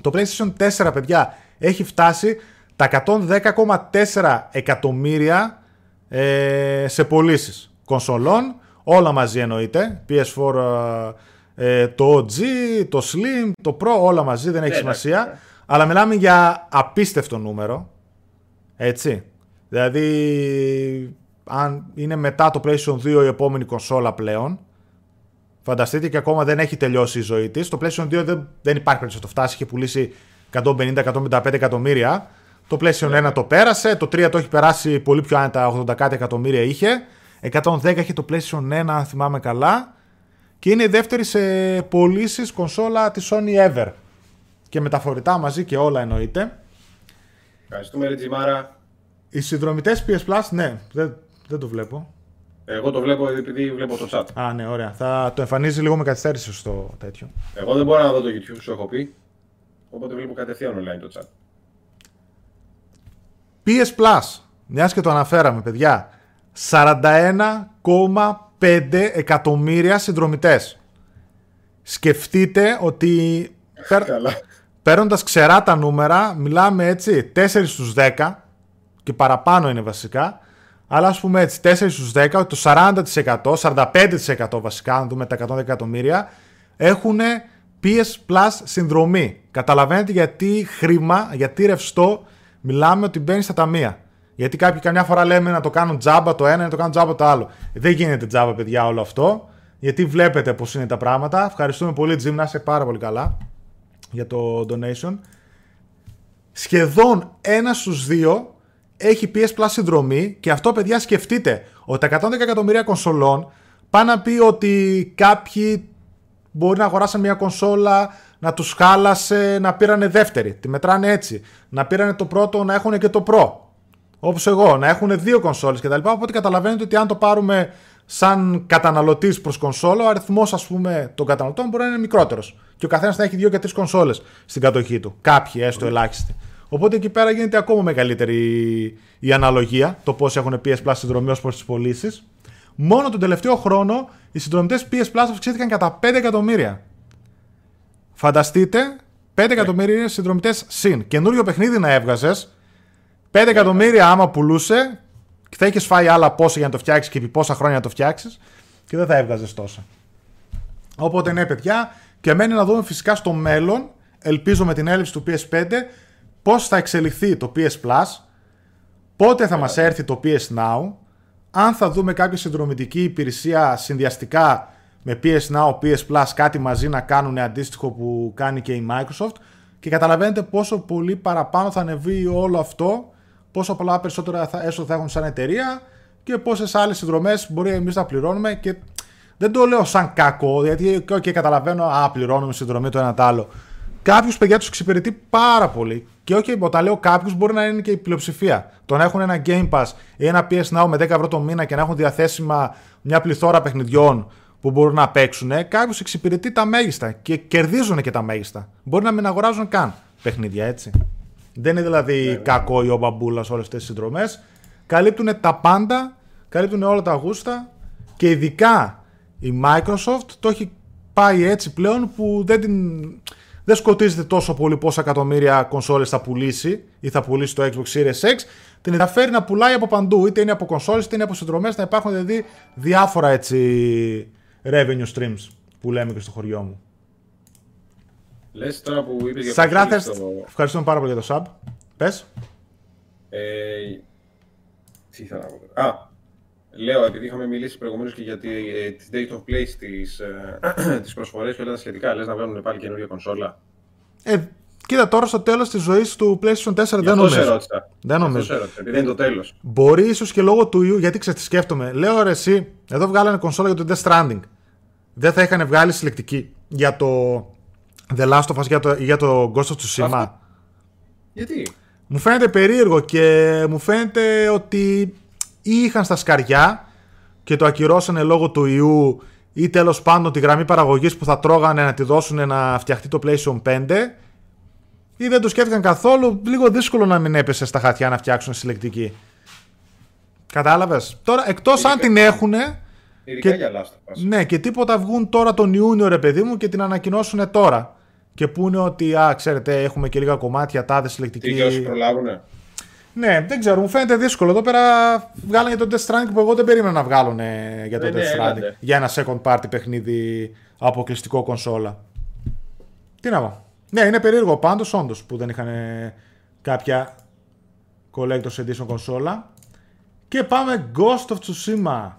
Το PlayStation 4, παιδιά, έχει φτάσει τα 110,4 εκατομμύρια ε, σε πωλήσεις κονσολών. Όλα μαζί εννοείται. PS4, ες, ε, το OG, το Slim, το Pro, όλα μαζί, δεν έχει Ναι, εντάξει, σημασία. ναι. Αλλά μιλάμε για απίστευτο νούμερο. Έτσι. Δηλαδή, αν είναι μετά το PlayStation 2 η επόμενη κονσόλα πλέον, Φανταστείτε και ακόμα δεν έχει τελειώσει η ζωή της. Το PlayStation 2 δεν, δεν υπάρχει περίπτωση να το φτάσει. Είχε πουλήσει 150-155 εκατομμύρια. Το PlayStation 1 το πέρασε, το 3 το έχει περάσει πολύ πιο άνετα, 80 κάτι εκατομμύρια είχε. 110 έχει το PlayStation 1, αν θυμάμαι καλά. Και είναι η δεύτερη σε πωλήσεις κονσόλα της Sony Ever. Και μεταφορητά μαζί και όλα εννοείται. Ευχαριστούμε, Ρετζιμάρα. Οι συνδρομητές PS Plus, ναι, δεν, δεν το βλέπω. Εγώ το βλέπω επειδή βλέπω το chat. Α, ναι, ωραία. Θα το εμφανίζει λίγο με καθυστέρηση στο τέτοιο. Εγώ δεν μπορώ να δω το YouTube, σου έχω πει. Οπότε βλέπω κατευθείαν online το chat. PS Plus, μιας και το αναφέραμε, παιδιά. 41,5 εκατομμύρια συνδρομητές. Σκεφτείτε ότι Καλά. παίρνοντας ξερά τα νούμερα, μιλάμε έτσι 4 στους 10 και παραπάνω είναι βασικά, αλλά ας πούμε έτσι 4 στους 10, ότι το 40%, 45% βασικά, αν δούμε τα 110 εκατομμύρια, έχουν PS Plus συνδρομή. Καταλαβαίνετε γιατί χρήμα, γιατί ρευστό μιλάμε ότι μπαίνει στα ταμεία. Γιατί κάποιοι καμιά φορά λέμε να το κάνουν τζάμπα το ένα, να το κάνουν τζάμπα το άλλο. Δεν γίνεται τζάμπα, παιδιά, όλο αυτό. Γιατί βλέπετε πώς είναι τα πράγματα. Ευχαριστούμε πολύ, Jim, να είσαι πάρα πολύ καλά για το donation. Σχεδόν ένας στους δύο έχει PS Plus συνδρομή και αυτό, παιδιά, σκεφτείτε ότι τα 110 εκατομμύρια κονσολών πάνε να πει ότι κάποιοι μπορεί να αγοράσουν μια κονσόλα, να τους χάλασε, να πήρανε δεύτερη. Τη μετράνε έτσι. Να πήρανε το πρώτο, να έχουν και το Pro. Όπως εγώ, να έχουν δύο κονσόλες κτλ. Οπότε καταλαβαίνετε ότι αν το πάρουμε σαν καταναλωτής προς κονσόλα, ο αριθμός ας πούμε των καταναλωτών μπορεί να είναι μικρότερος. Και ο καθένας θα έχει δύο και τρεις κονσόλες στην κατοχή του. Κάποιοι έστω ελάχιστοι. Οπότε εκεί πέρα γίνεται ακόμα μεγαλύτερη η αναλογία, το πώς έχουν PS Plus συνδρομή ως προς τις πωλήσεις. Μόνο τον τελευταίο χρόνο οι συνδρομητές PS Plus αυξήθηκαν κατά 5 εκατομμύρια. Φανταστείτε, 5 εκατομμύρια συνδρομητές συν. Καινούριο παιχνίδι να έβγαζες, 5 εκατομμύρια άμα πουλούσε, θα είχε φάει άλλα πόσα για να το φτιάξεις και επί πόσα χρόνια να το φτιάξεις και δεν θα έβγαζες τόσα. Οπότε ναι, παιδιά, και μένει να δούμε φυσικά στο μέλλον, ελπίζω με την έλλειψη του PS5, πώς θα εξελιχθεί το PS Plus, πότε θα μας έρθει το PS Now, αν θα δούμε κάποια συνδρομητική υπηρεσία συνδυαστικά με PS Now, PS Plus, κάτι μαζί να κάνουν αντίστοιχο που κάνει και η Microsoft και καταλαβαίνετε πόσο πολύ παραπάνω θα ανεβεί όλο αυτό, πόσο πολλά περισσότερα θα, έσοδα θα έχουν σαν εταιρεία και πόσες άλλες συνδρομές μπορεί εμείς να πληρώνουμε. Και δεν το λέω σαν κακό, γιατί και καταλαβαίνω, Α, πληρώνουμε συνδρομή το ένα το άλλο. Κάποιους παιδιά τους εξυπηρετεί πάρα πολύ. Και όχι, όταν λέω κάποιους, μπορεί να είναι και η πλειοψηφία. Το να έχουν ένα Game Pass ή ένα PS Now με 10 ευρώ το μήνα και να έχουν διαθέσιμα μια πληθώρα παιχνιδιών που μπορούν να παίξουν, κάποιο εξυπηρετεί τα μέγιστα και κερδίζουν και τα μέγιστα. Μπορεί να μην αγοράζουν καν παιχνίδια, έτσι. Δεν είναι δηλαδή κακό ή ο μπαμπούλας όλες αυτές τις συνδρομές. Καλύπτουν τα πάντα, καλύπτουν όλα τα γούστα και ειδικά η Microsoft το έχει πάει έτσι πλέον που δεν, την, δεν σκοτίζεται τόσο πολύ πόσα εκατομμύρια κονσόλες θα πουλήσει ή θα πουλήσει το Xbox Series X. Την ενδιαφέρει να πουλάει από παντού, είτε είναι από κονσόλες είτε είναι από συνδρομές, να υπάρχουν δηλαδή διάφορα έτσι revenue streams που λέμε και στο χωριό μου. Λες τώρα που είπες για Σαν προσφύγει Graphics, στο- ευχαριστούμε πάρα πολύ για το sub. Πες. Ε, τι ήθελα να πω τώρα. Α, λέω, επειδή είχαμε μιλήσει προηγουμένως και για τη, ε, τις date of place, τις, ε, τις προσφορές και όλα τα σχετικά, λες να βγάλουν πάλι καινούργια κονσόλα; Ε, κοίτα τώρα στο τέλος της ζωής του PlayStation 4 Γι' δεν αυτό σε νομίζω. ρώτησα. Δεν Γι' αυτό νομίζω. σε ρώτησα, επειδή είναι το τέλος. Μπορεί ίσως και λόγω του ιού, γιατί ξέρεις τι σκέφτομαι. Λέω ρε, εσύ, εδώ βγάλανε κονσόλα για το Death Stranding. Δεν θα είχαν βγάλει συλλεκτική για το The Last of Us για το, για το Ghost of Tsushima. Αυτό. Γιατί; Μου φαίνεται περίεργο και μου φαίνεται ότι ή είχαν στα σκαριά και το ακυρώσανε λόγω του ιού ή τέλος πάντων τη γραμμή παραγωγής που θα τρώγανε να τη δώσουν να φτιαχτεί το PlayStation 5 ή δεν το σκέφτηκαν καθόλου, λίγο δύσκολο να μην έπεσε στα χαρτιά να φτιάξουν συλλεκτική. Κατάλαβες; Τώρα εκτός αν την έχουνε Ειδικά Και- για Last of Us. ναι, και τίποτα βγουν τώρα τον Ιούνιο, ρε παιδί μου, και την ανακοινώσουν τώρα. Και πούνε ότι, α, ξέρετε, έχουμε και λίγα κομμάτια, τάδε συλλεκτική. Τι για όσοι προλάβουνε. Ναι, δεν ξέρω, μου φαίνεται δύσκολο. Εδώ πέρα βγάλανε για το Death Stranding που εγώ δεν περίμενα να βγάλουν ε, για το Ναι, ναι, Death Stranding. έλατε. Για ένα second party παιχνίδι αποκλειστικό κονσόλα. Τι να πω. Ναι, είναι περίεργο πάντως, όντως που δεν είχαν ε, κάποια Collector's Edition κονσόλα. Και πάμε Ghost of Tsushima.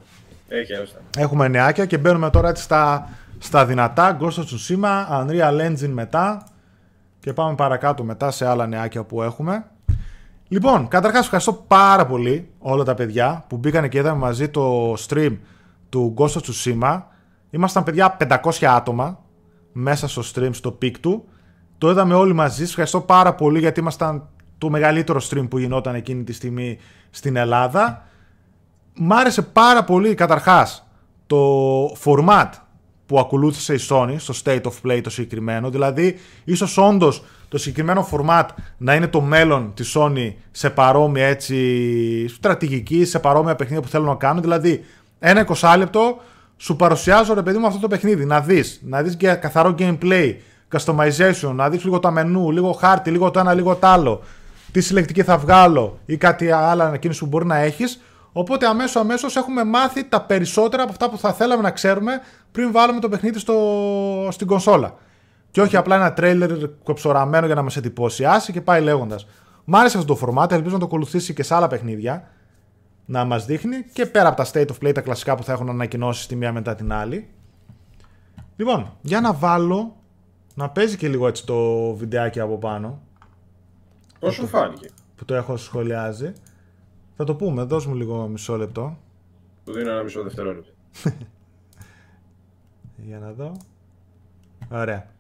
Έχει άρρωστα. Έχουμε νεάκια και μπαίνουμε τώρα έτσι στα, στα δυνατά. Ghost of Tsushima, Unreal Engine μετά. Και πάμε παρακάτω μετά σε άλλα νεάκια που έχουμε. Λοιπόν, καταρχάς ευχαριστώ πάρα πολύ όλα τα παιδιά που μπήκαν και είδαμε μαζί το stream του Ghost of Tsushima. Ήμασταν παιδιά 500 άτομα μέσα στο stream, στο peak του. Το είδαμε όλοι μαζί. Σας ευχαριστώ πάρα πολύ γιατί ήμασταν το μεγαλύτερο stream που γινόταν εκείνη τη στιγμή στην Ελλάδα. Μ' άρεσε πάρα πολύ καταρχάς το format που ακολούθησε η Sony στο State of Play το συγκεκριμένο. Δηλαδή, ίσως όντως το συγκεκριμένο format να είναι το μέλλον της Sony σε παρόμοια έτσι στρατηγική, σε παρόμοια παιχνίδια που θέλουν να κάνουν. Δηλαδή, ένα 20 λεπτό σου παρουσιάζω ρε παιδί μου αυτό το παιχνίδι. Να δεις, να δεις και καθαρό gameplay, customization, να δεις λίγο τα μενού, λίγο χάρτη, λίγο το ένα, λίγο το άλλο. Τι συλλεκτική θα βγάλω ή κάτι άλλο ανακοίνωση που μπορεί να έχεις. Οπότε αμέσως αμέσως έχουμε μάθει τα περισσότερα από αυτά που θα θέλαμε να ξέρουμε πριν βάλουμε το παιχνίδι στο, στην κονσόλα. Και όχι απλά ένα τρέιλερ κοψοραμένο για να μας εντυπωσιάσει και πάει λέγοντας. Μ' άρεσε αυτό το format, ελπίζω να το ακολουθήσει και σε άλλα παιχνίδια. Να μας δείχνει και πέρα από τα state of play, τα κλασικά που θα έχουν ανακοινώσεις τη μία μετά την άλλη. Λοιπόν, για να βάλω να παίζει και λίγο έτσι το βιντεάκι από πάνω. Πώ σου φάνηκε. Που το έχω σχολιάζει. Θα το πούμε, δώσ' μου λίγο μισό λεπτό. Του δίνω ένα μισό δευτερόλεπτο. Για να δω. Ωραία.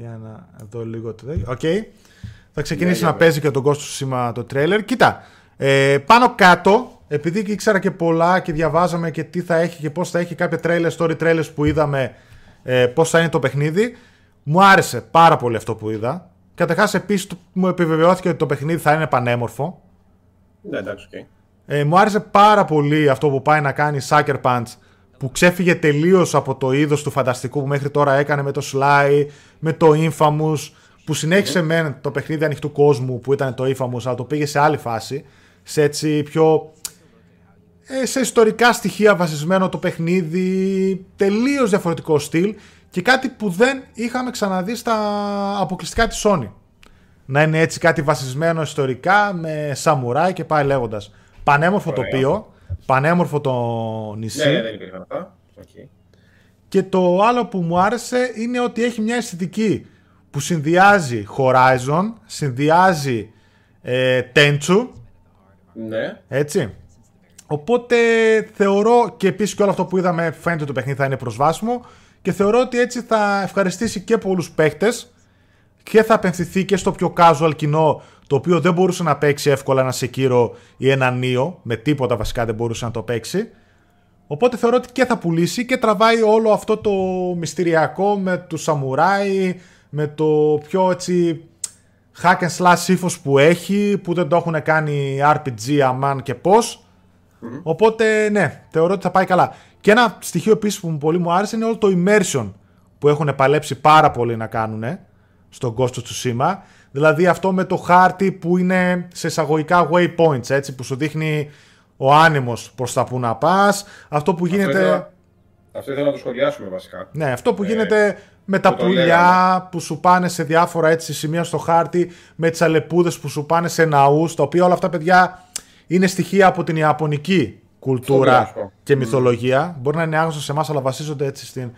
Για να δω λίγο το τέτοιο. Οκ. Θα ξεκινήσει να παίζει και το Ghost Tsushima το τρέλερ. Κοίτα, ε, πάνω κάτω, επειδή και ήξερα και πολλά και διαβάζαμε και τι θα έχει και πώς θα έχει κάποια trailer, story trailers που είδαμε, ε, πώς θα είναι το παιχνίδι, μου άρεσε πάρα πολύ αυτό που είδα. Καταρχάς, επίσης μου επιβεβαιώθηκε ότι το παιχνίδι θα είναι πανέμορφο. Ναι, εντάξει, okay. Ε, μου άρεσε πάρα πολύ αυτό που πάει να κάνει Sucker Punch που ξέφυγε τελείως από το είδος του φανταστικού που μέχρι τώρα έκανε με το Sly, με το Infamous, που συνέχισε με το παιχνίδι ανοιχτού κόσμου που ήταν το Infamous, αλλά το πήγε σε άλλη φάση, σε έτσι πιο. Ε, σε ιστορικά στοιχεία βασισμένο το παιχνίδι, τελείως διαφορετικό στυλ και κάτι που δεν είχαμε ξαναδεί στα αποκλειστικά της Sony. Να είναι έτσι κάτι βασισμένο ιστορικά με σαμουράι και πάει λέγοντας. Πανέμορφο τοπίο, πανέμορφο το νησί. Ναι, ναι, δεν υπήρχαν αυτά. Okay. Και το άλλο που μου άρεσε είναι ότι έχει μια αισθητική που συνδυάζει Horizon, συνδυάζει ε, Tenchu. Ναι. Έτσι. Οπότε θεωρώ και επίσης και όλο αυτό που είδαμε φαίνεται ότι το παιχνίδι θα είναι προσβάσιμο και θεωρώ ότι έτσι θα ευχαριστήσει και πολλούς παίχτες και θα απενθυθεί και στο πιο casual κοινό το οποίο δεν μπορούσε να παίξει εύκολα ένα Sekiro ή ένα Neo, με τίποτα βασικά δεν μπορούσε να το παίξει. Οπότε θεωρώ ότι και θα πουλήσει και τραβάει όλο αυτό το μυστηριακό με του σαμουράι, με το πιο έτσι hack and slash ύφος που έχει, που δεν το έχουν κάνει RPG αμάν και πώς. Οπότε ναι, θεωρώ ότι θα πάει καλά. Και ένα στοιχείο επίσης που πολύ μου άρεσε είναι όλο το immersion που έχουν παλέψει πάρα πολύ να κάνουν στο Ghost of Tsushima. Δηλαδή αυτό με το χάρτη που είναι σε εισαγωγικά waypoints, έτσι, που σου δείχνει ο άνεμος προς τα που να πας. Αυτό που γίνεται... Αυτό ήθελα, αυτό ήθελα να το σχολιάσουμε βασικά. Ναι, αυτό που ε, γίνεται με τα πουλιά που σου πάνε σε διάφορα έτσι σημεία στο χάρτη, με τις αλεπούδες που σου πάνε σε ναούς, τα οποία όλα αυτά παιδιά είναι στοιχεία από την Ιαπωνική κουλτούρα και μυθολογία. Μπορεί να είναι άγνωστος σε εμάς, αλλά βασίζονται έτσι στην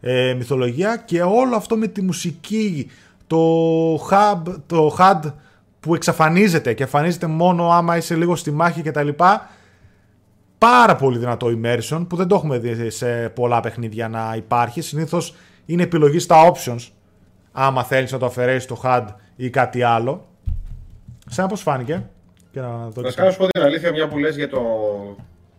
ε, μυθολογία και όλο αυτό με τη μουσική, το hub, το HUD που εξαφανίζεται και εμφανίζεται μόνο άμα είσαι λίγο στη μάχη κτλ. Πάρα πολύ δυνατό immersion που δεν το έχουμε δει σε πολλά παιχνίδια να υπάρχει. Συνήθως είναι επιλογή στα options άμα θέλεις να το αφαιρέσεις το HUD ή κάτι άλλο. Σαν πώς φάνηκε; Και να δω να σου πω την αλήθεια, μια που λες για το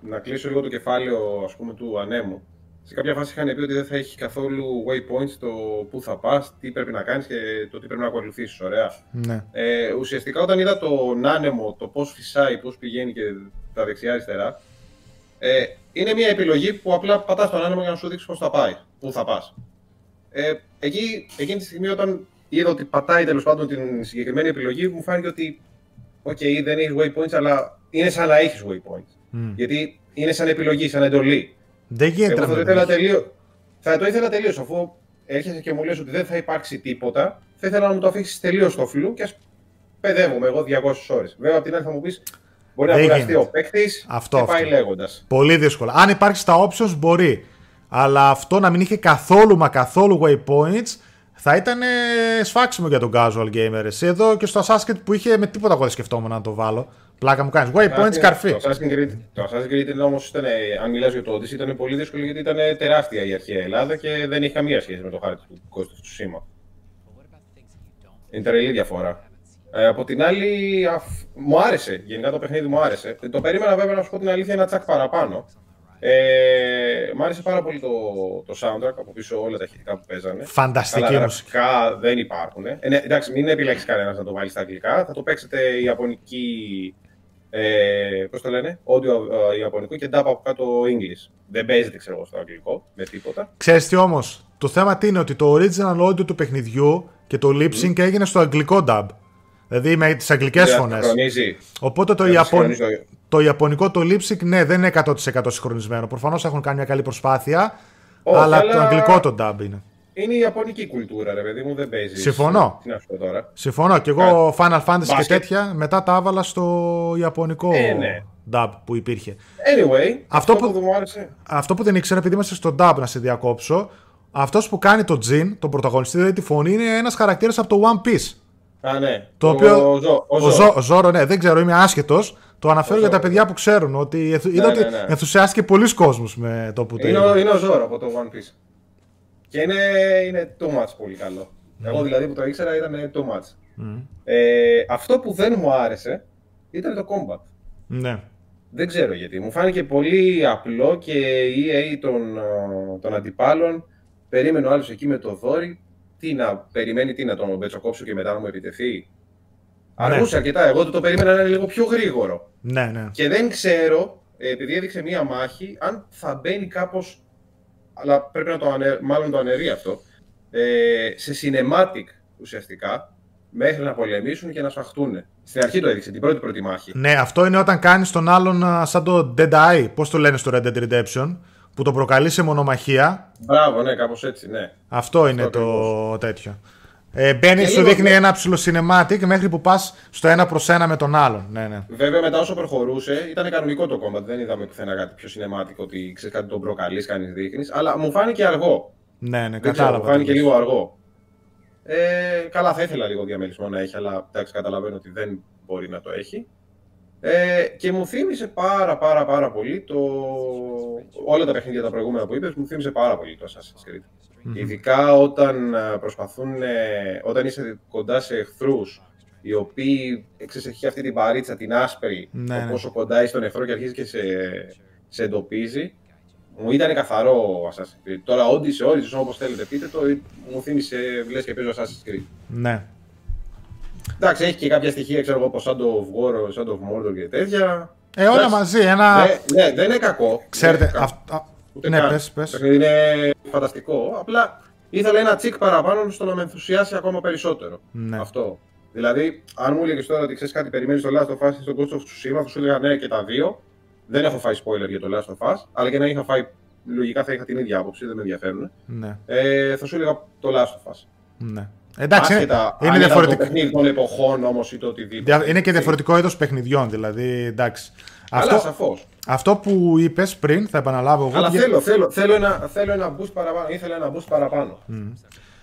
να κλείσω λίγο το κεφάλαιο ας πούμε, του ανέμου. Σε κάποια φάση είχαν πει ότι δεν θα έχει καθόλου waypoints το πού θα πας, τι πρέπει να κάνεις και το τι πρέπει να ακολουθήσεις. Ωραία. Ναι. Ε, ουσιαστικά όταν είδα τον άνεμο, το πώς φυσάει, πώς πηγαίνει και τα δεξιά-αριστερά, ε, είναι μια επιλογή που απλά πατάς τον άνεμο για να σου δείξει πώς θα πάει, πού θα πας. Ε, εκεί, εκείνη τη στιγμή, όταν είδα ότι πατάει τέλος πάντων την συγκεκριμένη επιλογή, μου φάνηκε ότι, OK, δεν έχει waypoints, αλλά είναι σαν να έχεις waypoints. Mm. Γιατί είναι σαν επιλογή, σαν εντολή. Δεν γίνεται Εγώ θα, το ήθελα τελείω, θα το ήθελα τελείως, αφού έρχεσαι και μου λες ότι δεν θα υπάρξει τίποτα, θα ήθελα να μου το αφήσεις τελείως στο φιλού και ας παιδεύομαι εγώ 200 ώρες. Βέβαια, από την άλλη θα μου πεις μπορεί να κουραστεί ο παίκτης και πάει λέγοντας. Πολύ δύσκολο. Αν υπάρχει στα options μπορεί. Αλλά αυτό να μην είχε καθόλου μα καθόλου waypoints θα ήταν ε, σφάξιμο για τον casual gamer. Εσύ εδώ και στο Assassin's Creed που είχε με τίποτα εγώ δεν σκεφτόμουν να το βάλω. Πλάκα μου κάνεις. Waypoints καρφί. Το Assassin's Creed, το Assassin's Creed ήταν όμως, ήταν, αν μιλάς για το Odyssey, ήταν πολύ δύσκολο γιατί ήταν τεράστια η αρχαία Ελλάδα και δεν είχε καμία σχέση με το χάρτη του Ghost of Tsushima. Είναι τρελή διαφορά. Ε, από την άλλη, αφ... μου άρεσε. Γενικά το παιχνίδι μου άρεσε. Ε, Το περίμενα βέβαια να σου πω την αλήθεια ένα τσακ παραπάνω. Ε, μ' άρεσε πάρα πολύ το, το soundtrack από πίσω όλα τα ηχητικά που παίζανε. Φανταστική Αλλά μουσική. γραφικά δεν υπάρχουν. Ε, ναι, εντάξει, μην επιλέξεις κανένας να το βάλεις στα αγγλικά. Θα το παίξετε ιαπωνική. Ε, Πώς το λένε, audio ε, ιαπωνικό και dub από κάτω English. Δεν παίζεται, ξέρω εγώ, στο αγγλικό με τίποτα. Ξέρεις τι όμως, το θέμα τι είναι ότι το original audio του παιχνιδιού και το lip sync έγινε στο αγγλικό dub. Δηλαδή με τις αγγλικές Δεν φωνές. συγχρονίζει. Οπότε το, Δεν Ιαπων... συγχρονίζει το- το ιαπωνικό το lip sync ναι δεν είναι 100% συγχρονισμένο. Προφανώς έχουν κάνει μια καλή προσπάθεια. Όχι, αλλά, αλλά- το αγγλικό το dub είναι. Είναι η ιαπωνική κουλτούρα, ρε παιδί μου, δεν παίζεις. Συμφωνώ. Τι να σου πω τώρα. Συμφωνώ. Και εγώ Final Fantasy και Μπάσκετ. τέτοια μετά τα άβαλα στο ιαπωνικό Ε, ναι. dub που υπήρχε. Anyway, Αυτό αυτό, που- που δεν μου άρεσε. Αυτό που δεν ήξερα, επειδή είμαστε στο dub να σε διακόψω, αυτός που κάνει το Jin, τον πρωταγωνιστή, δηλαδή τη φωνή, είναι ένας χαρακτήρας από το One Piece. Α, ναι. Το ο, οποίο. Ο, Ζω- ο ο Ζω. Ζω- ο Ζόρο, ναι, δεν ξέρω, είμαι άσχετος. Το αναφέρω Ο για τα Ζόρο. παιδιά που ξέρουν. Ότι ενθου- είδα Ναι, ότι ναι, ναι. ενθουσιάστηκε πολλοί κόσμος με το που το Είναι, είδε. ο- είναι ο Ζόρο από το One Piece. Και είναι, είναι too much πολύ καλό. Εγώ δηλαδή που το ήξερα ήταν too much. Ε, αυτό που δεν μου άρεσε ήταν το combat. Ναι. Δεν ξέρω γιατί. Μου φάνηκε πολύ απλό και η EA των, ε, των αντιπάλων περίμενε ο άλλος εκεί με το δόρυ. Τι να περιμένει, τι να τον μπετσοκόψω και μετά να μου επιτεθεί. Αργούσε αρκετά. Εγώ το, το περίμενα να είναι λίγο πιο γρήγορο. Ναι, ναι. Και δεν ξέρω, ε, επειδή έδειξε μία μάχη, αν θα μπαίνει κάπως, αλλά πρέπει να το ανε, μάλλον το αναιρεί αυτό, ε, σε cinematic ουσιαστικά, μέχρι να πολεμήσουν και να σφαχτούν. Στην αρχή το έδειξε, την πρώτη πρώτη μάχη. Ναι, αυτό είναι όταν κάνεις τον άλλον α, σαν το Dead Eye, πώς το λένε στο Red Dead Redemption, που το προκαλεί σε μονομαχία. Μπράβο, ναι, κάπως έτσι, ναι. Αυτό είναι Αυτό το τέτοιο. Ε, Μπαίνει, Και σου λίγο δείχνει πιο- ένα ψηλό cinematic μέχρι που πας στο ένα προς ένα με τον άλλον. Ναι, ναι. Βέβαια, μετά όσο προχωρούσε, ήταν κανονικό το combat. Δεν είδαμε πουθενά κάτι πιο cinematic, ότι ξέρεις κάτι τον προκαλεί, κάνει δείχνεις. Αλλά μου φάνηκε αργό. Ναι, ναι, Δεν ξέρω, κατάλαβα. μου τι φάνηκε λες. λίγο αργό. Ε, καλά, θα ήθελα λίγο διαμελισμό να έχει, αλλά εντάξει, καταλαβαίνω ότι δεν μπορεί να το έχει. Ε, και μου θύμισε πάρα πάρα πάρα πολύ το... όλα τα παιχνίδια τα προηγούμενα που είπες μου θύμισε πάρα πολύ το Assassin's Creed. Ειδικά όταν ε, προσπαθούν, ε, όταν είσαι κοντά σε εχθρούς οι οποίοι ξέρεις, έχει αυτή την παρίτσα, την άσπρη, Ναι, το ναι. πόσο κοντά είσαι στον εχθρό και αρχίζει και σε, σε εντοπίζει. Μου ήταν καθαρό ο Assassin's Creed. Τώρα, Odyssey, Origins, όπως θέλετε πείτε το, μου θύμισε, λες και παίζω Assassin's Creed. Ναι. Εντάξει, έχει και κάποια στοιχεία, ξέρω εγώ, από Shadow of War, Shadow of Mordor και τέτοια. Ε, όλα Εντάξει. μαζί. Ένα. Ναι, ναι, δεν είναι κακό. Ξέρετε. Δεν είναι κακό. αυ- α- Ούτε Ναι, καν. πες, πες. Το παιχνίδι είναι φανταστικό. Απλά ήθελα ένα τσικ παραπάνω στο να με ενθουσιάσει ακόμα περισσότερο. Ναι. Αυτό. Δηλαδή, αν μου έλεγες τώρα ότι ξέρεις κάτι, περιμένεις το Last of Us ή στον Ghost of Tsushima, θα σου έλεγα ναι και τα δύο. Δεν έχω φάει spoiler για το Last of Us, αλλά και να είχα φάει, λογικά θα είχα την ίδια άποψη, δεν με ενδιαφέρουν. Ναι. Ε, θα σου έλεγα το Last of Us. ναι. Εντάξει, είναι, Άσχετα είναι αν ήταν διαφορετικό. το παιχνίδι των εποχών όμως ή το οτιδήποτε. Δια- Είναι και διαφορετικό είδος παιχνιδιών, δηλαδή. Εντάξει. Αλλά Αυτό, σαφώς. Αυτό που είπες πριν, θα επαναλάβω εγώ. Αλλά για- θέλω, θέλω, θέλω, ένα, θέλω ένα boost παραπάνω. Ήθελα ένα boost παραπάνω.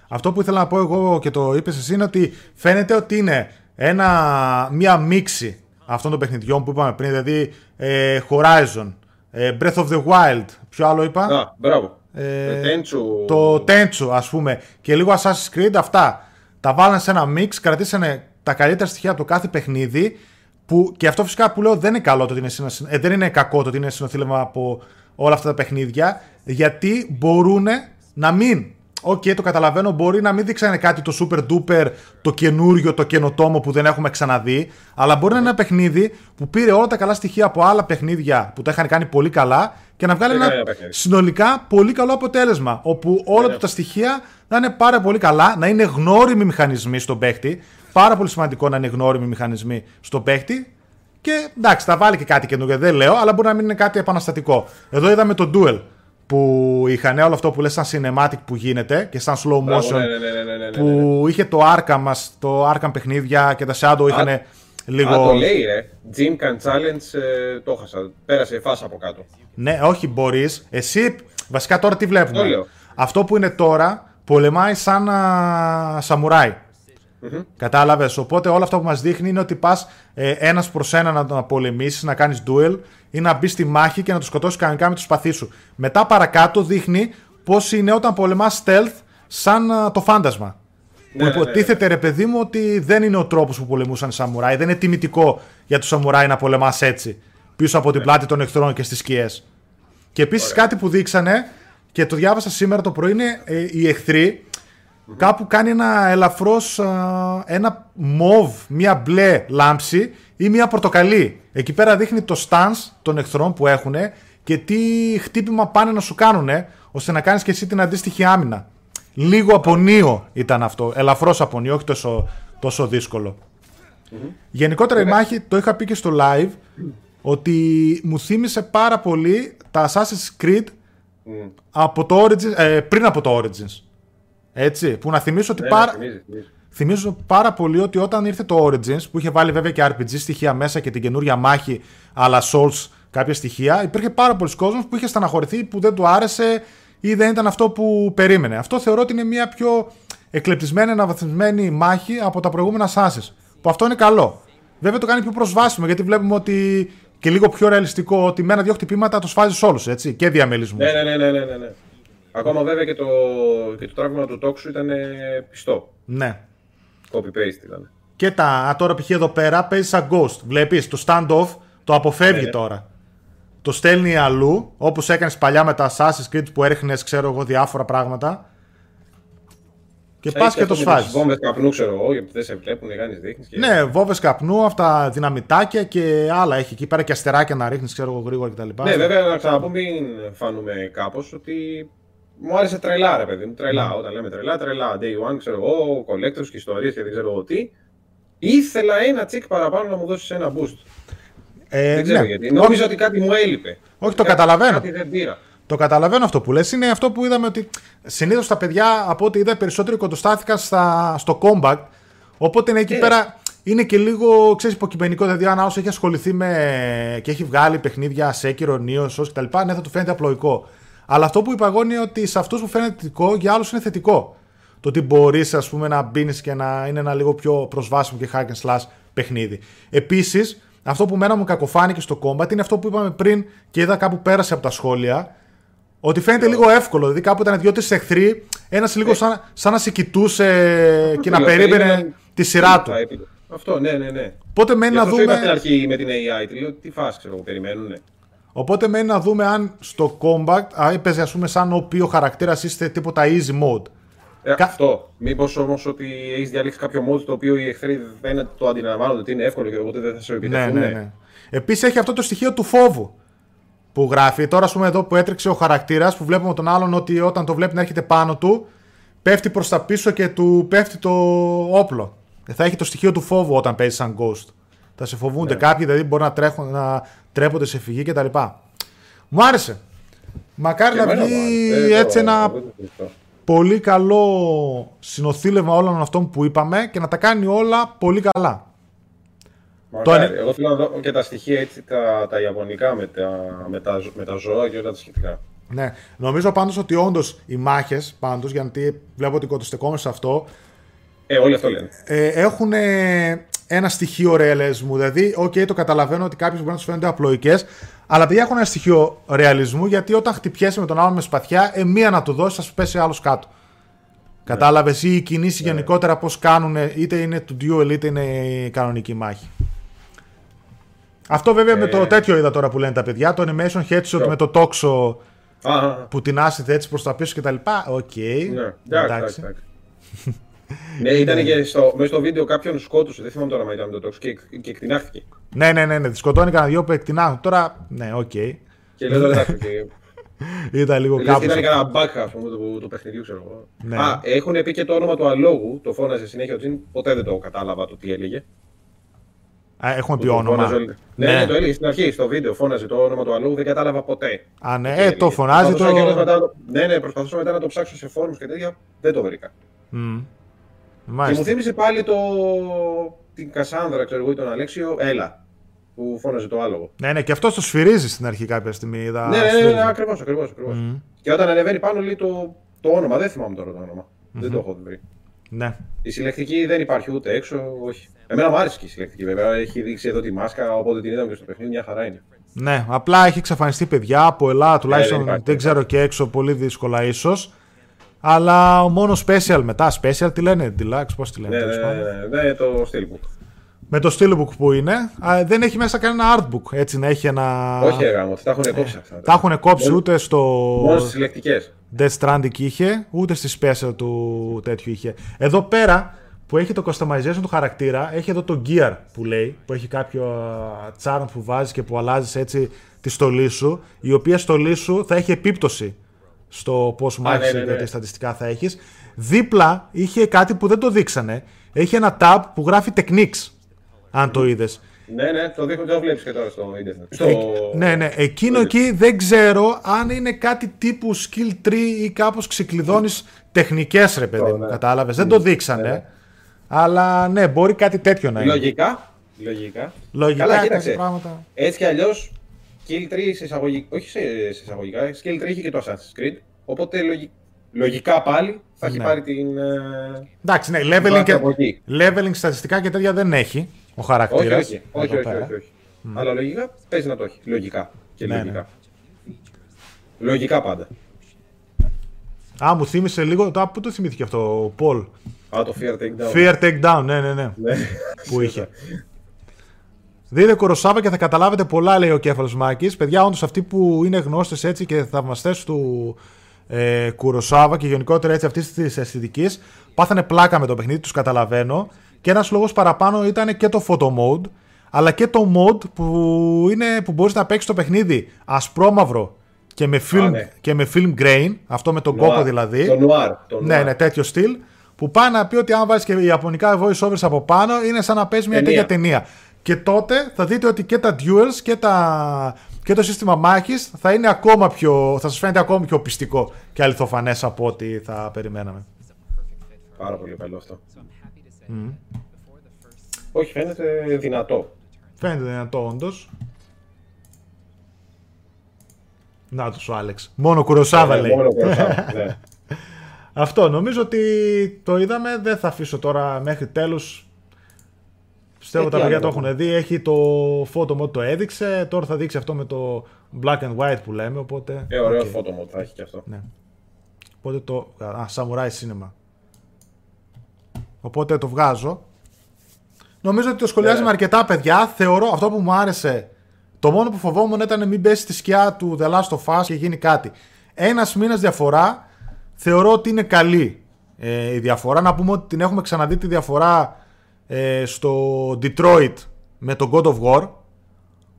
Αυτό που ήθελα να πω εγώ και το είπες εσύ είναι ότι φαίνεται ότι είναι ένα, μία μίξη αυτών των παιχνιδιών που είπαμε πριν, δηλαδή ε, Horizon, ε, Breath of the Wild, ποιο άλλο είπα, Α, μπράβο. Ε, Ε, Τέντσου. το Tenchu ας πούμε και λίγο Assassin's Creed, αυτά τα βάλανε σε ένα mix, κρατήσανε τα καλύτερα στοιχεία από το κάθε παιχνίδι που, και αυτό φυσικά που λέω δεν είναι καλό το ότι είναι, συνο- ε, δεν είναι κακό το ότι είναι συνονθύλευμα από όλα αυτά τα παιχνίδια γιατί μπορούν να μην Οκ, το καταλαβαίνω. Μπορεί να μην δείξανε κάτι το super duper, το καινούριο, το καινοτόμο που δεν έχουμε ξαναδεί. Αλλά μπορεί να είναι ένα παιχνίδι που πήρε όλα τα καλά στοιχεία από άλλα παιχνίδια που τα είχαν κάνει πολύ καλά και να βγάλει Και ένα έκανε ένα παιχνίδι. συνολικά πολύ καλό αποτέλεσμα. Όπου όλα Ναι. του τα στοιχεία να είναι πάρα πολύ καλά, να είναι γνώριμοι μηχανισμοί στον παίχτη. Πάρα πολύ σημαντικό να είναι γνώριμοι μηχανισμοί στον παίχτη. Και εντάξει, θα βάλει και κάτι καινούργιο, δεν λέω, αλλά μπορεί να μην είναι κάτι επαναστατικό. Εδώ είδαμε το Duel που είχαν όλο αυτό που λες σαν cinematic που γίνεται και σαν slow Μπράβο, motion ναι, ναι, ναι, ναι, ναι, ναι, ναι. που είχε το Arkham μας, το Arkham παιχνίδια και τα Shadow είχαν λίγο... Α, το λέει ρε. Gym Can Challenge ε, το έχασα. Πέρασε φάσα από κάτω. Ναι, όχι μπορείς. Εσύ Βασικά τώρα τι βλέπουμε; Το λέω. Αυτό που είναι τώρα πολεμάει σαν α, σαμουράι. Κατάλαβες. Οπότε όλο αυτό που μας δείχνει είναι ότι πας ε, ένας προς ένα να τον πολεμήσει, να κάνεις duel ή να μπεις στη μάχη και να του σκοτώσεις κανονικά με το σπαθί σου. Μετά παρακάτω δείχνει πώς είναι όταν πολεμάς stealth σαν α, το φάντασμα. Ναι, που ναι, ναι. υποτίθεται ρε παιδί μου ότι δεν είναι ο τρόπος που πολεμούσαν οι σαμουράι. Δεν είναι τιμητικό για τους σαμουράι να πολεμάς έτσι. Πίσω από την πλάτη των εχθρών και στις σκιές. Και επίσης κάτι που δείξανε και το διάβασα σήμερα το πρωί είναι ε, οι εχθροί κάπου κάνει ένα ελαφρώς α, ένα μοβ, μία μπλε λάμψη ή μία πορτοκαλί. Εκεί πέρα δείχνει το stance των εχθρών που έχουν και τι χτύπημα πάνε να σου κάνουν ώστε να κάνεις και εσύ την αντίστοιχη άμυνα. Λίγο απονείο ήταν αυτό, ελαφρώς απονείο, όχι τόσο, τόσο δύσκολο. Γενικότερα η μάχη, το είχα πει και στο live, ότι μου θύμισε πάρα πολύ τα Assassin's Creed από το Origins, ε, πριν από το Origins. Έτσι, που να θυμίσω ότι Ναι, πάρα... ναι, θυμίζει, θυμίζει. Θυμίζω πάρα πολύ ότι όταν ήρθε το Origins, που είχε βάλει βέβαια και RPG στοιχεία μέσα και την καινούρια μάχη, αλλά Souls κάποια στοιχεία, υπήρχε πάρα πολλοί κόσμος που είχε στεναχωρηθεί, που δεν του άρεσε ή δεν ήταν αυτό που περίμενε. Αυτό θεωρώ ότι είναι μια πιο εκλεπτισμένη, αναβαθμισμένη μάχη από τα προηγούμενα Assassin's. Που αυτό είναι καλό. Βέβαια το κάνει πιο προσβάσιμο, γιατί βλέπουμε ότι και λίγο πιο ρεαλιστικό ότι με ένα-δυο χτυπήματα το σφάζει όλους, έτσι. Και διαμελισμού. Ναι, ναι, ναι, ναι, ναι, ναι, ναι. Ακόμα βέβαια και το, και το τράβημα του τόξου ήταν ε, πιστό. ναι. Copy-paste ήταν. Και τα, α, τώρα π.χ. εδώ πέρα παίζει σαν ghost. Βλέπεις το standoff το αποφεύγει Ναι. τώρα. Το στέλνει αλλού, όπως έκανες παλιά με τα Assassin's Creed που έριχνες, ξέρω εγώ, διάφορα πράγματα. Και πας και το σφάζεις. Βόμβες καπνού, ξέρω εγώ, γιατί δεν σε βλέπουν, κάνεις δείχνεις. Και... Ναι, βόβε καπνού, αυτά δυναμητάκια και άλλα έχει εκεί πέρα και αστεράκια να ρίχνεις, ξέρω εγώ, γρήγορα κτλ. Ναι, βέβαια να ξαναπώ, μην φάνουμε κάπως ότι μου άρεσε τρελά, ρε παιδί μου. Τρελά. Όταν λέμε τρελά, τρελά. Day one, ξέρω εγώ, collectors και ιστορίες και δεν ξέρω εγώ τι. Ήθελα ένα τσικ παραπάνω να μου δώσεις ένα boost. Ε, δεν ξέρω ναι. γιατί. Νόμιζα ότι κάτι μου έλειπε. Όχι, το Κάτι- καταλαβαίνω. Κάτι δεν πήρα. Το καταλαβαίνω αυτό που λες. Είναι αυτό που είδαμε ότι συνήθως τα παιδιά από ό,τι είδα περισσότερο κοντοστάθηκαν στα, στο combat. Οπότε είναι εκεί Ε. πέρα είναι και λίγο ξέρεις, υποκειμενικό. Δηλαδή, αν άλλο έχει ασχοληθεί με. και έχει βγάλει παιχνίδια σε Sekiro, Neo, Souls κτλ. Ναι, θα του φαίνεται απλοϊκό. Αλλά αυτό που είπα εγώ είναι ότι σε αυτούς που φαίνεται θετικό, για άλλους είναι θετικό. Το ότι μπορείς να μπει και να είναι ένα λίγο πιο προσβάσιμο και hack and slash παιχνίδι. Επίσης, αυτό που μένα μου κακοφάνηκε στο combat είναι αυτό που είπαμε πριν και είδα κάπου πέρασε από τα σχόλια. Ότι φαίνεται λίγο εύκολο. Δηλαδή κάπου ήταν δύο-τρει εχθροί, ένας λίγο σαν, σαν να σε κοιτούσε και να Λέω, περίμενε περίμενα- τη σειρά του. Θα έπαιρνε. Αυτό, ναι, ναι, ναι. Οπότε μένει Γι' να αυτό σου είπα στην δούμε, αρχή με την AI, τη λέω τι φάση, ξέρω εγώ, περιμένουν. Οπότε μένει να δούμε αν στο combat α, έπαιζε ας πούμε σαν ο οποίο χαρακτήρα είστε τίποτα easy mode. Ε, Κα- Αυτό. Μήπως όμως ότι έχεις διαλέξει κάποιο mode το οποίο οι εχθροί δεν το αντιλαμβάνονται ότι είναι εύκολο και οπότε δεν θα σε Ναι, επιτεθούν. ναι, ναι. Επίσης έχει αυτό το στοιχείο του φόβου που γράφει. Τώρα, ας πούμε, εδώ που έτρεξε ο χαρακτήρας που βλέπουμε τον άλλον ότι όταν το βλέπει να έρχεται πάνω του, πέφτει προς τα πίσω και του πέφτει το όπλο. Ε, Θα έχει το στοιχείο του φόβου όταν παίζει σαν ghost. Θα σε φοβούνται Ναι. κάποιοι, δηλαδή μπορεί να, τρέχουν, να τρέπονται σε φυγή κτλ. Μου άρεσε. Μακάρι Και να εμένα βγει μου άρεσε. Ε, έτσι το- ένα δεν το συζητώ. πολύ καλό συνοθήλευμα όλων αυτών που είπαμε και να τα κάνει όλα πολύ καλά. Μακάρι. είναι- Εγώ θέλω να δω και τα στοιχεία έτσι, τα, τα ιαπωνικά με τα, με, τα, ζω- με τα ζώα και όλα τα σχετικά. Ναι, νομίζω πάντως ότι όντως οι μάχες, πάντως, γιατί βλέπω ότι κοντοστεκόμαστε σε αυτό, Ε, όλοι αυτό λένε. ε, έχουν ε, ένα στοιχείο ρεαλισμού. Δηλαδή, οκ, το καταλαβαίνω ότι κάποιου μπορεί να τους φαίνονται απλοϊκές, αλλά παιδιά έχουν ένα στοιχείο ρεαλισμού γιατί όταν χτυπιέσαι με τον άλλον με σπαθιά, ε, μία να του δώσεις, θα σου πέσει άλλος κάτω. Κατάλαβες ή οι κινήσεις γενικότερα πώς κάνουν, είτε είναι του duel είτε είναι η κανονική μάχη. Αυτό βέβαια με το Ε. τέτοιο είδα τώρα που λένε τα παιδιά, το animation headshot Ποιο; με το τόξο Α, α, α. που την άσυθε έτσι προς τα πίσω και τα λοιπά. Οκ. Ναι, εντάξει, εντάξει. εντάξει. εντάξει. ναι, ήταν και στο, μέσα στο βίντεο κάποιον σκότωσε, δεν θυμάμαι τώρα μα ήταν το τόξο και, και εκτινάχθηκε. Ναι, ναι, ναι, ναι. Τη σκοτώνει κανένα δυο που εκτινά. Τώρα, ναι, οκ. Και λέω εντάξει, και Ήταν λίγο Λες κάπου. και ήταν κανένα bug ας πούμε του, του παιχνιδιού, ξέρω εγώ. Ναι. Α, έχουν πει και το όνομα του αλόγου, το φώναζε συνέχεια ο Τζιν, ποτέ δεν το κατάλαβα το τι έλεγε. Α, έχουμε πει Το όνομα. φώναζε όλοι. Ναι, Ναι. ναι, το έλεγε στην αρχή, στο βίντεο, φώναζε το όνομα του αλόγου, δεν κατάλαβα ποτέ. Α, ναι, Τι ε, έλεγε. το φωνάζει Προσπαθούσα κιόλας το. μετά να το- Ναι, ναι, προσπαθούσα μετά να το ψάξω σε φόρουμς και τέτοια, δεν το βρήκα. Μμ. Και μου Μάλιστα. θύμισε πάλι το... την Κασάνδρα, ξέρω εγώ, ή τον Αλέξιο, έλα, που φώναζε το άλογο. Ναι, ναι, και αυτός το σφυρίζει στην αρχή κάποια στιγμή. Είδα, Ναι, ναι, ναι, σφυρίζει. ναι ακριβώς, ακριβώς, ακριβώς. Μμ. Και όταν ανεβαίνει πάνω λέει το, το όνομα, δεν θυμάμαι τώρα το όνομα. Δεν το έχω βρει. Ναι. Η συλλεκτική δεν υπάρχει ούτε έξω, όχι. Εμένα μου άρεσε και η συλλεκτική βέβαια. Έχει δείξει εδώ τη μάσκα, οπότε την είδαμε και στο παιχνίδι, μια χαρά είναι. Ναι, απλά έχει εξαφανιστεί παιδιά από Ελλάδα τουλάχιστον. δεν δεν, υπάρχει. ξέρω και έξω, πολύ δύσκολα ίσως. Αλλά μόνος special μετά. Special τι λένε, deluxe, πώς τη λένε. Ναι, τέλος ναι, πάντων. ναι, ναι, το Steelbook. Με το steelbook που είναι, α, δεν έχει μέσα κανένα artbook. Έτσι να έχει ένα. Όχι, ρε γάμο, τα έχουν κόψει αυτά. Τα έχουν κόψει Μόνο- ούτε στο Μόνο στις συλλεκτικές. Death Stranding είχε, ούτε στη special του τέτοιου είχε. Εδώ πέρα που έχει το customization του χαρακτήρα, έχει εδώ το gear που λέει, που έχει κάποιο α, charm που βάζεις και που αλλάζεις έτσι τη στολή σου, η οποία στολή σου θα έχει επίπτωση στο πώς μάχεσαι ναι, ναι, και ναι. τι στατιστικά θα έχεις. Δίπλα είχε κάτι που δεν το δείξανε. Έχει ένα tab που γράφει techniques, αν το είδες. Ναι, ναι, το δείχνω, το βλέπεις και τώρα στο Ιντερνετ. Στο... Ναι, ναι. Εκείνο εκεί δεν ξέρω αν είναι κάτι τύπου skill tree ή κάπως ξεκλειδώνεις τεχνικές, ρε παιδί μου. ναι. Κατάλαβες. Δεν το δείξανε. ναι. Αλλά ναι, μπορεί κάτι τέτοιο να είναι. Λογικά. Λογικά. Λογικά Καλά, κάτι κοίταξε. πράγματα. Έτσι κι αλλιώς, Skill 3 σε εισαγωγικά. Όχι σε, σε εισαγωγικά. Skill 3 είχε και το Assassin's Creed. Οπότε λογι- λογικά πάλι θα έχει Ναι. πάρει την. ε, Εντάξει, ναι, την leveling, βάση και, από εκεί. leveling στατιστικά και τέτοια δεν έχει ο Όχι, χαρακτήρα. όχι. Όχι, όχι, όχι, όχι. Αλλά λογικά παίζει να το έχει. Λογικά. Και Ναι, λογικά. Λογικά πάντα. Α, μου θύμισε λίγο. Τώρα, πού το θυμήθηκε αυτό, ο Πολ; Α, το Fear Takedown. Fear Takedown, ναι, ναι, ναι. Ναι. που είχε. Δείτε Κοροσάβα και θα καταλάβετε πολλά, λέει ο Κέφαλος Μάκης. Παιδιά, όντως αυτοί που είναι γνώστες έτσι και θαυμαστές του ε, Κουροσάβα και γενικότερα έτσι αυτής της αισθητικής, πάθανε πλάκα με το παιχνίδι, τους καταλαβαίνω. Και ένας λόγος παραπάνω ήταν και το photo mode, αλλά και το mode που, είναι, που μπορείς να παίξεις το παιχνίδι ασπρόμαυρο και με film, ναι. και με film grain, αυτό με τον Noir. κόκο δηλαδή. Το Noir. Το Ναι, Noir. ναι, τέτοιο στυλ. Που πάει να πει ότι αν βάλει και ιαπωνικά voice overs από πάνω, είναι σαν να παίζεις μια Ταινία. τέτοια ταινία. Και τότε θα δείτε ότι και τα duels και, τα... και το σύστημα μάχης θα είναι ακόμα πιο. θα σας φαίνεται ακόμα πιο πιστικό και αληθοφανές από ό,τι θα περιμέναμε. Πάρα πολύ καλό αυτό. Όχι, φαίνεται δυνατό. Φαίνεται δυνατό όντως. Να τους ο Άλεξ. Μόνο Κουροσάβα Ε, λέει. μόνο Kurosawa, ναι. Αυτό νομίζω ότι το είδαμε. Δεν θα αφήσω τώρα μέχρι τέλους. Πιστεύω Ε, τα τι παιδιά άλλο το να έχουν δει. Έχει το photo mode το έδειξε. Τώρα θα δείξει αυτό με το black and white που λέμε. Οπότε, Ε, ωραίο OK. photo mode θα έχει και αυτό. Ναι. Οπότε το. Α, Samurai Cinema. Οπότε το βγάζω. Νομίζω ότι το σχολιάζει Ναι. με αρκετά παιδιά. Θεωρώ αυτό που μου άρεσε. Το μόνο που φοβόμουν ήταν μην πέσει στη σκιά του The Last of Us και γίνει κάτι. Ένας μήνας διαφορά θεωρώ ότι είναι καλή ε, η διαφορά. Να πούμε ότι την έχουμε ξαναδεί τη διαφορά ε, στο Detroit με το God of War.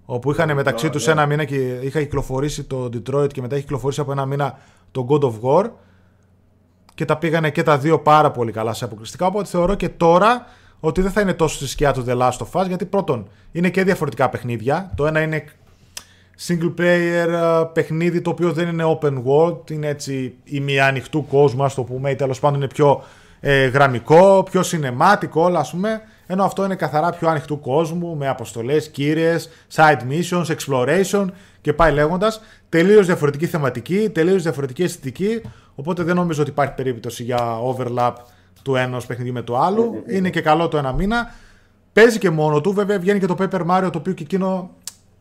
Όπου είχαν μεταξύ ναι. τους ένα μήνα και είχα κυκλοφορήσει το Detroit και μετά έχει κυκλοφορήσει από ένα μήνα το God of War. Και τα πήγανε και τα δύο πάρα πολύ καλά σε αποκλειστικά. Οπότε θεωρώ και τώρα ότι δεν θα είναι τόσο στη σκιά του The Last of Us. Γιατί πρώτον είναι και διαφορετικά παιχνίδια. Το ένα είναι single player ε, παιχνίδι το οποίο δεν είναι open world. Είναι έτσι ημιανοιχτού κόσμου, ας το πούμε, ή τέλος πάντων είναι πιο ε, γραμμικό, πιο cinematic, όλα ας πούμε. Ενώ αυτό είναι καθαρά πιο ανοιχτού κόσμου, με αποστολές, κύριε, side missions, exploration και πάει λέγοντας. Τελείως διαφορετική θεματική, τελείως διαφορετική αισθητική. Οπότε δεν νομίζω ότι υπάρχει περίπτωση για overlap του ενός παιχνιδιού με το άλλο. Είναι και καλό το ένα μήνα. Παίζει και μόνο του. Βέβαια βγαίνει και το Paper Mario το οποίο και εκείνο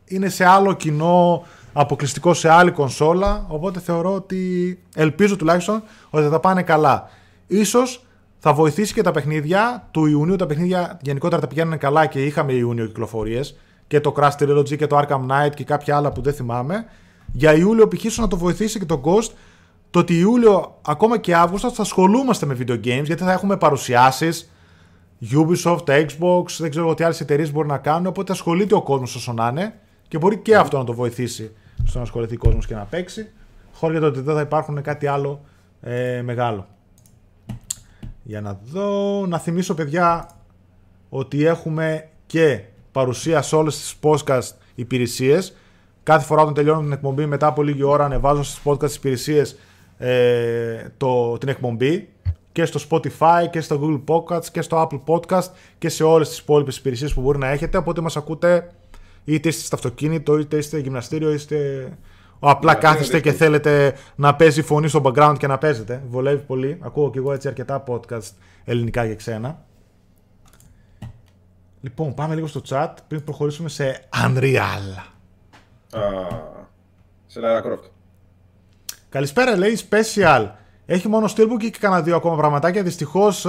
είναι σε άλλο κοινό, αποκλειστικό σε άλλη κονσόλα. Οπότε θεωρώ ότι ελπίζω τουλάχιστον ότι θα τα πάνε καλά. Ίσως θα βοηθήσει και τα παιχνίδια του Ιουνίου. Τα παιχνίδια γενικότερα τα πηγαίνουν καλά και είχαμε Ιούνιο κυκλοφορίες. Και το Crash Trilogy και το Arkham Knight και κάποια άλλα που δεν θυμάμαι. Για Ιούλιο π.χ. ίσως να το βοηθήσει και το Ghost το ότι Ιούλιο ακόμα και Αύγουστο θα ασχολούμαστε με video games γιατί θα έχουμε παρουσιάσεις Ubisoft, Xbox, δεν ξέρω τι άλλες εταιρείες μπορεί να κάνουν. Οπότε ασχολείται ο κόσμος όσο να είναι και μπορεί και αυτό να το βοηθήσει στο να ασχοληθεί ο κόσμος και να παίξει. Χωρίς ότι δεν θα υπάρχουν κάτι άλλο ε, μεγάλο. Για να δω. Να θυμίσω, παιδιά, ότι έχουμε και παρουσία σε όλες τις podcast υπηρεσίες. Κάθε φορά όταν τελειώνω την εκπομπή, μετά από λίγη ώρα ανεβάζω στις podcast υπηρεσίες ε, το, την εκπομπή και στο Spotify και στο Google Podcast και στο Apple Podcast και σε όλες τις υπόλοιπες υπηρεσίες που μπορεί να έχετε. Οπότε μας ακούτε είτε είστε στο αυτοκίνητο, είτε είστε γυμναστήριο, είτε Απλά Ναι, κάθεστε είναι και δύσκολο. θέλετε να παίζει φωνή στο background και να παίζετε. Βολεύει πολύ. Ακούω και εγώ έτσι αρκετά podcast ελληνικά και ξένα. Λοιπόν, πάμε λίγο στο chat πριν προχωρήσουμε σε Unreal. Α, σε Lara Croft. Καλησπέρα, λέει Special. Έχει μόνο Steelbook και κανένα δύο ακόμα πραγματάκια; Δυστυχώς,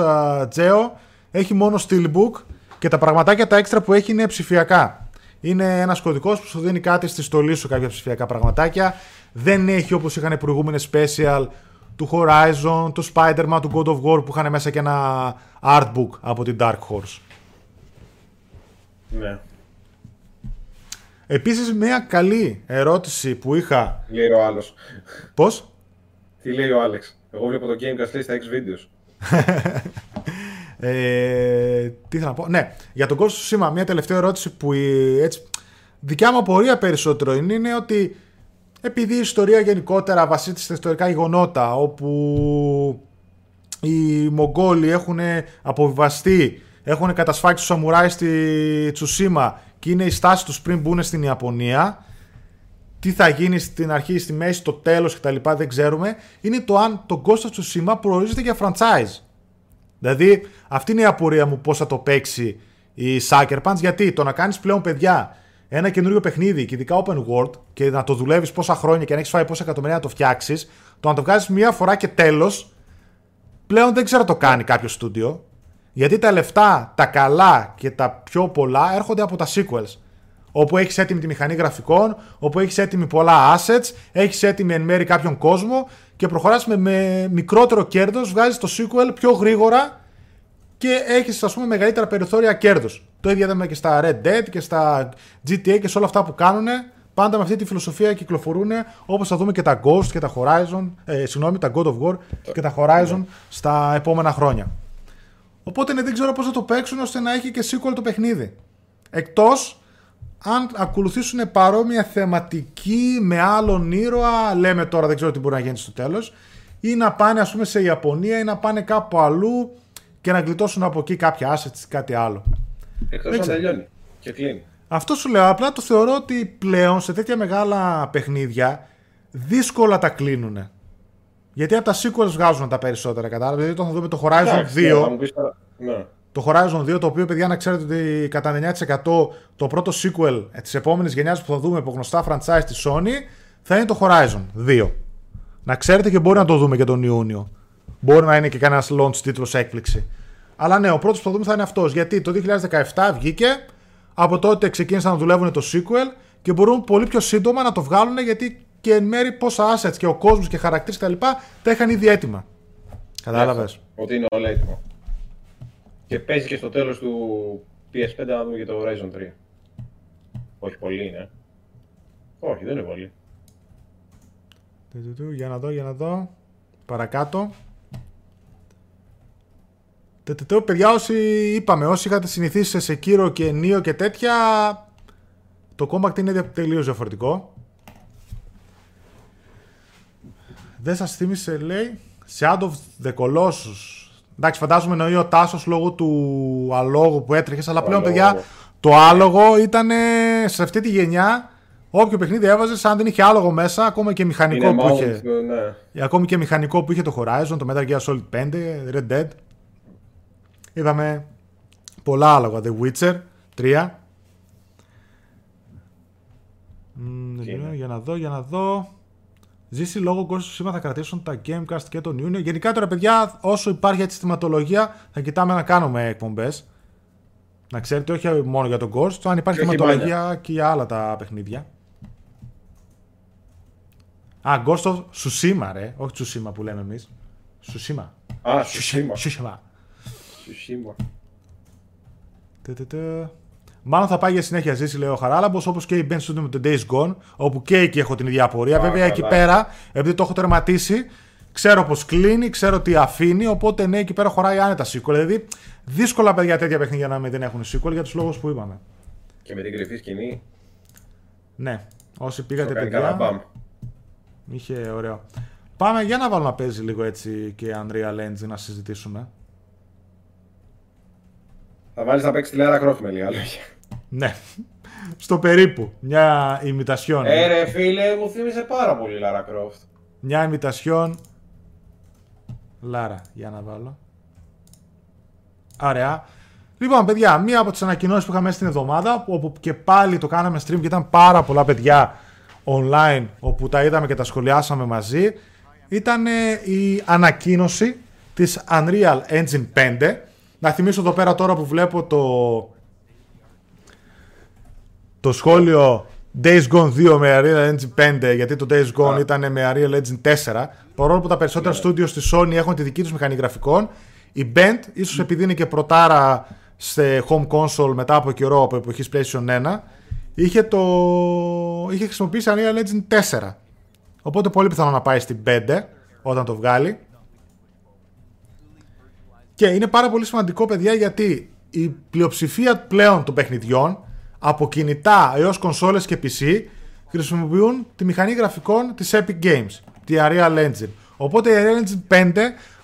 Τζέο έχει μόνο Steelbook και τα πραγματάκια τα έξτρα που έχει είναι ψηφιακά. Είναι ένας κωδικός που σου δίνει κάτι στη στολή σου κάποια ψηφιακά πραγματάκια. Δεν έχει όπως είχαν οι προηγούμενες Special του Horizon, του Spider-Man, του God of War που είχαν μέσα και ένα artbook από την Dark Horse. Ναι. Επίσης μια καλή ερώτηση που είχα... Λέει ο άλλος. Πώς; Τι λέει ο Άλεξ. Εγώ βλέπω το Gamecast λέει στα X videos. Ε, τι ήθελα να πω; Ναι, για τον κόσμο του σήμα, μια τελευταία ερώτηση που η- έτσι, δικιά μου απορία περισσότερο είναι, είναι ότι επειδή η ιστορία γενικότερα βασίζεται στα ιστορικά γεγονότα όπου οι Μογγόλοι έχουν αποβιβαστεί, έχουν κατασφάξει τους σαμουράις στη Τσουσίμα και είναι η στάση τους πριν μπουν στην Ιαπωνία τι θα γίνει στην αρχή, στη μέση, στο τέλος κτλ. δεν ξέρουμε είναι το αν το Ghost of Tsushima προορίζεται για franchise. Δηλαδή, αυτή είναι η απορία μου πώς θα το παίξει η Sucker Punch. Γιατί το να κάνεις πλέον παιδιά ένα καινούριο παιχνίδι και ειδικά open world και να το δουλεύεις πόσα χρόνια και να έχεις φάει πόσα εκατομμύρια να το φτιάξεις, το να το βγάζεις μία φορά και τέλος, πλέον δεν ξέρω το κάνει κάποιος στούντιο. Γιατί τα λεφτά, τα καλά και τα πιο πολλά έρχονται από τα sequels. Όπου έχεις έτοιμη τη μηχανή γραφικών, όπου έχεις έτοιμη πολλά assets, έχεις έτοιμη εν μέρη κάποιον κόσμο και προχωράς με, με μικρότερο κέρδος, βγάζεις το sequel πιο γρήγορα και έχεις ας πούμε μεγαλύτερα περιθώρια κέρδους. Το ίδιο είδαμε και στα Red Dead και στα GTA και σε όλα αυτά που κάνουν. Πάντα με αυτή τη φιλοσοφία κυκλοφορούν όπως θα δούμε και τα Ghost και τα Horizon, ε, συγγνώμη, τα God of War και τα Horizon στα επόμενα χρόνια. Οπότε ναι, δεν ξέρω πώς θα το παίξουν ώστε να έχει και sequel το παιχνίδι. Εκτός αν ακολουθήσουν παρόμοια θεματική με άλλον ήρωα, λέμε τώρα δεν ξέρω τι μπορεί να γίνει στο τέλος, ή να πάνε ας πούμε σε Ιαπωνία ή να πάνε κάπου αλλού και να γλιτώσουν από εκεί κάποια assets ή κάτι άλλο. Εκτό Δεν αν ξέρω. τελειώνει. Και κλείνει. Αυτό σου λέω, απλά το θεωρώ ότι πλέον σε τέτοια μεγάλα παιχνίδια δύσκολα τα κλείνουν. Γιατί από τα sequels βγάζουν τα περισσότερα, κατάλαβες; Δηλαδή, όταν θα δούμε το Horizon Εντάξει, ναι, 2, θα μου πεις τώρα. Ναι. Το Horizon 2, το οποίο παιδιά να ξέρετε ότι κατά 9% το πρώτο sequel της επόμενης γενιάς που θα δούμε από γνωστά franchise της Sony θα είναι το Horizon 2. Να ξέρετε και μπορεί να το δούμε και τον Ιούνιο. Μπορεί να είναι και κανένας launch τίτλος έκπληξη. Αλλά ναι, ο πρώτος που θα δούμε θα είναι αυτός. Γιατί το 2017 βγήκε, από τότε ξεκίνησαν να δουλεύουν το sequel και μπορούν πολύ πιο σύντομα να το βγάλουν γιατί και εν μέρει πόσα assets και ο κόσμος και χαρακτήρες κτλ. τα είχαν ήδη έτοιμα. Κατάλαβες; Ότι είναι όλα έτοιμο. Και παίζει και στο τέλος του PS5 να δούμε και το Horizon 3. Όχι πολύ είναι. Όχι, δεν είναι πολύ. Του, του, του, Για να δω, για να δω. Παρακάτω. Τε, τε, τε, παιδιά, όσοι είπαμε, όσοι είχατε συνηθίσει σε Sekiro και Neo και τέτοια, το Compact είναι τελείως διαφορετικό. Δεν σας θύμισε, λέει, Shadow of the Colossus. Εντάξει, φαντάζομαι εννοεί ο Τάσος λόγω του αλόγου που έτρεχες, αλλά πλέον, αλόγου. παιδιά, το άλογο ήταν σε αυτή τη γενιά, όποιο παιχνίδι έβαζες, αν δεν είχε άλογο μέσα, ακόμα και μηχανικό Είναι που mount, είχε. ναι. Ακόμη και μηχανικό που είχε το Horizon, το Metal Gear Solid 5, Red Dead. Είδαμε πολλά άλογα. The Witcher 3. Μμμ, Τι είναι; για να δω, για να δω. Ζήσει λόγω Ghost of Tsushima θα κρατήσουν τα Gamecast και τον Ιούνιο. Γενικά τώρα, παιδιά, όσο υπάρχει έτσι θεματολογία, θα κοιτάμε να κάνουμε εκπομπές. Να ξέρετε, όχι μόνο για τον Ghost, αν υπάρχει Και όχι θεματολογία και για άλλα τα παιχνίδια. Α, Ghost of Tsushima, ρε. Όχι Tsushima που λέμε εμείς. Tsushima. Α, Tsushima. Tsushima. Tsushima. Τε, τε, τε. Μάλλον θα πάει για συνέχεια ζήσει, λέει ο Χαράλαμπος, όπως και η Ben Studio με το Days Gone, όπου και εκεί έχω την ίδια απορία. Α, Βέβαια, εκεί καλά. πέρα, επειδή το έχω τερματίσει, ξέρω πώ κλείνει, ξέρω τι αφήνει, οπότε ναι, εκεί πέρα χωράει άνετα sequel. Δηλαδή, δύσκολα παιδιά τέτοια παιχνίδια να μην δεν έχουν sequel για τους λόγους που είπαμε. Και με την κρυφή σκηνή. Ναι, όσοι Το πήγατε κάνει παιδιά, κανένα μπαμ. είχε ωραίο. Πάμε για να βάλω να παίζει λίγο έτσι και Unreal Engine να συζητήσουμε. Θα βάλεις να παίξεις τη Lara Croft με λίγα λόγια. Ναι. Στο περίπου. Μια ημιτασιόν. Ε, ρε φίλε, μου θύμισε πάρα πολύ Λάρα Κρόφτ. Μια ημιτασιόν. Λάρα, για να βάλω. Ωραία. Λοιπόν, παιδιά, μία από τις ανακοινώσεις που είχαμε μέσα στην εβδομάδα, όπου και πάλι το κάναμε stream και ήταν πάρα πολλά παιδιά online, όπου τα είδαμε και τα σχολιάσαμε μαζί, ήταν ε, η ανακοίνωση της Unreal Engine 5. Να θυμίσω εδώ πέρα τώρα που βλέπω το, το σχόλιο Days Gone 2 με Unreal Engine 5, γιατί το Days Gone ήταν με Unreal Engine 4, παρόλο που τα περισσότερα Ναι. studios στη Sony έχουν τη δική τους μηχανή γραφικών, η Bend, ίσως επειδή είναι και πρωτάρα σε home console μετά από καιρό από εποχής PlayStation 1, είχε, το... είχε χρησιμοποιήσει Unreal Engine 4. Οπότε πολύ πιθανό να πάει στην 5 όταν το βγάλει. Και είναι πάρα πολύ σημαντικό, παιδιά, γιατί η πλειοψηφία πλέον των παιχνιδιών από κινητά έως κονσόλες και PC χρησιμοποιούν τη μηχανή γραφικών της Epic Games, τη Unreal Engine. Οπότε η Unreal Engine 5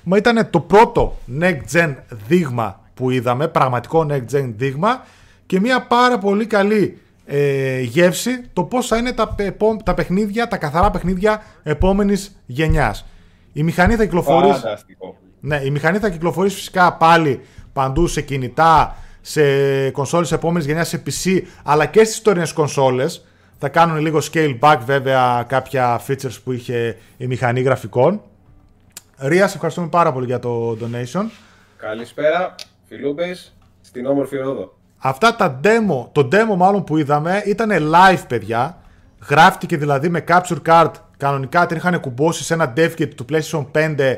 μα ήταν το πρώτο next gen δείγμα που είδαμε, πραγματικό next gen δείγμα και μια πάρα πολύ καλή ε, γεύση το πώς θα είναι τα, επό- τα παιχνίδια, τα καθαρά παιχνίδια επόμενης γενιάς. Η μηχανή θα κυκλοφορήσει... Φανταστικό. Ναι, η μηχανή θα κυκλοφορήσει φυσικά πάλι παντού σε κινητά, σε κονσόλες επόμενης γενιάς, σε PC, αλλά και στις τωρινές κονσόλες. Θα κάνουν λίγο scale back βέβαια κάποια features που είχε η μηχανή γραφικών. Ρία, σε ευχαριστούμε πάρα πολύ για το donation. Καλησπέρα, φιλούπες, στην όμορφη Ρόδο. Αυτά τα demo, το demo μάλλον που είδαμε ήταν live παιδιά. Γράφτηκε δηλαδή με capture card. Κανονικά την είχαν κουμπώσει σε ένα dev kit του PlayStation 5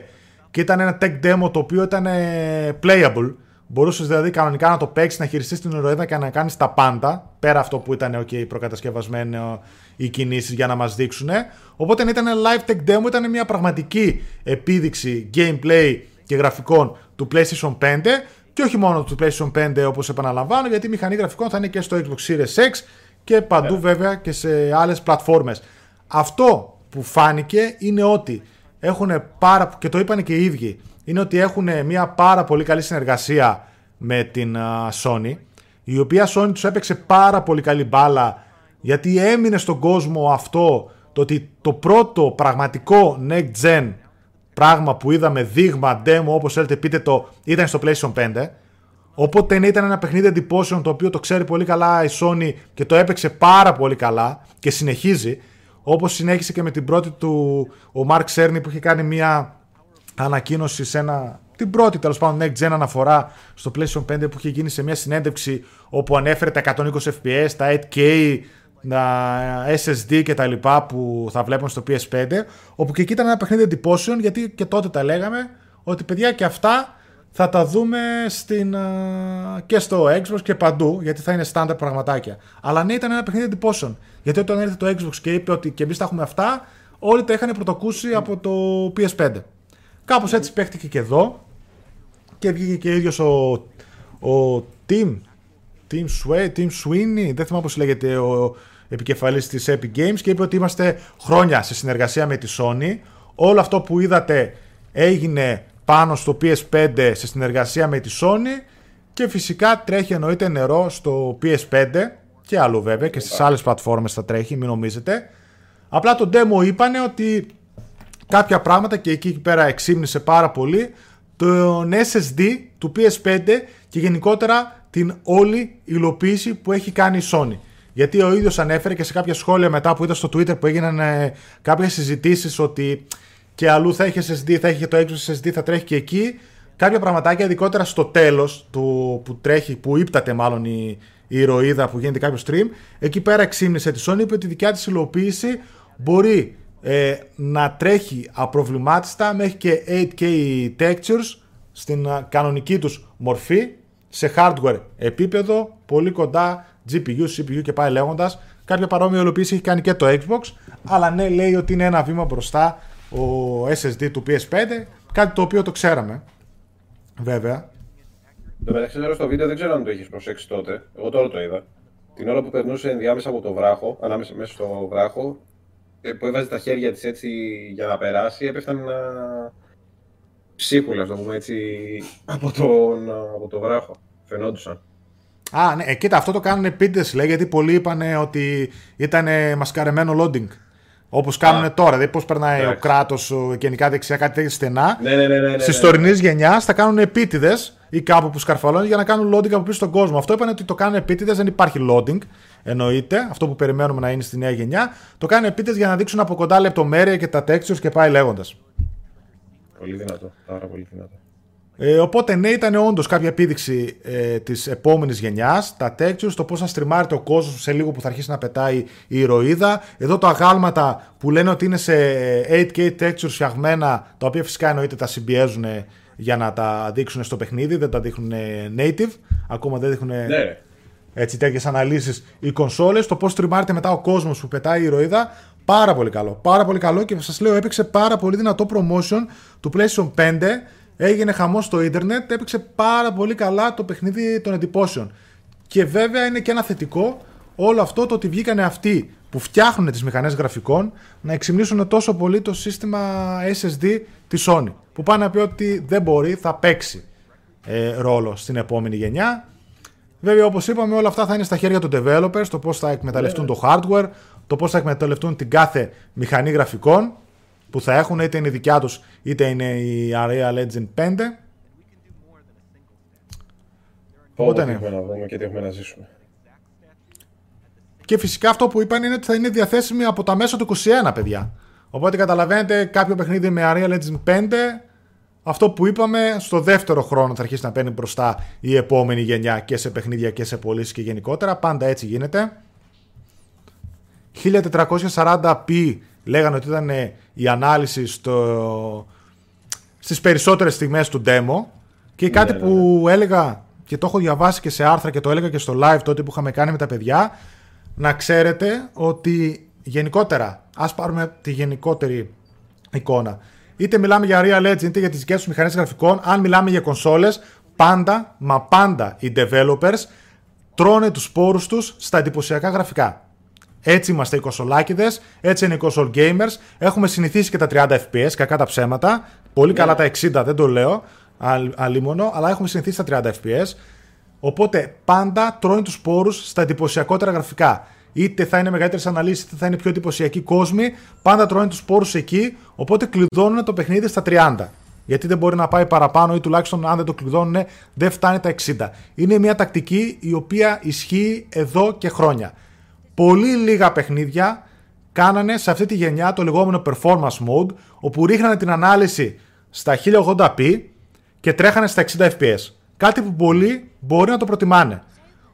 και ήταν ένα tech demo το οποίο ήταν ε, playable. Μπορούσες δηλαδή κανονικά να το παίξεις, να χειριστείς την ηρωίδα και να κάνεις τα πάντα. Πέρα αυτό που ήταν OK, προκατασκευασμένο οι κινήσεις για να μας δείξουν. Οπότε ήταν ένα live tech demo, ήταν μια πραγματική επίδειξη gameplay και γραφικών του PlayStation 5 και όχι μόνο του PlayStation 5 όπως επαναλαμβάνω γιατί η μηχανή γραφικών θα είναι και στο Xbox Series X και παντού βέβαια και σε άλλες πλατφόρμες. Αυτό που φάνηκε είναι ότι έχουν πάρα, και το είπαν και οι ίδιοι, είναι ότι έχουν μια πάρα πολύ καλή συνεργασία με την α, Sony η οποία Sony τους έπαιξε πάρα πολύ καλή μπάλα γιατί έμεινε στον κόσμο αυτό το ότι το πρώτο πραγματικό next gen πράγμα που είδαμε δείγμα, demo, όπως θέλετε πείτε το, ήταν στο PlayStation 5. Οπότε ναι, ήταν ένα παιχνίδι εντυπώσεων το οποίο το ξέρει πολύ καλά η Sony και το έπαιξε πάρα πολύ καλά και συνεχίζει. Όπως συνέχισε και με την πρώτη του ο Mark Cerny που είχε κάνει μια ανακοίνωση σε ένα, την πρώτη τέλος πάντων next gen αναφορά στο PlayStation 5 που είχε γίνει σε μια συνέντευξη όπου ανέφερε τα 120 FPS, τα 8K, τα SSD και τα λοιπά που θα βλέπουν στο PS5 όπου και εκεί ήταν ένα παιχνίδι εντυπώσεων γιατί και τότε τα λέγαμε ότι παιδιά και αυτά θα τα δούμε στην, α, και στο Xbox και παντού γιατί θα είναι standard πραγματάκια. Αλλά ναι ήταν ένα παιχνίδι εντυπώσεων γιατί όταν ήρθε το Xbox και είπε ότι και εμείς τα έχουμε αυτά όλοι τα είχαν πρωτοκούσει από το PS5. Κάπως έτσι παίχτηκε και εδώ και βγήκε και ο ίδιος ο, ο Tim, Tim, Sway, Tim Sweeney, δεν θυμάμαι πώς λέγεται ο επικεφαλής της Epic Games και είπε ότι είμαστε χρόνια σε συνεργασία με τη Sony. Όλο αυτό που είδατε έγινε πάνω στο PS5 σε συνεργασία με τη Sony και φυσικά τρέχει εννοείται νερό στο PS5 και άλλο βέβαια και στις άλλες πλατφόρμες θα τρέχει, μην νομίζετε. Απλά το demo είπανε ότι κάποια πράγματα και εκεί πέρα εξήμνησε πάρα πολύ τον SSD του PS5 και γενικότερα την όλη υλοποίηση που έχει κάνει η Sony. Γιατί ο ίδιος ανέφερε και σε κάποια σχόλια μετά που είδα στο Twitter που έγιναν ε, κάποιες συζητήσεις ότι και αλλού θα έχει SSD, θα έχει και το Xbox SSD, θα τρέχει και εκεί. Κάποια πραγματάκια, ειδικότερα στο τέλος του, που τρέχει, που ύπταται μάλλον η, η ηρωίδα που γίνεται κάποιο stream, εκεί πέρα εξήμνησε τη Sony, είπε ότι η δικιά της υλοποίηση μπορεί ε, να τρέχει απροβλημάτιστα μέχρι και 8K textures στην α, κανονική τους μορφή σε hardware επίπεδο, πολύ κοντά GPU, CPU και πάει λέγοντας. Κάποια παρόμοια υλοποίηση έχει κάνει και το Xbox, αλλά ναι λέει ότι είναι ένα βήμα μπροστά ο SSD του PS5, κάτι το οποίο το ξέραμε. Βέβαια. Το μεταξύ τώρα στο βίντεο δεν ξέρω αν το έχεις προσέξει τότε. Εγώ τώρα το είδα. Την ώρα που περνούσε ενδιάμεσα από το βράχο, ανάμεσα μέσα στο βράχο, ε, που έβαζε τα χέρια της έτσι για να περάσει, έπεφταν να. ψίχουλα, ας το πούμε έτσι, από, τον, από το βράχο. Φαινόντουσαν. Α, ναι, ε, κοίτα, αυτό το κάνουν επίτηδε λέει, γιατί πολλοί είπαν ότι ήταν μασκαρεμένο loading. Όπως κάνουν τώρα. Δηλαδή, πώς περνάει Εντάξει. ο κράτο γενικά δεξιά, κάτι τέτοια στενά. Ναι, ναι, ναι. ναι, ναι, Στη ναι. τωρινής γενιάς θα κάνουν επίτηδες ή κάπου που σκαρφαλώνει για να κάνουν loading από πίσω στον κόσμο. Αυτό είπαν ότι το κάνουν επίτηδες, δεν υπάρχει loading. Εννοείται, αυτό που περιμένουμε να είναι στη νέα γενιά. Το κάνουν επίτηδε για να δείξουν από κοντά λεπτομέρεια και τα textures και πάει λέγοντας. Πολύ δυνατό. Πάρα πολύ δυνατό. Ε, οπότε ναι, ήταν όντως κάποια επίδειξη ε, της επόμενης γενιάς. Τα textures, το πώς θα στριμάρεται ο κόσμος σε λίγο που θα αρχίσει να πετάει η ηρωίδα. Εδώ τα αγάλματα που λένε ότι είναι σε 8K textures φτιαγμένα, τα οποία φυσικά εννοείται τα συμπιέζουν για να τα δείξουν στο παιχνίδι, δεν τα δείχνουν native. Ακόμα δεν δείχνουν Ναι, ρε. Έτσι, τέτοιες αναλύσεις οι κονσόλες. Το πώς τριμάρεται μετά ο κόσμος που πετάει η ηρωίδα. Πάρα πολύ καλό. Πάρα πολύ καλό και σας λέω έπαιξε πάρα πολύ δυνατό promotion του PlayStation 5. Έγινε χαμός στο ίντερνετ. Έπαιξε πάρα πολύ καλά το παιχνίδι των εντυπώσεων. Και βέβαια είναι και ένα θετικό όλο αυτό το ότι βγήκανε αυτοί που φτιάχνουν τις μηχανές γραφικών να εξυμνήσουν τόσο πολύ το σύστημα SSD της Sony. Που πάνε να πει ότι δεν μπορεί, θα παίξει ε, ρόλο στην επόμενη γενιά. Βέβαια, όπως είπαμε, όλα αυτά θα είναι στα χέρια των developers, το πώς θα εκμεταλλευτούν το hardware, το πώς θα εκμεταλλευτούν την κάθε μηχανή γραφικών που θα έχουν, είτε είναι η δικιά τους, είτε είναι η Unreal Engine 5. Οπότε ναι. τι έχουμε να δούμε και τι έχουμε να ζήσουμε. Και φυσικά αυτό που είπαν είναι ότι θα είναι διαθέσιμη από τα μέσα του 21, παιδιά. Οπότε καταλαβαίνετε, κάποιο παιχνίδι με Unreal Engine 5, αυτό που είπαμε, στο δεύτερο χρόνο θα αρχίσει να παίρνει μπροστά η επόμενη γενιά και σε παιχνίδια και σε πωλήσεις και γενικότερα. Πάντα έτσι γίνεται. 1440p λέγανε ότι ήταν η ανάλυση στο... στις περισσότερες στιγμές του demo και κάτι ναι, που έλεγα και το έχω διαβάσει και σε άρθρα και το έλεγα και στο live τότε που είχαμε κάνει με τα παιδιά να ξέρετε ότι γενικότερα ας πάρουμε τη γενικότερη εικόνα είτε μιλάμε για Real Legend είτε για τις δικές τους μηχανές γραφικών αν μιλάμε για κονσόλες πάντα μα πάντα οι developers τρώνε τους σπόρους τους στα εντυπωσιακά γραφικά έτσι είμαστε οι κονσολάκιδε, έτσι είναι οι console gamers. Έχουμε συνηθίσει και τα 30 FPS, κακά τα ψέματα. Πολύ καλά τα 60, δεν το λέω, αλ- αλίμονο, αλλά έχουμε συνηθίσει τα 30 FPS. Οπότε πάντα τρώνε τους πόρου στα εντυπωσιακότερα γραφικά. Είτε θα είναι μεγαλύτερες αναλύσεις, είτε θα είναι πιο εντυπωσιακοί κόσμοι. Πάντα τρώνε τους πόρους εκεί. Οπότε κλειδώνουν το παιχνίδι στα 30. Γιατί δεν μπορεί να πάει παραπάνω ή τουλάχιστον αν δεν το κλειδώνουν δεν φτάνει τα 60. Είναι μια τακτική η οποία ισχύει εδώ και χρόνια. Πολύ λίγα παιχνίδια κάνανε σε αυτή τη γενιά το λεγόμενο performance mode όπου ρίχνανε την ανάλυση στα 1080p και τρέχανε στα 60 fps. Κάτι που πολλοί μπορεί να το προτιμάνε.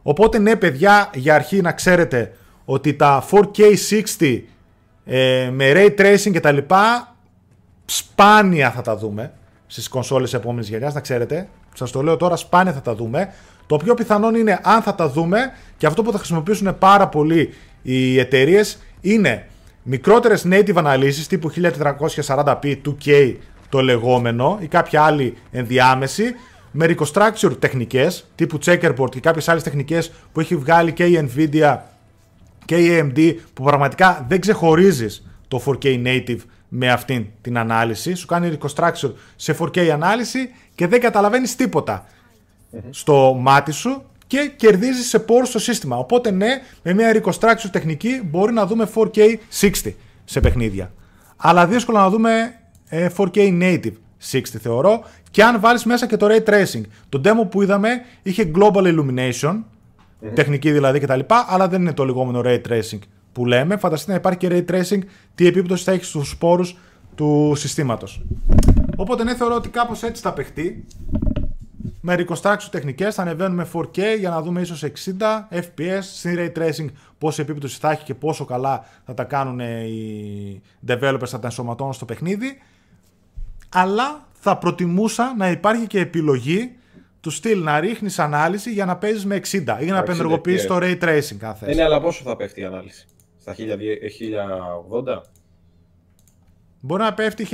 Οπότε ναι παιδιά για αρχή να ξέρετε ότι τα 4K60 ε, με ray tracing και τα λοιπά σπάνια θα τα δούμε στις κονσόλες επόμενης γενιάς, να ξέρετε. Σας το λέω τώρα, σπάνια θα τα δούμε. Το πιο πιθανόν είναι αν θα τα δούμε και αυτό που θα χρησιμοποιήσουν πάρα πολύ οι εταιρείες είναι μικρότερες native αναλύσεις τύπου 1440p 2K το λεγόμενο ή κάποια άλλη ενδιάμεση με reconstructure τεχνικές τύπου checkerboard και κάποιες άλλες τεχνικές που έχει βγάλει και η Nvidia και η AMD που πραγματικά δεν ξεχωρίζεις το 4K native με αυτήν την ανάλυση. Σου κάνει reconstruction σε 4K ανάλυση και δεν καταλαβαίνεις τίποτα στο μάτι σου και κερδίζεις σε πόρους στο σύστημα. Οπότε ναι, με μια reconstruction τεχνική μπορεί να δούμε 4K 60 σε παιχνίδια. Αλλά δύσκολο να δούμε ε, 4K native 60 θεωρώ και αν βάλεις μέσα και το Ray Tracing. Το demo που είδαμε είχε Global Illumination, τεχνική δηλαδή κτλ. Αλλά δεν είναι το λεγόμενο Ray Tracing που λέμε. Φανταστείτε να υπάρχει και Ray Tracing, τι επίπτωση θα έχει στους σπόρους του συστήματος. Οπότε ναι, θεωρώ ότι κάπως έτσι θα παιχτεί. Με reconstruction τεχνικές θα ανεβαίνουμε 4K για να δούμε ίσως 60 FPS στην Ray Tracing πόση επίπτωση θα έχει και πόσο καλά θα τα κάνουν οι developers, θα τα ενσωματώνουν στο παιχνίδι. Αλλά θα προτιμούσα να υπάρχει και επιλογή του στυλ να ρίχνεις ανάλυση για να παίζεις με 60 ή για να 60 απενεργοποιήσεις το Ray Tracing αν θες. Ε, ναι, αλλά πόσο θα πέφτει η ανάλυση; Στα 1000 1080. Μπορεί να πέφτει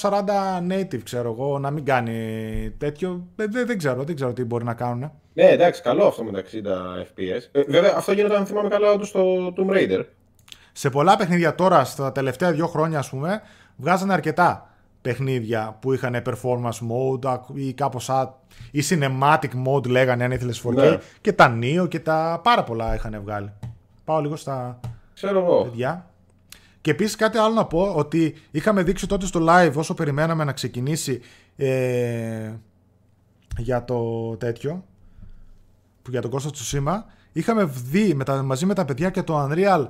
1440 native, ξέρω εγώ, να μην κάνει τέτοιο. Δεν, δεν, δεν ξέρω, δεν ξέρω τι μπορεί να κάνουν. Ναι, εντάξει, καλό αυτό με τα 60 FPS. Ε, βέβαια, αυτό γίνεται αν θυμάμαι καλά όντως στο Tomb Raider. Σε πολλά παιχνίδια τώρα, στα τελευταία δύο χρόνια, ας πούμε, βγάζανε αρκετά παιχνίδια που είχαν performance mode ή κάπως α- ή cinematic mode λέγανε αν ήθελες 4K Ναι. και τα Neo και τα πάρα πολλά είχαν βγάλει. Πάω λίγο στα Ξέρω εγώ. παιδιά. Και επίσης κάτι άλλο να πω ότι είχαμε δείξει τότε στο live όσο περιμέναμε να ξεκινήσει ε, για το τέτοιο που για τον Κώστας Τσουσίμα είχαμε δει με τα, μαζί με τα παιδιά και το Unreal ε,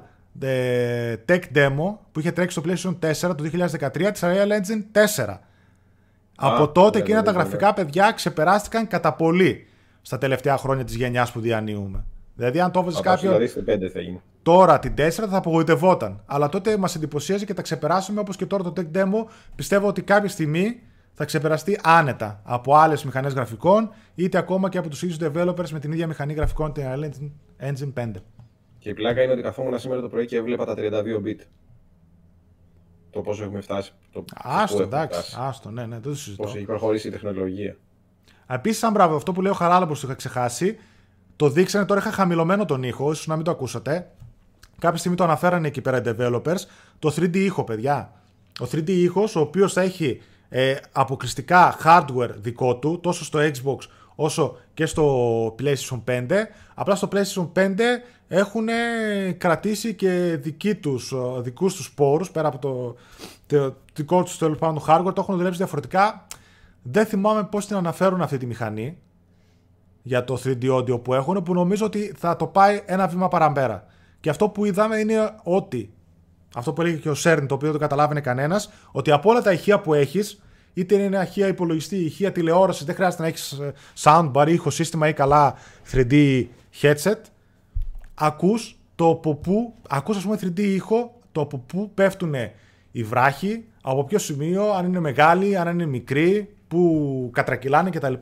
Tech Demo που είχε τρέξει στο PlayStation 4 το 2013 της Unreal Engine 4. Από τότε ναι, εκείνα ναι, τα ναι, γραφικά παιδιά ξεπεράστηκαν κατά πολύ στα τελευταία χρόνια της γενιάς που διανύουμε. Δηλαδή αν το έβαζες Θα πάω κάποιον δηλαδή στο 5 θα γίνει. Τώρα την 4 θα απογοητευόταν. Αλλά τότε μας εντυπωσίαζε και τα ξεπεράσαμε όπως και τώρα το Tech Demo. Πιστεύω ότι κάποια στιγμή θα ξεπεραστεί άνετα από άλλες μηχανές γραφικών είτε ακόμα και από τους ίδιους developers με την ίδια μηχανή γραφικών την Unreal Engine 5. Και η πλάκα είναι ότι καθόμουν σήμερα το πρωί και έβλεπα τα 32 bit. Το πόσο έχουμε φτάσει. Το, το Άστο, πού έχουμε εντάξει. φτάσει. Άστο, ναι, ναι, δεν το συζητώ. Πώς έχει προχωρήσει η τεχνολογία. Επίσης, σαν μπράβο, αυτό που λέω χαράλα που το είχα ξεχάσει, το δείξανε τώρα. Είχα χαμηλωμένο τον ήχο, ίσως να μην το ακούσατε. Κάποια στιγμή το αναφέρανε εκεί πέρα οι developers. Το 3D ήχο, παιδιά. Ο 3D ήχος, ο οποίος θα έχει ε, αποκλειστικά hardware δικό του, τόσο στο Xbox όσο και στο PlayStation 5. Απλά στο PlayStation 5 έχουν κρατήσει και δικοί τους, ε, δικούς τους πόρους πέρα από το, το δικό τους τέλος πάντων hardware, το έχουν δουλέψει διαφορετικά. Δεν θυμάμαι πώς την αναφέρουν αυτή τη μηχανή για το 3D audio που έχουν, που νομίζω ότι θα το πάει ένα βήμα παραμπέρα. Και αυτό που είδαμε είναι ότι, αυτό που έλεγε και ο Σέρν, το οποίο δεν το καταλάβαινε κανένας, ότι από όλα τα ηχεία που έχεις, είτε είναι ηχεία υπολογιστή, ηχεία τηλεόρασης, δεν χρειάζεται να έχεις soundbar, ήχο σύστημα ή καλά 3D headset, ακούς το από πού, ακούς ας πούμε 3D ήχο, το από πού πέφτουν οι βράχοι, από ποιο σημείο, αν είναι μεγάλοι, αν είναι μικροί, που κατρακυλάνε κτλ.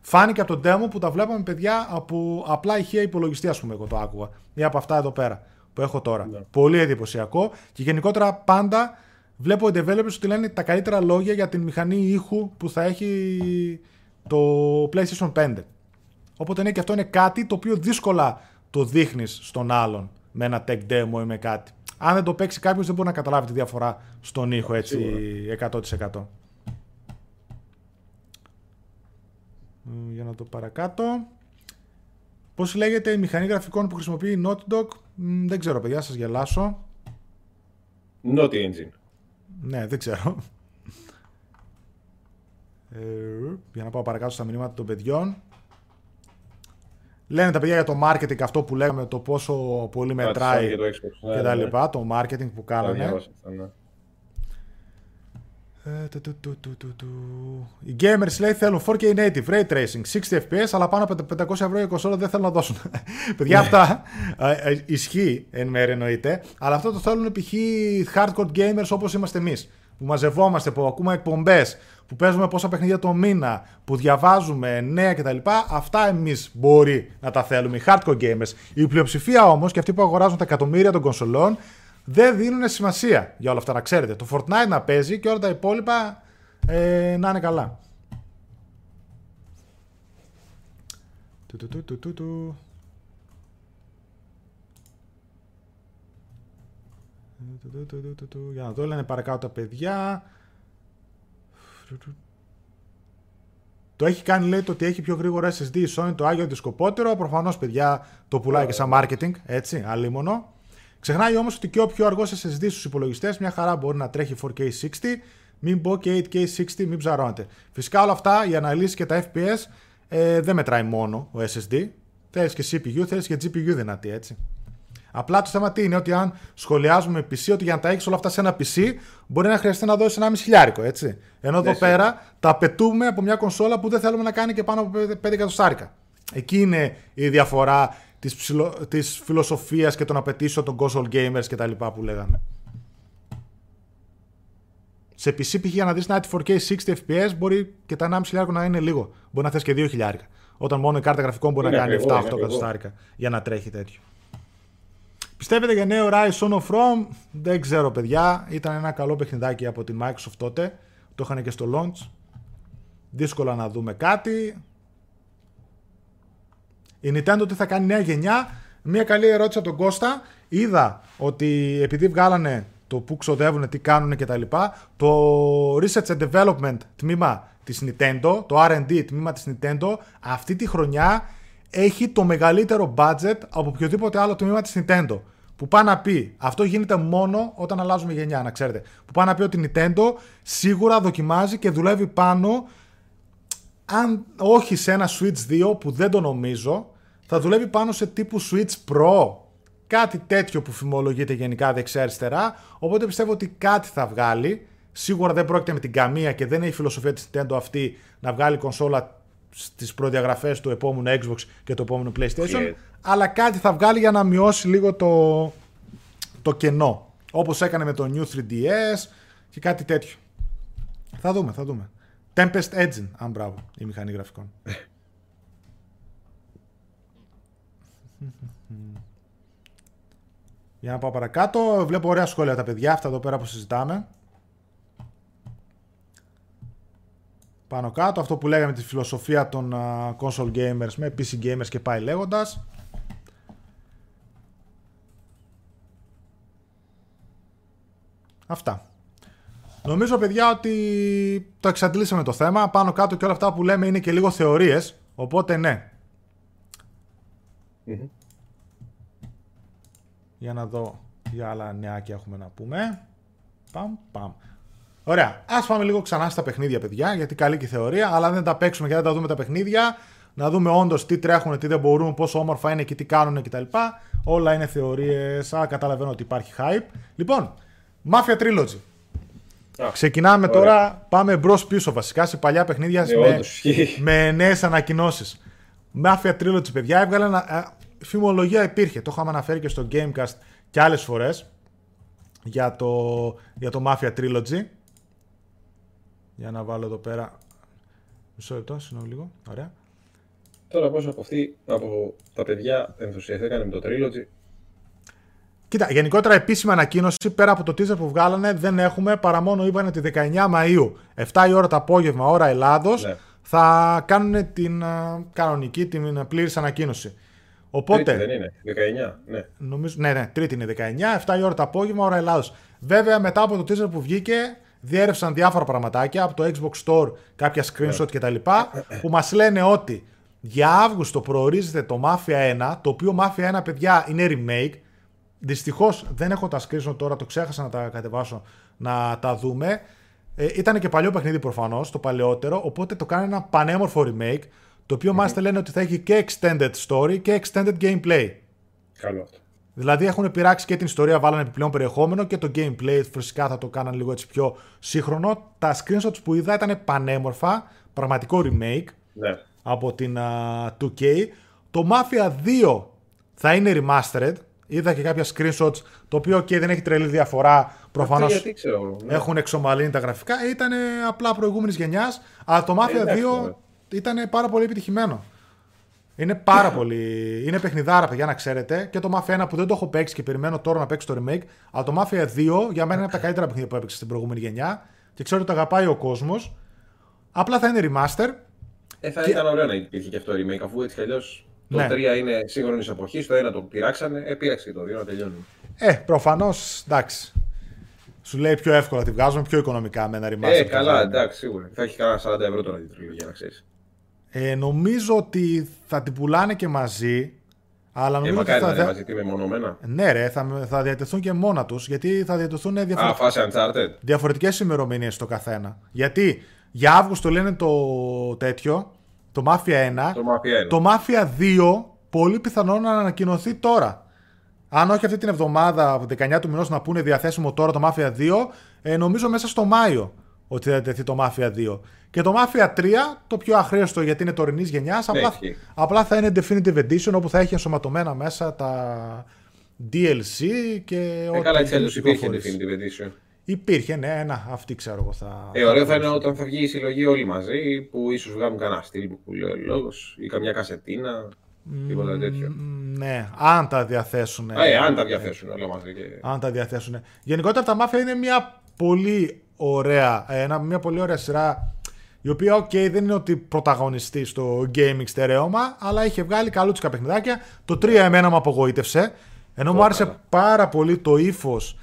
Φάνηκε από τον demo που τα βλέπαμε παιδιά από απλά ηχεία υπολογιστή, ας πούμε, εγώ το άκουγα. Ή από αυτά εδώ πέρα που έχω τώρα. Πολύ εντυπωσιακό και γενικότερα πάντα βλέπω οι developers ότι λένε τα καλύτερα λόγια για την μηχανή ήχου που θα έχει το PlayStation 5. Οπότε ναι, και αυτό είναι κάτι το οποίο δύσκολα το δείχνεις στον άλλον με ένα tech demo ή με κάτι. Αν δεν το παίξει κάποιος, δεν μπορεί να καταλάβει τη διαφορά στον ήχο έτσι 100%. Ε, Για να το παρακάτω. Πώς λέγεται η μηχανή γραφικών που χρησιμοποιεί η Naughty Dog, Μ, δεν ξέρω, παιδιά, σας γελάσω. Naughty Engine. Ναι, δεν ξέρω. Ε, για να πάω παρακάτω στα μηνύματα των παιδιών. Λένε τα παιδιά για το marketing αυτό που λέγαμε, το πόσο πολύ μετράει για το Xbox. Ναι, και ναι, τα ναι. λοιπά, το marketing που Τα κάνανε. διάβασα αυτά, ναι. Ε, του, του, του, του, του, του. Οι gamers λέει θέλουν 4K native, ray tracing, 60 fps, αλλά πάνω από τα 500 ευρώ η κονσόλα δεν θέλουν να δώσουν. Παιδιά, αυτά ε, ε, ισχύει εν μέρει εννοείται, αλλά αυτό το θέλουν π.χ. hardcore gamers όπως είμαστε εμείς. Που μαζευόμαστε, που ακούμε εκπομπές, που παίζουμε πόσα παιχνίδια το μήνα, που διαβάζουμε νέα κτλ. Αυτά εμείς μπορεί να τα θέλουμε, οι hardcore gamers. Η πλειοψηφία όμως και αυτοί που αγοράζουν τα εκατομμύρια των κονσολών δεν δίνουν σημασία για όλα αυτά, να ξέρετε. Το Fortnite να παίζει και όλα τα υπόλοιπα ε, να είναι καλά. Του, του, του, του, του, του. Του, του, του, του, του, του. Για να δω, λένε παρακάτω τα παιδιά. Το έχει κάνει, λέει, το ότι έχει πιο γρήγορο SSD η Sony, το Άγιο δισκοπότερο. Προφανώ, παιδιά, το πουλάει και σαν marketing, έτσι, αλίμονο. Ξεχνάει όμω ότι και ο πιο αργό SSD στου υπολογιστέ μια χαρά μπορεί να τρέχει 4K 60, μην πω και 8K 60, μην ψαρώνετε. Φυσικά όλα αυτά, οι αναλύσει και τα FPS ε, δεν μετράει μόνο ο SSD. Θέλει και CPU, θέλει και GPU δυνατή, έτσι. Απλά το θέμα τι είναι, ότι αν σχολιάζουμε PC, ότι για να τα έχεις όλα αυτά σε ένα PC, μπορεί να χρειαστεί να δώσεις ένα χιλιάρικο, έτσι. Ενώ εδώ Ναι, πέρα τα απαιτούμε από μια κονσόλα που δεν θέλουμε να κάνει και πάνω από 5 εκατοστάρικα. Εκεί είναι η διαφορά της, ψιλο... της φιλοσοφίας και των απαιτήσεων των console gamers και τα λοιπά που λέγανε. Σε PC π.χ. για να δεις να έχει 4K 60 FPS μπορεί και τα 1,5 χιλιάρικο να είναι λίγο. Μπορεί να θες και 2 χιλιάρικα. Όταν μόνο η κάρτα γραφικών μπορεί Είναι να κάνει ακριβό, 7-8 είναι ακριβό. εκατοστάρικα για να τρέχει τέτοιο. Πιστεύετε για νέο Rise Son of Rome, δεν ξέρω παιδιά. Ήταν ένα καλό παιχνιδάκι από την Microsoft τότε. Το είχαν και στο launch. Δύσκολα να δούμε κάτι. Η Nintendo τι θα κάνει νέα γενιά; Μια καλή ερώτηση από τον Κώστα. Είδα ότι επειδή βγάλανε το που ξοδεύουν, τι κάνουν κτλ. Το Research and Development τμήμα της Nintendo, το R&D τμήμα της Nintendo, αυτή τη χρονιά έχει το μεγαλύτερο budget από οποιοδήποτε άλλο τμήμα της Nintendo. Που πάει να πει, αυτό γίνεται μόνο όταν αλλάζουμε γενιά, να ξέρετε. Που πάει να πει ότι η Nintendo σίγουρα δοκιμάζει και δουλεύει πάνω, αν όχι σε ένα Switch 2 που δεν το νομίζω, θα δουλεύει πάνω σε τύπου Switch Pro. Κάτι τέτοιο που φημολογείται γενικά δεξιά-αριστερά. Οπότε πιστεύω ότι κάτι θα βγάλει. Σίγουρα δεν πρόκειται με την καμία και δεν έχει φιλοσοφία της Nintendo αυτή να βγάλει κονσόλα στις προδιαγραφές του επόμενου Xbox και του επόμενου PlayStation. Yeah. Αλλά κάτι θα βγάλει για να μειώσει λίγο το, το κενό. Όπως έκανε με το New 3DS και κάτι τέτοιο. Θα δούμε, θα δούμε. Tempest Engine, αν μπράβο, η μηχανή γραφικών. Για να πάω παρακάτω. Βλέπω ωραία σχόλια τα παιδιά αυτά εδώ πέρα που συζητάμε. Πάνω κάτω, αυτό που λέγαμε τη φιλοσοφία των uh, console gamers με PC gamers και πάει λέγοντας. Αυτά. Νομίζω παιδιά ότι το εξαντλήσαμε το θέμα. Πάνω κάτω και όλα αυτά που λέμε είναι και λίγο θεωρίες. Οπότε ναι. Μμμ. Για να δω τι άλλα νεάκια έχουμε να πούμε. Παμ, παμ. Ωραία. Α πάμε λίγο ξανά στα παιχνίδια, παιδιά, γιατί καλή και η θεωρία, αλλά αν δεν τα παίξουμε και δεν τα δούμε τα παιχνίδια, να δούμε όντως τι τρέχουν, τι δεν μπορούν, πόσο όμορφα είναι και τι κάνουν κτλ. Όλα είναι θεωρίες. Α, καταλαβαίνω ότι υπάρχει hype. Λοιπόν, Mafia Trilogy. Α, Ξεκινάμε ωραία. τώρα, πάμε μπρος πίσω βασικά σε παλιά παιχνίδια Ναι, με, όντως, ισχύει. με νέες ανακοινώσεις. Mafia Trilogy, παιδιά, έβγαλε ένα. ε, φημολογία υπήρχε. Το είχαμε αναφέρει και στο Gamecast και άλλες φορές για το, για το Mafia Trilogy. Για να βάλω εδώ πέρα. Μισό λεπτό, συγγνώμη λίγο. Ωραία. Τώρα πώς από αυτή, από τα παιδιά ενθουσιαστήκανε με το Trilogy. Κοίτα, γενικότερα επίσημη ανακοίνωση πέρα από το teaser που βγάλανε δεν έχουμε παρά μόνο είπαν ότι 19 Μαΐου 7 η ώρα το απόγευμα ώρα Ελλάδος Ναι. θα κάνουν την α, κανονική, την πλήρης ανακοίνωση. Οπότε, Τρίτη δεν είναι, 19, ναι. νομίζω, ναι, ναι, τρίτη είναι 19, 7 η ώρα το απόγευμα ώρα Ελλάδος. Βέβαια μετά από το teaser που βγήκε διέρευσαν διάφορα πραγματάκια από το Xbox Store, κάποια screenshot κτλ. που μας λένε ότι για Αύγουστο προορίζεται το Mafia 1, το οποίο Mafia 1 παιδιά είναι remake. Δυστυχώς δεν έχω τα screenshot τώρα, το ξέχασα να τα κατεβάσω να τα δούμε. Ε, ήταν και παλιό παιχνίδι προφανώς, το παλαιότερο, οπότε το κάνει ένα πανέμορφο remake, το οποίο μάλιστα λένε ότι θα έχει και extended story και extended gameplay. Καλό αυτό. Δηλαδή έχουν πειράξει και την ιστορία, βάλανε επιπλέον περιεχόμενο και το gameplay φυσικά θα το κάναν λίγο έτσι πιο σύγχρονο. Τα screenshots που είδα ήταν πανέμορφα, πραγματικό remake Ναι. από την α, 2K. Το Mafia 2 θα είναι remastered. Είδα και κάποια screenshots, το οποίο okay, δεν έχει τρελή διαφορά. Προφανώς Αυτό γιατί ξέρω εγώ. ναι. έχουν εξομαλύνει τα γραφικά. Ήταν απλά προηγούμενης γενιάς. Αλλά το Mafia εντάξει, 2 βέβαια. ήταν πάρα πολύ επιτυχημένο. Είναι πάρα πολύ. Είναι παιχνιδάρα, παιδιά, να ξέρετε. Και το Mafia 1 που δεν το έχω παίξει και περιμένω τώρα να παίξω το remake. Αλλά το Mafia 2 για μένα είναι από τα καλύτερα παιχνίδια που έπαιξε στην προηγούμενη γενιά. Και ξέρω ότι το αγαπάει ο κόσμος. Απλά θα είναι remaster. Ε, θα ήταν ωραίο να υπήρχε και αυτό το remake, αφού έτσι κι αλλιώς το Ναι. 3 είναι σύγχρονης εποχής, το 1 το πειράξανε, ε, πήραξε και το 2 να τελειώνει. Ε, προφανώς εντάξει. Σου λέει πιο εύκολα τη βγάζουμε, πιο οικονομικά με ένα remaster. Ε, που καλά, θα- εντάξει, σίγουρα. Θα έχει κανένα 40 ευρώ τώρα η τριλογία, να ξέρεις. Ε, νομίζω ότι θα την πουλάνε και μαζί. Αλλά Ε, νομίζω ότι μακάρι θα. να είναι δια- μαζί τι μεμονωμένα. Ναι, ρε, θα, θα διατεθούν και μόνα τους γιατί θα διατεθούν Α, διαφορε... φάση Uncharted. διαφορετικές ημερομηνίες το καθένα. Γιατί για Αύγουστο λένε το τέτοιο, το Mafia 1. Το Mafia 1. Το Mafia 2 πολύ πιθανό να ανακοινωθεί τώρα. Αν όχι αυτή την εβδομάδα, από 19 του μηνός να πούνε διαθέσιμο τώρα το Mafia 2, ε, νομίζω μέσα στο Μάιο ότι θα τεθεί το Mafia 2. Και το Mafia 3, το πιο αχρίαστο γιατί είναι τωρινής γενιάς, απλά, ισχύει. απλά θα είναι Definitive Edition όπου θα έχει ενσωματωμένα μέσα τα DLC και Ε, καλά, έτσι αλλιώ υπήρχε κυκλοφορήσει. Definitive Edition. Υπήρχε, ναι, ένα, αυτή ξέρω εγώ θα. Ε, ωραίο θα είναι όταν θα βγει η συλλογή όλοι μαζί, που ίσως βγάλουν κανένα στυλ που λέει ο λόγος ή καμιά κασετίνα, τίποτα τέτοιο. Μ, Ναι, αν τα διαθέσουν. Α, ε, αν τα διαθέσουν όλα μαζί. Και... αν τα διαθέσουν. Γενικότερα τα Mafia είναι μια πολύ ωραία, ε, ένα, μια πολύ ωραία σειρά η οποία, οκ, δεν είναι ότι πρωταγωνιστεί στο gaming στερέωμα, αλλά είχε βγάλει καλούτσικα παιχνιδάκια. Το 3 εμένα μου απογοήτευσε, ενώ μου άρεσε καλά. πάρα πολύ το ύφος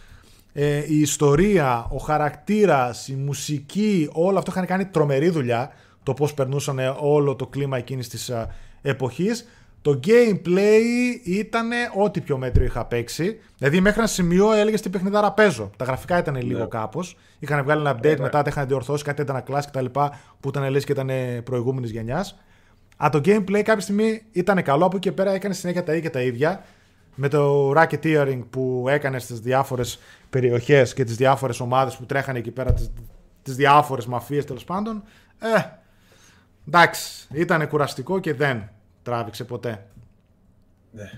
Ε, η ιστορία, ο χαρακτήρας, η μουσική, όλο αυτό είχαν κάνει τρομερή δουλειά. Το πώς περνούσαν όλο το κλίμα εκείνης της α, εποχής. Το gameplay ήταν ό,τι πιο μέτριο είχα παίξει. Δηλαδή μέχρι ένα σημείο έλεγες τι παιχνιδάρα παίζω. Τα γραφικά ήταν λίγο Ναι. κάπως. Είχαν βγάλει ένα update, ναι. μετά τα είχαν διορθώσει, κάτι ήταν κλάσ κτλ. που ήταν λες και ήταν προηγούμενης γενιάς. Α, το gameplay κάποια στιγμή ήταν καλό, από εκεί και πέρα έκανε συνέχεια τα ίδια και τα ίδια. Με το racketeering που έκανες στις διάφορες περιοχές και τις διάφορες ομάδες που τρέχανε εκεί πέρα, τις τις διάφορες μαφίες τέλος πάντων. Ε, εντάξει, ήταν κουραστικό και δεν τράβηξε ποτέ. Ναι.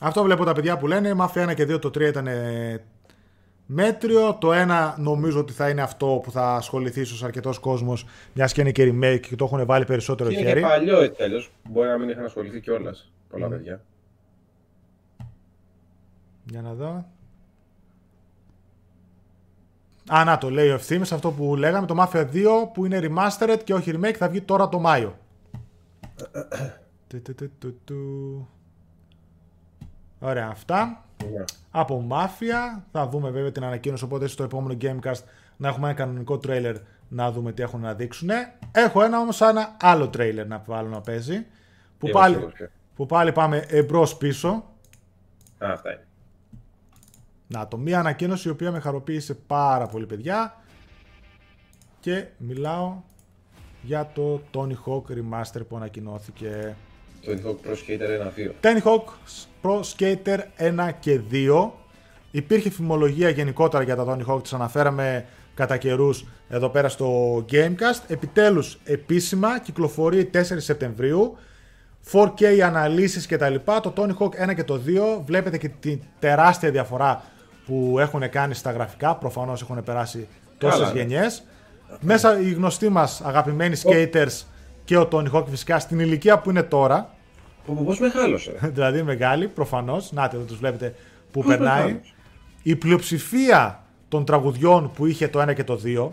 Αυτό βλέπω τα παιδιά που λένε. Μάφια 1 και 2 το 3 ήταν μέτριο. Το 1 νομίζω ότι θα είναι αυτό που θα ασχοληθεί ίσως αρκετός κόσμος, μιας και είναι και remake και το έχουν βάλει περισσότερο Και είναι χέρι. και παλιό έτσι τέλος. Μπορεί να μην είχαν ασχοληθεί κιόλας πολλά παιδιά. Για να δω. Α, να το λέει ο ευθύνη αυτό που λέγαμε. Το Mafia 2 που είναι remastered και όχι remake θα βγει τώρα το Μάιο. Του, του, του, του, του. Ωραία, αυτά. Ναι. από Mafia. Θα δούμε βέβαια την ανακοίνωση, οπότε στο επόμενο Gamecast να έχουμε ένα κανονικό τρέιλερ να δούμε τι έχουν να δείξουν. Έχω ένα όμως ένα άλλο τρέιλερ να βάλω να παίζει. Που, Εγώ πάλι, σίγουρος ποιο. που πάλι πάμε εμπρός πίσω. Α, αυτά είναι. Να το, μία ανακοίνωση η οποία με χαροποίησε πάρα πολύ παιδιά. Και μιλάω για το Tony Hawk Remaster που ανακοινώθηκε. Το Hawk Pro Skater 1-2. Tony Hawk Pro Skater 1 και 2. Υπήρχε φημολογία γενικότερα για τα Tony Hawk, τις αναφέραμε κατά καιρούς εδώ πέρα στο Gamecast. Επιτέλους επίσημα κυκλοφορεί 4 Σεπτεμβρίου. 4K αναλύσεις και τα λοιπά. Το Tony Hawk 1 και το 2 βλέπετε και τη τεράστια διαφορά που έχουν κάνει στα γραφικά. Προφανώς έχουν περάσει τόσες Καλά, ναι. γενιές. Μέσα οι γνωστοί μας αγαπημένοι skaters και ο Tony Hawk φυσικά στην ηλικία που είναι τώρα Πω, πω, Πώς μεγάλωσε. δηλαδή μεγάλη, προφανώς. Να εδώ τους βλέπετε που Πώς περνάει. μεγάλος; Η πλειοψηφία των τραγουδιών που είχε το 1 και το 2.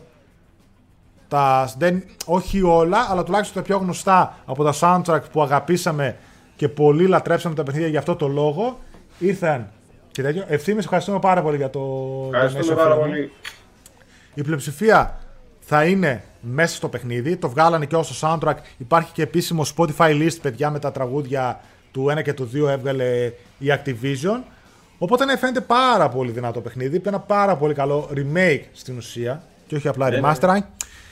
Τα, δεν, όχι όλα, αλλά τουλάχιστον τα πιο γνωστά από τα soundtrack που αγαπήσαμε και πολύ λατρέψαμε τα παιχνίδια για αυτό το λόγο ήρθαν και τέτοιο. Ευθύμης, ευχαριστούμε πάρα πολύ για το Ευχαριστούμε donation, πάρα φίλε μου. πολύ. Η πλειοψηφία θα είναι μέσα στο παιχνίδι. Το βγάλανε και όσο soundtrack. Υπάρχει και επίσημο Spotify list, παιδιά, με τα τραγούδια του 1 και του 2 έβγαλε η Activision. Οπότε ναι, φαίνεται πάρα πολύ δυνατό παιχνίδι. Ένα πάρα πολύ καλό remake στην ουσία. Και όχι απλά Ναι, remaster.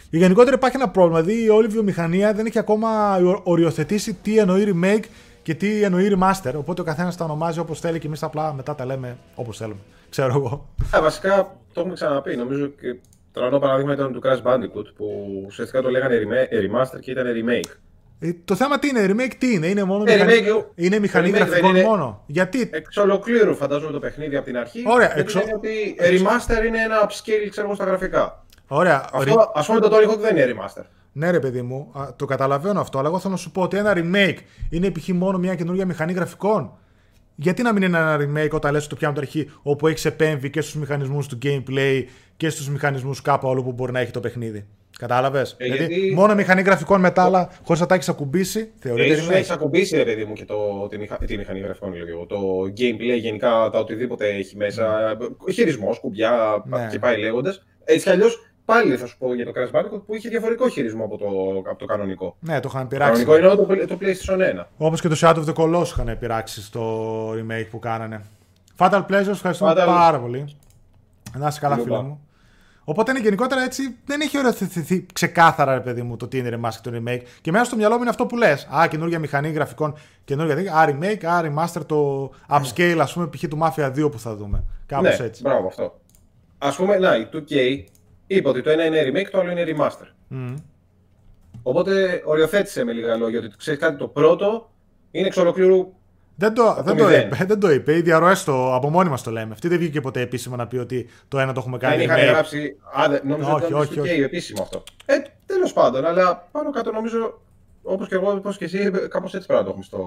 Και γενικότερα υπάρχει ένα πρόβλημα. Δηλαδή η όλη η βιομηχανία δεν έχει ακόμα οριοθετήσει τι εννοεί remake και τι εννοεί remaster. Οπότε ο καθένας τα ονομάζει όπως θέλει και εμείς απλά μετά τα λέμε όπως θέλουμε. Ξέρω εγώ. Α, βασικά το έχουμε ξαναπεί. Νομίζω και τρανό παράδειγμα ήταν του Crash Bandicoot που ουσιαστικά το λέγανε rema- remaster και ήταν remake. Ε, το θέμα τι είναι, remake τι είναι, είναι μόνο Ε, μηχανή, remake, είναι μηχανή remake δεν γραφικών είναι- μόνο. Γιατί, Εξ ολοκλήρου φαντάζομαι το παιχνίδι από την αρχή. Ωραία, γιατί εξω- λένε ότι remaster είναι ένα upscale ξέρω εγώ στα γραφικά. ωραία, ρε- Αυτό ας πούμε το Tony Hawk δεν είναι remaster. Ναι ρε παιδί μου, α, το καταλαβαίνω αυτό, αλλά εγώ θέλω να σου πω ότι ένα remake είναι π.χ. μόνο μια καινούργια μηχανή γραφικών. Γιατί να μην είναι ένα remake όταν λες το πιάνω την αρχή, όπου έχεις επέμβει και στους μηχανισμούς του gameplay και στους μηχανισμούς κάπου αλλού που μπορεί να έχει το παιχνίδι. Κατάλαβες; Ε, δηλαδή, γιατί- μόνο μηχανή γραφικών μετά, αλλά χωρίς να τα έχεις ακουμπήσει, Ε, θεωρείται ίσως να έχεις remake. ακουμπήσει ρε παιδί μου και το, τη, μηχα... τη μηχανή γραφικών λέω εγώ. Το gameplay γενικά τα οτιδήποτε έχει μέσα. Χειρισμός, κουμπιά Ναι. και πάει λέγοντας. Έτσι κι αλλιώς πάλι θα σου πω για το Crash Bandicoot που είχε διαφορετικό χειρισμό από το, από το κανονικό. Ναι, το είχαν Το πειράξει. κανονικό είναι το, το PlayStation 1. Όπως και το Shadow of the Colossus είχαν πειράξει στο remake που κάνανε. Fatal Pleasures, ευχαριστούμε Fatal- πάρα πολύ. Να είσαι καλά, Λούπα. φίλε μου. Οπότε είναι γενικότερα έτσι, δεν έχει οριοθετηθεί ξεκάθαρα, ρε παιδί μου, το τι είναι remaster και το remake. Και μέσα στο μυαλό μου είναι αυτό που λες. Α, καινούργια μηχανή γραφικών, καινούργια τέτοια. Α, remake, α, remaster, το upscale, ας πούμε, π.χ. του Mafia 2 που θα δούμε. Κάπως ναι, έτσι. μπράβο αυτό. Α πούμε, να, η 2K είπε ότι το ένα είναι remake, το άλλο είναι remaster. Μμ. Οπότε οριοθέτησε με λίγα λόγια ότι ξέρεις κάτι, το πρώτο είναι εξ ολοκλήρου. Δεν το, δεν, το μηδέν. είπε, δεν το είπε. Οι διαρροέ από μόνοι μας το λέμε. Αυτή δεν βγήκε ποτέ επίσημα να πει ότι το ένα το έχουμε Δεν κάνει είχαν remake. γράψει. Α, δεν- νόμιζα Όχι, ότι ήταν όχι, στο 2K όχι. επίσημο αυτό. Ε, τέλος πάντων, αλλά πάνω κάτω νομίζω όπως και εγώ, όπως και εσύ, κάπως έτσι πρέπει να το έχουμε στο.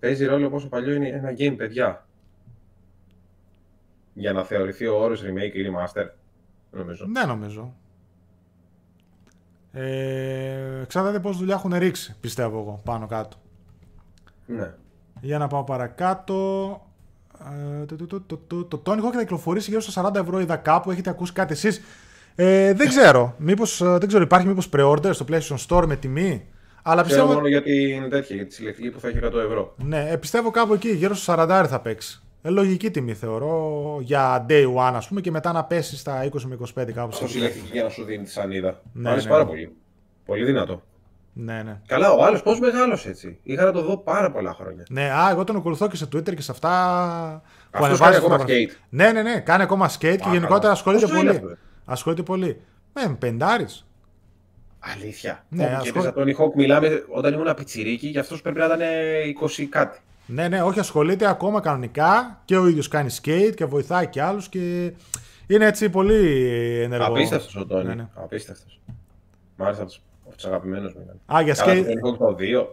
Παίζει ρόλο πόσο παλιό είναι ένα game, παιδιά. Για να θεωρηθεί ο όρος remake ή remaster. Νομίζω. Δεν νομίζω. Ε, εξαρτάται πόση δουλειά έχουν ρίξει, πιστεύω εγώ, πάνω κάτω. Ναι. Για να πάω παρακάτω. Ε, το, το, το, το, το, το Tony Hawk θα κυκλοφορήσει γύρω στα 40 ευρώ. Είδα κάπου, έχετε ακούσει κάτι εσείς. Ε, δεν ξέρω. Μήπως, ε, δεν ξέρω, υπάρχει μήπως pre-order στο PlayStation Store με τιμή. Αλλά Ξέρω πιστεύω, μόνο για την τέτοια, για τη συλλεκτική που θα έχει 100 ευρώ. ναι, ε, πιστεύω κάπου εκεί, γύρω στο 40 θα παίξει. Ε, λογική τιμή θεωρώ για day one, ας πούμε, και μετά να πέσεις στα 20 με 25 κάπου. Αυτό συλλεκτική για να σου δίνει τη σανίδα. Ναι, Μ' αρέσει ναι, πάρα ναι. πολύ. Πολύ δυνατό. Ναι, ναι. Καλά, ο άλλος πώς μεγάλωσε έτσι. Είχα να το δω πάρα πολλά χρόνια. Ναι, α, εγώ τον ακολουθώ και σε Twitter και σε αυτά. που Αυτός ανεβάζει κάνει ακόμα φωτογραφίες. skate. Ναι, ναι, ναι, κάνει ακόμα skate και Α, γενικότερα καλά. ασχολείται Πόσο είναι πολύ. αυτό, ε; Ασχολείται πολύ. Με πεντάρις. Αλήθεια. Ναι, Ναι, και ασχολ- έπαιζα τον Hawk, μιλάμε όταν ήμουν πιτσιρίκι και αυτός πρέπει να ήταν 20 κάτι. Ναι, ναι, όχι, ασχολείται ακόμα κανονικά και ο ίδιος κάνει skate και βοηθάει και άλλους και είναι έτσι πολύ ενεργό. Απίστευτος ο Τόνι. Ναι, ναι. Απίστευτος. Μ' άρεσε αυτός. Από του αγαπημένου μου ήταν. Α, για Καλά, skate, το Tony Hawk το 2.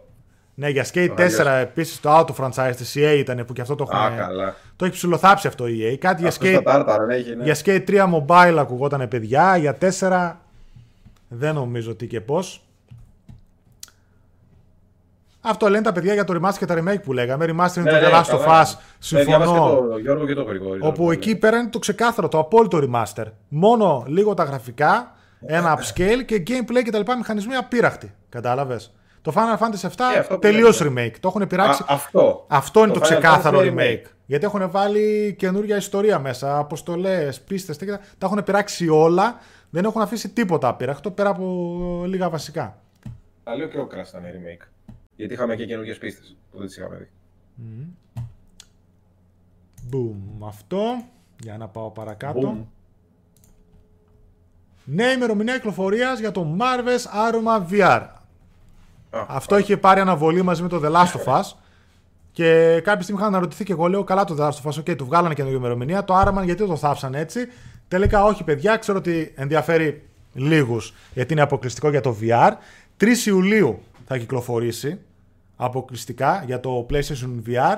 ναι, για skate Αλλιώς. 4 επίσης το auto franchise της EA ήταν που και αυτό το Α, έχουν. καλά. Το έχει ψηλοθάψει αυτό η EA. Κάτι για Αυτό στα skate, τάρταρα έχει, ναι. για skate 3 mobile ακουγόταν παιδιά. Για 4 δεν νομίζω τι και πώς. Αυτό λένε τα παιδιά για το remaster και τα remake που λέγαμε. Remaster είναι Ναι, το ναι, The Last of καλά. Us. Ναι, διάβασα Συμφωνώ. και το Γιώργο και το Γρηγόρη. Όπου Ναι. εκεί πέρα είναι το ξεκάθαρο, το απόλυτο remaster. Μόνο λίγο τα γραφικά, ένα upscale και gameplay και τα λοιπά μηχανισμοί απείραχτοι. Κατάλαβες; Το Final Fantasy 7 Ε, αυτό που τελείως λέμε. remake. Το έχουν πειράξει. Α, αυτό. Αυτό είναι το, Final ξεκάθαρο Fantasy remake. Γιατί έχουν βάλει καινούργια ιστορία μέσα, αποστολές, πίστες, τα έχουν πειράξει όλα. Δεν έχουν αφήσει τίποτα απείραχτο πέρα από λίγα βασικά. Τα λέω και ο Crash ήταν remake. Γιατί είχαμε και καινούργιες πίστες που δεν τις είχαμε δει. Boom. Αυτό. Για να πάω παρακάτω. Boom. Νέα ημερομηνία κυκλοφορίας για το Marvel's Iron Man VR. Α, Αυτό είχε πάρει αναβολή μαζί με το The Last of Us. Και κάποια στιγμή είχα αναρωτηθεί και εγώ λέω: Καλά, το The Last of Us, ok, του βγάλανε καινούργια ημερομηνία. Το Iron Man γιατί το θάψαν έτσι. Τελικά, όχι, παιδιά, ξέρω ότι ενδιαφέρει λίγους γιατί είναι αποκλειστικό για το VR. 3 Ιουλίου θα κυκλοφορήσει αποκλειστικά για το PlayStation VR.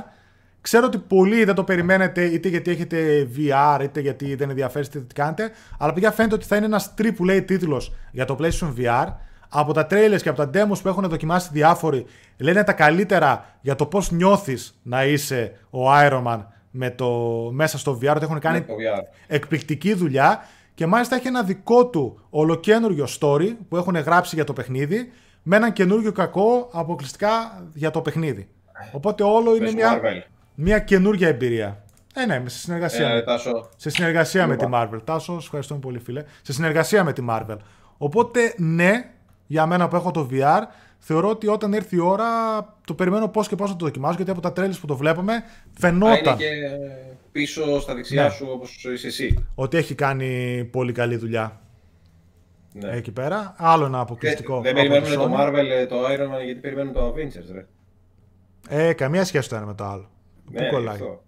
Ξέρω ότι πολλοί δεν το περιμένετε είτε γιατί έχετε VR είτε γιατί δεν ενδιαφέρεστε τι κάνετε. Αλλά παιδιά φαίνεται ότι θα είναι ένας AAA τίτλος για το PlayStation VR. Από τα trailers και από τα demos που έχουν δοκιμάσει διάφοροι λένε τα καλύτερα για το πώς νιώθεις να είσαι ο Iron Man με το, μέσα στο VR. Ότι έχουν κάνει Με το VR. εκπληκτική δουλειά και μάλιστα έχει ένα δικό του ολοκαίνουργιο story που έχουν γράψει για το παιχνίδι με έναν καινούριο κακό αποκλειστικά για το παιχνίδι. Οπότε όλο είναι Πες μια, Marvel. μια καινούργια εμπειρία. Ε, ναι, σε συνεργασία, Ένα με, ρε Τάσο. σε συνεργασία με τη Λούμπα. Marvel. Τάσο, σε ευχαριστούμε πολύ φίλε. Σε συνεργασία με τη Marvel. Οπότε ναι, για μένα που έχω το VR, θεωρώ ότι όταν έρθει η ώρα το περιμένω πώς και πώς θα το δοκιμάσω γιατί από τα trailers που το βλέπαμε Θα είναι φαινόταν και πίσω στα δεξιά Ναι. σου όπως είσαι εσύ. ότι έχει κάνει πολύ καλή δουλειά Ναι. εκεί πέρα. Άλλο ένα Ε, αποκλειστικό. Δεν από τη περιμένουν το Sony. Marvel, ε, το Iron Man γιατί περιμένουν το Avengers, ρε. Ε, καμία σχέση το ένα με το άλλο. Πού Ναι, κολλάει; αυτό.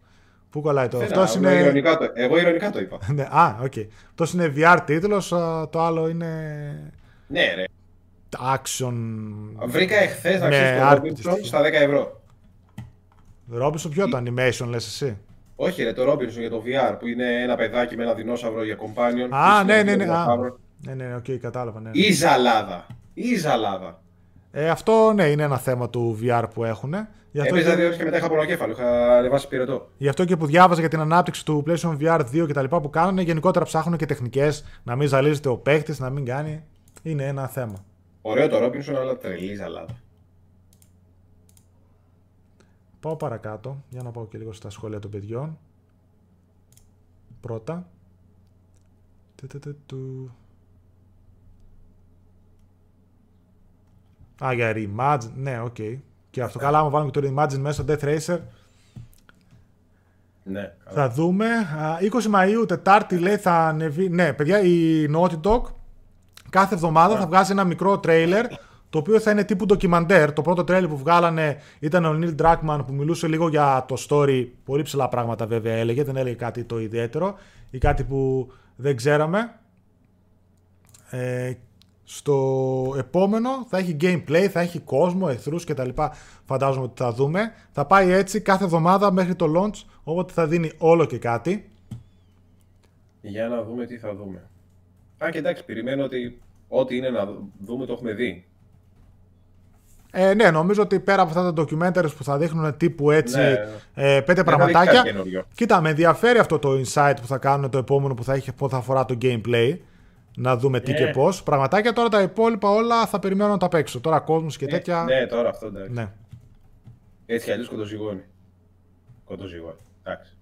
Πού κολλάει το. Ένα, Αυτό εγώ είναι. ειρωνικά το- Εγώ ειρωνικά το είπα. Ναι, α, οκ. Αυτό είναι VR τίτλος, το άλλο είναι Ναι, ρε. action. Βρήκα εχθές να Ναι, ξέρεις το artist. Robinson στα 10 ευρώ. Robinson, ποιο το animation λες εσύ; Όχι, ρε, το Robinson για το VR που είναι ένα παιδάκι με ένα δεινόσαυρο για companion. Α, και ναι, στο ναι, ναι. ένα Α, μαύρο. Ναι, ναι, οκ, κατάλαβα. Ναι. Η ζαλάδα. Η ζαλάδα. Ε, αυτό ναι, είναι ένα θέμα του VR που έχουν. Γι' αυτό, Έπαιζα και, δύο ώρες και μετά είχα πονοκέφαλο. Είχα ανεβάσει πυρετό. γι' αυτό και που διάβαζα για την ανάπτυξη του PlayStation VR 2 και τα λοιπά που κάνουν, γενικότερα ψάχνουν και τεχνικές να μην ζαλίζεται ο παίχτης, να μην κάνει. Είναι ένα θέμα. Ωραίο το Robinson, αλλά τρελή ζαλάδα. Πάω παρακάτω, για να πάω και λίγο στα σχόλια των παιδιών. Πρώτα. Του, του, του, του. Α, για Reimagine. Ναι, οκ. Και αυτό καλά, άμα βάλουμε και το Reimagine μέσα στο Death Racer, Ναι, καλά. θα δούμε. Α, 20 Μαΐου, Τετάρτη, λέει, θα ανεβεί... Ναι, παιδιά, η Naughty Dog κάθε εβδομάδα θα βγάζει ένα μικρό τρέιλερ το οποίο θα είναι τύπου ντοκιμαντέρ. Το πρώτο τρέιλερ που βγάλανε ήταν ο Neil Druckmann που μιλούσε λίγο για το story. Πολύ ψηλά πράγματα βέβαια έλεγε, δεν έλεγε κάτι το ιδιαίτερο ή κάτι που δεν ξέραμε. Ε, στο επόμενο θα έχει gameplay, θα έχει κόσμο, εχθρούς κτλ. Φαντάζομαι ότι θα δούμε. Θα πάει έτσι κάθε εβδομάδα μέχρι το launch, όποτε θα δίνει όλο και κάτι. Για να δούμε τι θα δούμε. Α, και εντάξει, περιμένω ότι ό,τι είναι να δούμε το έχουμε δει. Ε, ναι, νομίζω ότι πέρα από αυτά τα documentaries που θα δείχνουν τύπου έτσι Ναι. ε, πέντε Δεν θα δείξει πραγματάκια. κάτι καινούριο. Κοίτα, με ενδιαφέρει αυτό το insight που θα κάνουν το επόμενο που θα, έχει, που θα αφορά το gameplay. Να δούμε τι Ναι. και πώς. Πραγματάκια τώρα τα υπόλοιπα όλα θα περιμένω να τα παίξω. Τώρα κόσμος και Ναι, τέτοια. Ναι, τώρα αυτό εντάξει. ναι. Έτσι κι αλλιώς κοντοζυγώνει. Κοντοζυγώνει. Εντάξει.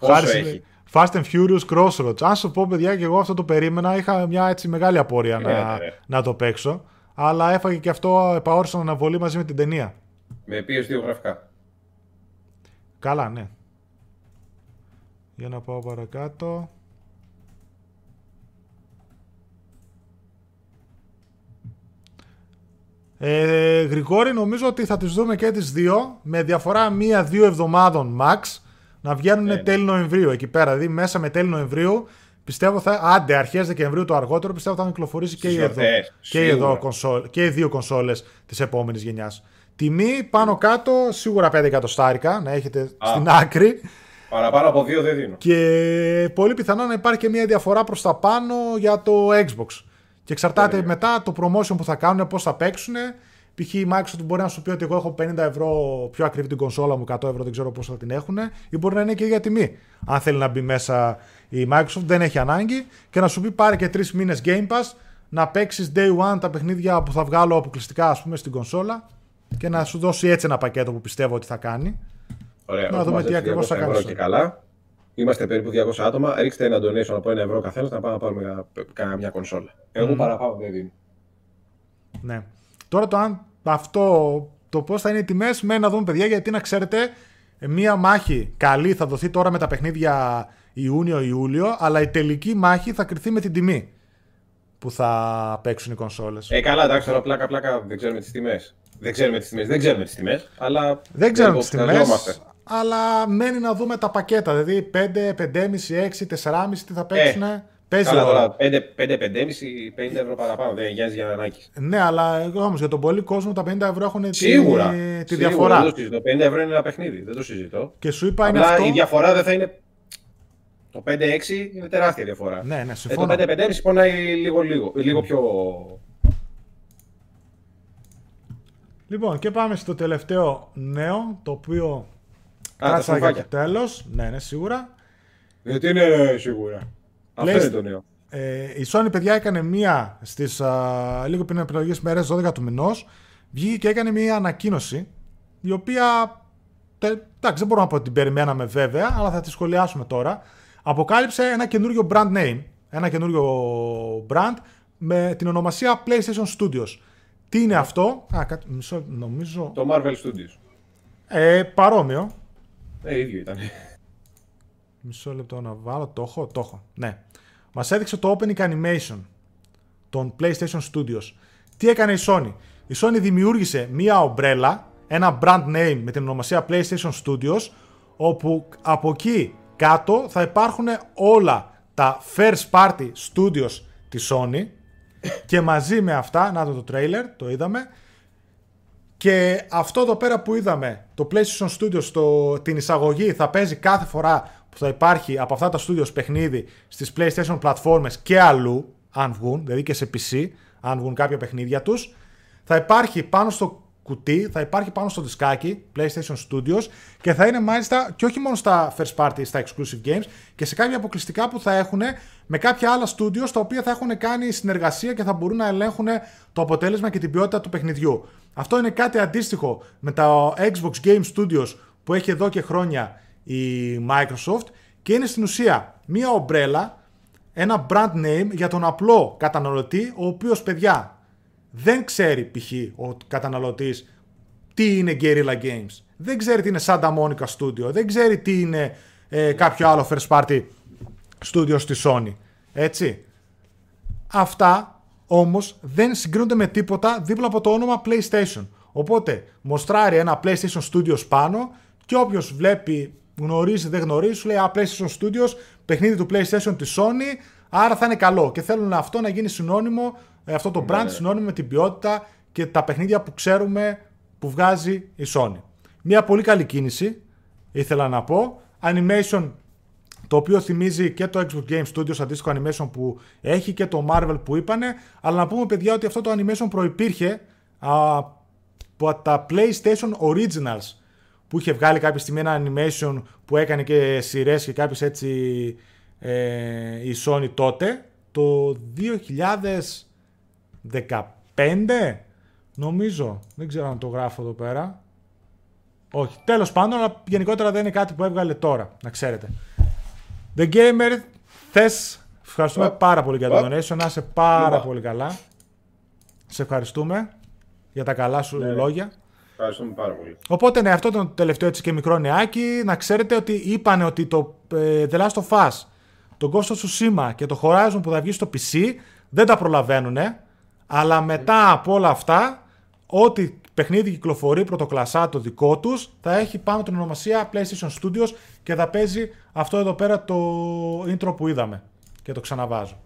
Χάρη Πόσο σε- έχει. Fast and Furious Crossroads. Αν σου πω, παιδιά, και εγώ αυτό το περίμενα. Είχα μια έτσι μεγάλη απορία Ναι, να, ναι, ναι. να το παίξω. Αλλά έφαγε και αυτό επαόριστον αναβολή μαζί με την ταινία. Με PS2 γραφικά. Καλά, ναι. Για να πάω παρακάτω. Ε, Γρηγόρη, νομίζω ότι θα τις δούμε και τις δύο με διαφορά μία-δύο εβδομάδων max να βγαίνουν Ναι. τέλη Νοεμβρίου εκεί πέρα. Δηλαδή μέσα με τέλη Νοεμβρίου πιστεύω θα. Άντε, αρχές Δεκεμβρίου το αργότερο πιστεύω θα κυκλοφορήσει και, Στις η εδώ, γιορτές, και, η σίγουρα. εδώ κονσόλ, και οι δύο κονσόλες της επόμενης γενιάς. Τιμή πάνω κάτω σίγουρα 5 εκατοστάρικα να έχετε στην άκρη. Παραπάνω από δύο δεν δίνω. Και πολύ πιθανό να υπάρχει και μια διαφορά προς τα πάνω για το Xbox. Και εξαρτάται Βέβαια. μετά το promotion που θα κάνουν, πώς θα παίξουν. Π.χ. η Microsoft μπορεί να σου πει ότι εγώ έχω 50 ευρώ πιο ακριβή την κονσόλα μου, 100 ευρώ δεν ξέρω πώς θα την έχουν. Ή μπορεί να είναι και η ίδια τιμή. Αν θέλει να μπει μέσα η Microsoft, δεν έχει ανάγκη. Και να σου πει πάρε και 3 μήνες Game Pass να παίξεις day one τα παιχνίδια που θα βγάλω αποκλειστικά ας πούμε στην κονσόλα και να σου δώσει έτσι ένα πακέτο που πιστεύω ότι θα κάνει. Ωραία, Να έχουμε δούμε τι μαζέψει ακριβώς θα 200 ευρώ κάνεις. Και καλά. Είμαστε περίπου 200 άτομα. Ρίξτε ένα donation από ένα ευρώ καθένας να πάμε να πάρουμε κα- κα- μια κονσόλα. Εγώ παραπάνω δεν δίνω. Ναι. Τώρα το αν αυτό, το πώς θα είναι οι τιμές, μένει να δούμε, παιδιά, γιατί να ξέρετε, μία μάχη καλή θα δοθεί τώρα με τα παιχνίδια Ιούνιο-Ιούλιο, αλλά η τελική μάχη θα κρυθεί με την τιμή που θα παίξουν οι κονσόλες. Ε, καλά, εντάξει, τώρα πλάκα-πλάκα δεν ξέρουμε τις τιμές. Δεν ξέρουμε τις τιμές, δεν ξέρουμε τις τιμές, αλλά. Δεν ξέρουμε τις τιμές, υποψιαζόμαστε. Αλλά μένει να δούμε τα πακέτα. Δηλαδή 5, 5,5, 6, 4,5 τι θα παίξουν. Παίζει Ε, Καλά, ρόλο. τώρα 5-5,5 50 ευρώ παραπάνω. Δεν νοιάζει για ανάγκη. Ναι, αλλά όμως για τον πολύ κόσμο τα 50 ευρώ έχουν τη, Σίγουρα. τη Σίγουρα, διαφορά. Δεν το συζητώ. 50 ευρώ είναι ένα παιχνίδι, δεν το συζητώ. Και σου είπα είναι Απλά αυτό. η διαφορά δεν θα είναι. Το 5-6 είναι τεράστια διαφορά. Ναι, ναι, Ε, συμφωνώ. το 5-5,5 πονάει λίγο, λίγο, λίγο πιο. Λοιπόν, και πάμε στο τελευταίο νέο, το οποίο τα κράτησα για το σνουφάκια. τέλος. Ναι, ναι, σίγουρα. Γιατί είναι σίγουρα. Αυτό Λες- είναι το νέο. Ε, η Sony, παιδιά, έκανε μία στις α, λίγο πριν από λίγες μέρες, 12 του μηνός, βγήκε και έκανε μία ανακοίνωση, η οποία, τε, εντάξει, δεν μπορούμε να πω ότι την περιμέναμε βέβαια, αλλά θα τη σχολιάσουμε τώρα. Αποκάλυψε ένα καινούριο brand name, ένα καινούριο brand, με την ονομασία PlayStation Studios. Τι είναι αυτό, α, κάτι, μισό, νομίζω, Το Marvel Studios. ε, παρόμοιο, Ε, ίδιο ήταν. Μισό λεπτό να βάλω. Το έχω, το έχω. Ναι. Μας έδειξε το Opening Animation των PlayStation Studios. Τι έκανε η Sony; Η Sony δημιούργησε μία ομπρέλα, ένα brand name με την ονομασία PlayStation Studios, όπου από εκεί κάτω θα υπάρχουν όλα τα first party studios της Sony και μαζί με αυτά, να το το trailer, το είδαμε, και αυτό εδώ πέρα που είδαμε, το PlayStation Studios, το, την εισαγωγή θα παίζει κάθε φορά που θα υπάρχει από αυτά τα studios παιχνίδι στις PlayStation πλατφόρμες και αλλού, αν βγουν, δηλαδή και σε PC, αν βγουν κάποια παιχνίδια τους. Θα υπάρχει πάνω στο κουτί, θα υπάρχει πάνω στο δισκάκι PlayStation Studios και θα είναι μάλιστα και όχι μόνο στα first party, στα exclusive games και σε κάποια αποκλειστικά που θα έχουν με κάποια άλλα studios τα οποία θα έχουν κάνει συνεργασία και θα μπορούν να ελέγχουν το αποτέλεσμα και την ποιότητα του παιχνιδιού. Αυτό είναι κάτι αντίστοιχο με τα Xbox Game Studios που έχει εδώ και χρόνια η Microsoft και είναι στην ουσία μία ομπρέλα, ένα brand name για τον απλό καταναλωτή ο οποίος παιδιά δεν ξέρει π.χ. ο καταναλωτής τι είναι Guerrilla Games. Δεν ξέρει τι είναι Santa Monica Studio. Δεν ξέρει τι είναι ε, κάποιο άλλο first party studio στη Sony. Έτσι. Αυτά όμως δεν συγκρίνονται με τίποτα δίπλα από το όνομα PlayStation. Οπότε μοστράρει ένα PlayStation Studios πάνω και όποιος βλέπει, γνωρίζει, δεν γνωρίζει, σου λέει Α, PlayStation Studios, παιχνίδι του PlayStation της Sony, άρα θα είναι καλό. Και θέλουν αυτό να γίνει συνώνυμο, ε, αυτό το brand συνώνυμο με την ποιότητα και τα παιχνίδια που ξέρουμε που βγάζει η Sony. Μια πολύ καλή κίνηση, ήθελα να πω. Animation το οποίο θυμίζει και το Xbox Game Studios αντίστοιχο animation που έχει και το Marvel που είπανε, αλλά να πούμε παιδιά ότι αυτό το animation προϋπήρχε από τα PlayStation Originals που είχε βγάλει κάποια στιγμή ένα animation που έκανε και σειρές και κάποιες έτσι ε, η Sony τότε το 2015 νομίζω. Δεν ξέρω αν το γράφω εδώ πέρα. Όχι. Τέλος πάντων αλλά γενικότερα δεν είναι κάτι που έβγαλε τώρα να ξέρετε The Gamer θες ευχαριστούμε πάρα πολύ για το donation να είσαι πάρα πολύ καλά σε ευχαριστούμε για τα καλά σου Ναι. λόγια Ευχαριστούμε πάρα πολύ. Οπότε ναι, αυτό ήταν το τελευταίο έτσι και μικρό νεάκι. Να ξέρετε ότι είπαν ότι το ε, The Last of Us, το Ghost of Tsushima και το Horizon που θα βγει στο PC δεν τα προλαβαίνουν. Αλλά μετά από όλα αυτά, ό,τι παιχνίδι κυκλοφορεί πρωτοκλασάτο δικό τους, θα έχει πάνω την ονομασία PlayStation Studios και θα παίζει αυτό εδώ πέρα το intro που είδαμε. Και το ξαναβάζω.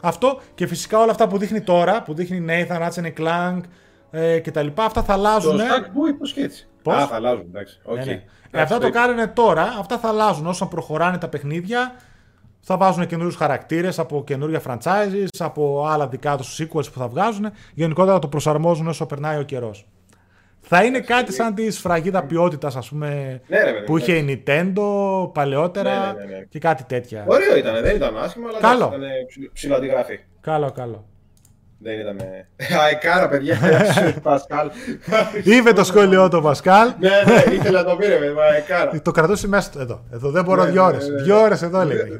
Αυτό και φυσικά όλα αυτά που δείχνει τώρα, που δείχνει Nathan, Ratchet Clank ε, και τα λοιπά, αυτά θα Το αλλάζουν. Sackboy πώς και έτσι. Πώς; Α, θα αλλάζουν, εντάξει. Οκ. Ναι, ναι. Εντάξει, Ε, αυτά το είπα. κάνουν τώρα, αυτά θα αλλάζουν όσο προχωράνε τα παιχνίδια. Θα βάζουν καινούριους χαρακτήρες από καινούργια franchises, από άλλα δικά τους sequels που θα βγάζουν. Γενικότερα θα το προσαρμόζουν όσο περνάει ο καιρός. Θα είναι κάτι σαν τη σφραγίδα ποιότητας, ας πούμε, Ναι, ρε, παιδί, που είχε ναι. η Nintendo παλαιότερα Ναι, ναι, ναι, ναι. και κάτι τέτοια. Ωραίο ήταν, δεν ήταν άσχημο, αλλά Καλό. εντάξει, ήταν ψηλο- ψηλοαντιγραφή. Καλό, καλό. Δεν ήταν. Αεκάρα, παιδιά. Πασκάλ. Είπε το σχόλιο του Πασκάλ. Ναι, ναι, ήθελα να το πήρε, με αεκάρα. Το κρατούσε μέσα του. Εδώ. Εδώ δεν μπορώ Ναι, δύο ναι, ώρες. ναι, ναι. Δύο ώρες εδώ λέγεται.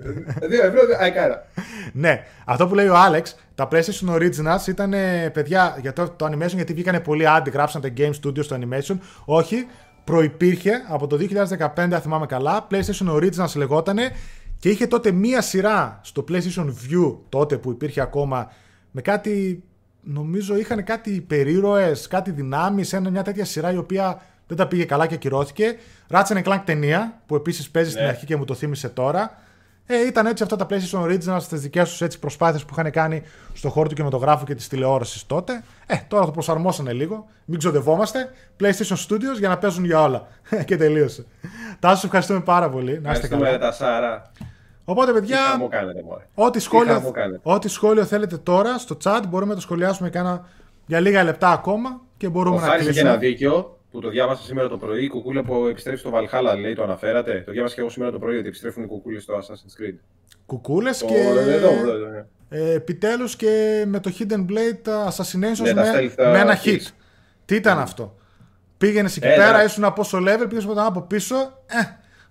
Δύο ευρώ, αεκάρα. Ναι, αυτό που λέει ο Άλεξ, τα PlayStation Originals ήταν ε, παιδιά για το, το animation γιατί βγήκανε πολύ άντι, γράψαν τα Game Studios στο animation. Όχι, προϋπήρχε από το 2015, αν θυμάμαι καλά. PlayStation Originals λεγότανε και είχε τότε μία σειρά στο PlayStation View, τότε που υπήρχε ακόμα, με κάτι. Νομίζω είχαν κάτι υπερήρωες, κάτι δυνάμεις, ένα, μια τέτοια σειρά η οποία δεν τα πήγε καλά και ακυρώθηκε. Ratchet Clank ταινία, που επίσης παίζει στην Ναι. αρχή και μου το θύμισε τώρα. Ε, ήταν έτσι αυτά τα PlayStation Originals στις δικές τους έτσι προσπάθειες που είχαν κάνει στο χώρο του κινηματογράφου και της τηλεόρασης τότε. Ε, τώρα το προσαρμόσανε λίγο. Μην ξοδευόμαστε. PlayStation Studios για να παίζουν για όλα. και τελείωσε. Τάσο, ευχαριστούμε πάρα πολύ. Να είστε Ευχαριστούμε, ρε, καλά. τα Σάρα. Οπότε, Τι παιδιά, θα μου κάνετε, μωρέ. ό,τι Τι σχόλιο, θα μου κάνετε. ό,τι σχόλιο θέλετε τώρα στο chat μπορούμε να το σχολιάσουμε κάνα, για λίγα λεπτά ακόμα και μπορούμε Ο να Χάρης είχε ένα κλείσουμε. δίκιο που το διάβασα σήμερα το πρωί. Η κουκούλα που επιστρέφει στο Valhalla, λέει, το αναφέρατε. Το διάβασα και εγώ σήμερα το πρωί ότι επιστρέφουν οι κουκούλες στο Assassin's Creed. Κουκούλες Το- και εδώ, εδώ, εδώ, ναι. ε, επιτέλους και με το Hidden Blade τα Assassinations Ναι, τα με, stealth, με ένα uh, hit. hits. Τι ήταν αυτό; Πήγαινες εκεί Ε, πέρα, εντάξει. ήσουν από όσο level, πήγες από από πίσω, ε,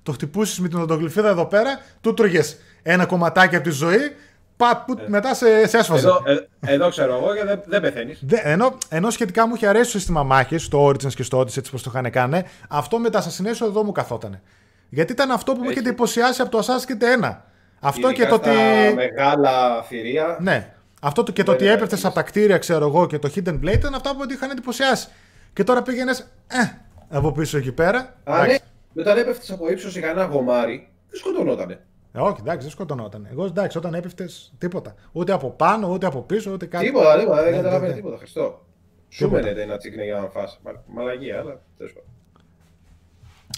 το χτυπούσες με την οντογλυφίδα εδώ πέρα, του τρώγες ένα κομματάκι από τη ζωή, πατ, που, μετά σε, σε έσφαζε. Ε. Εδώ, ε, εδώ ξέρω εγώ και δεν, δεν πεθαίνεις. Δε, ενώ, ενώ σχετικά μου είχε αρέσει το σύστημα μάχης, στο Origins και στο Odyssey, έτσι πώ το είχαν κάνει, αυτό με τα Assassination εδώ μου καθότανε. Γιατί ήταν αυτό που μου είχε Έχει. εντυπωσιάσει από το Assassin's Creed 1. Αυτό και το ότι. μεγάλα θηρία. Ναι. Αυτό το, και το Δεν ότι είναι έπεφτε εύκολο. από τα κτίρια, ξέρω εγώ, και το Hidden Blade ήταν αυτά που ότι είχαν εντυπωσιάσει. Και τώρα πήγαινες. Ε, από πίσω εκεί πέρα. Α, ναι. Εντάξει. Όταν έπεφτες από ύψος σε κανένα γομάρι, δεν σκοτωνότανε. Ε, όχι, εντάξει, δεν σκοτωνόταν. Εγώ εντάξει, όταν έπεφτες τίποτα. Ούτε από πάνω, ούτε από πίσω, ούτε κάτι. Τίποτα, τίποτα, δεν Ναι, καταλαβαίνει ναι. τίποτα. Χριστό. Σου μένετε ένα τσίκνε για να φας. Μα- Μαλαγία, αλλά τέλος πάντων.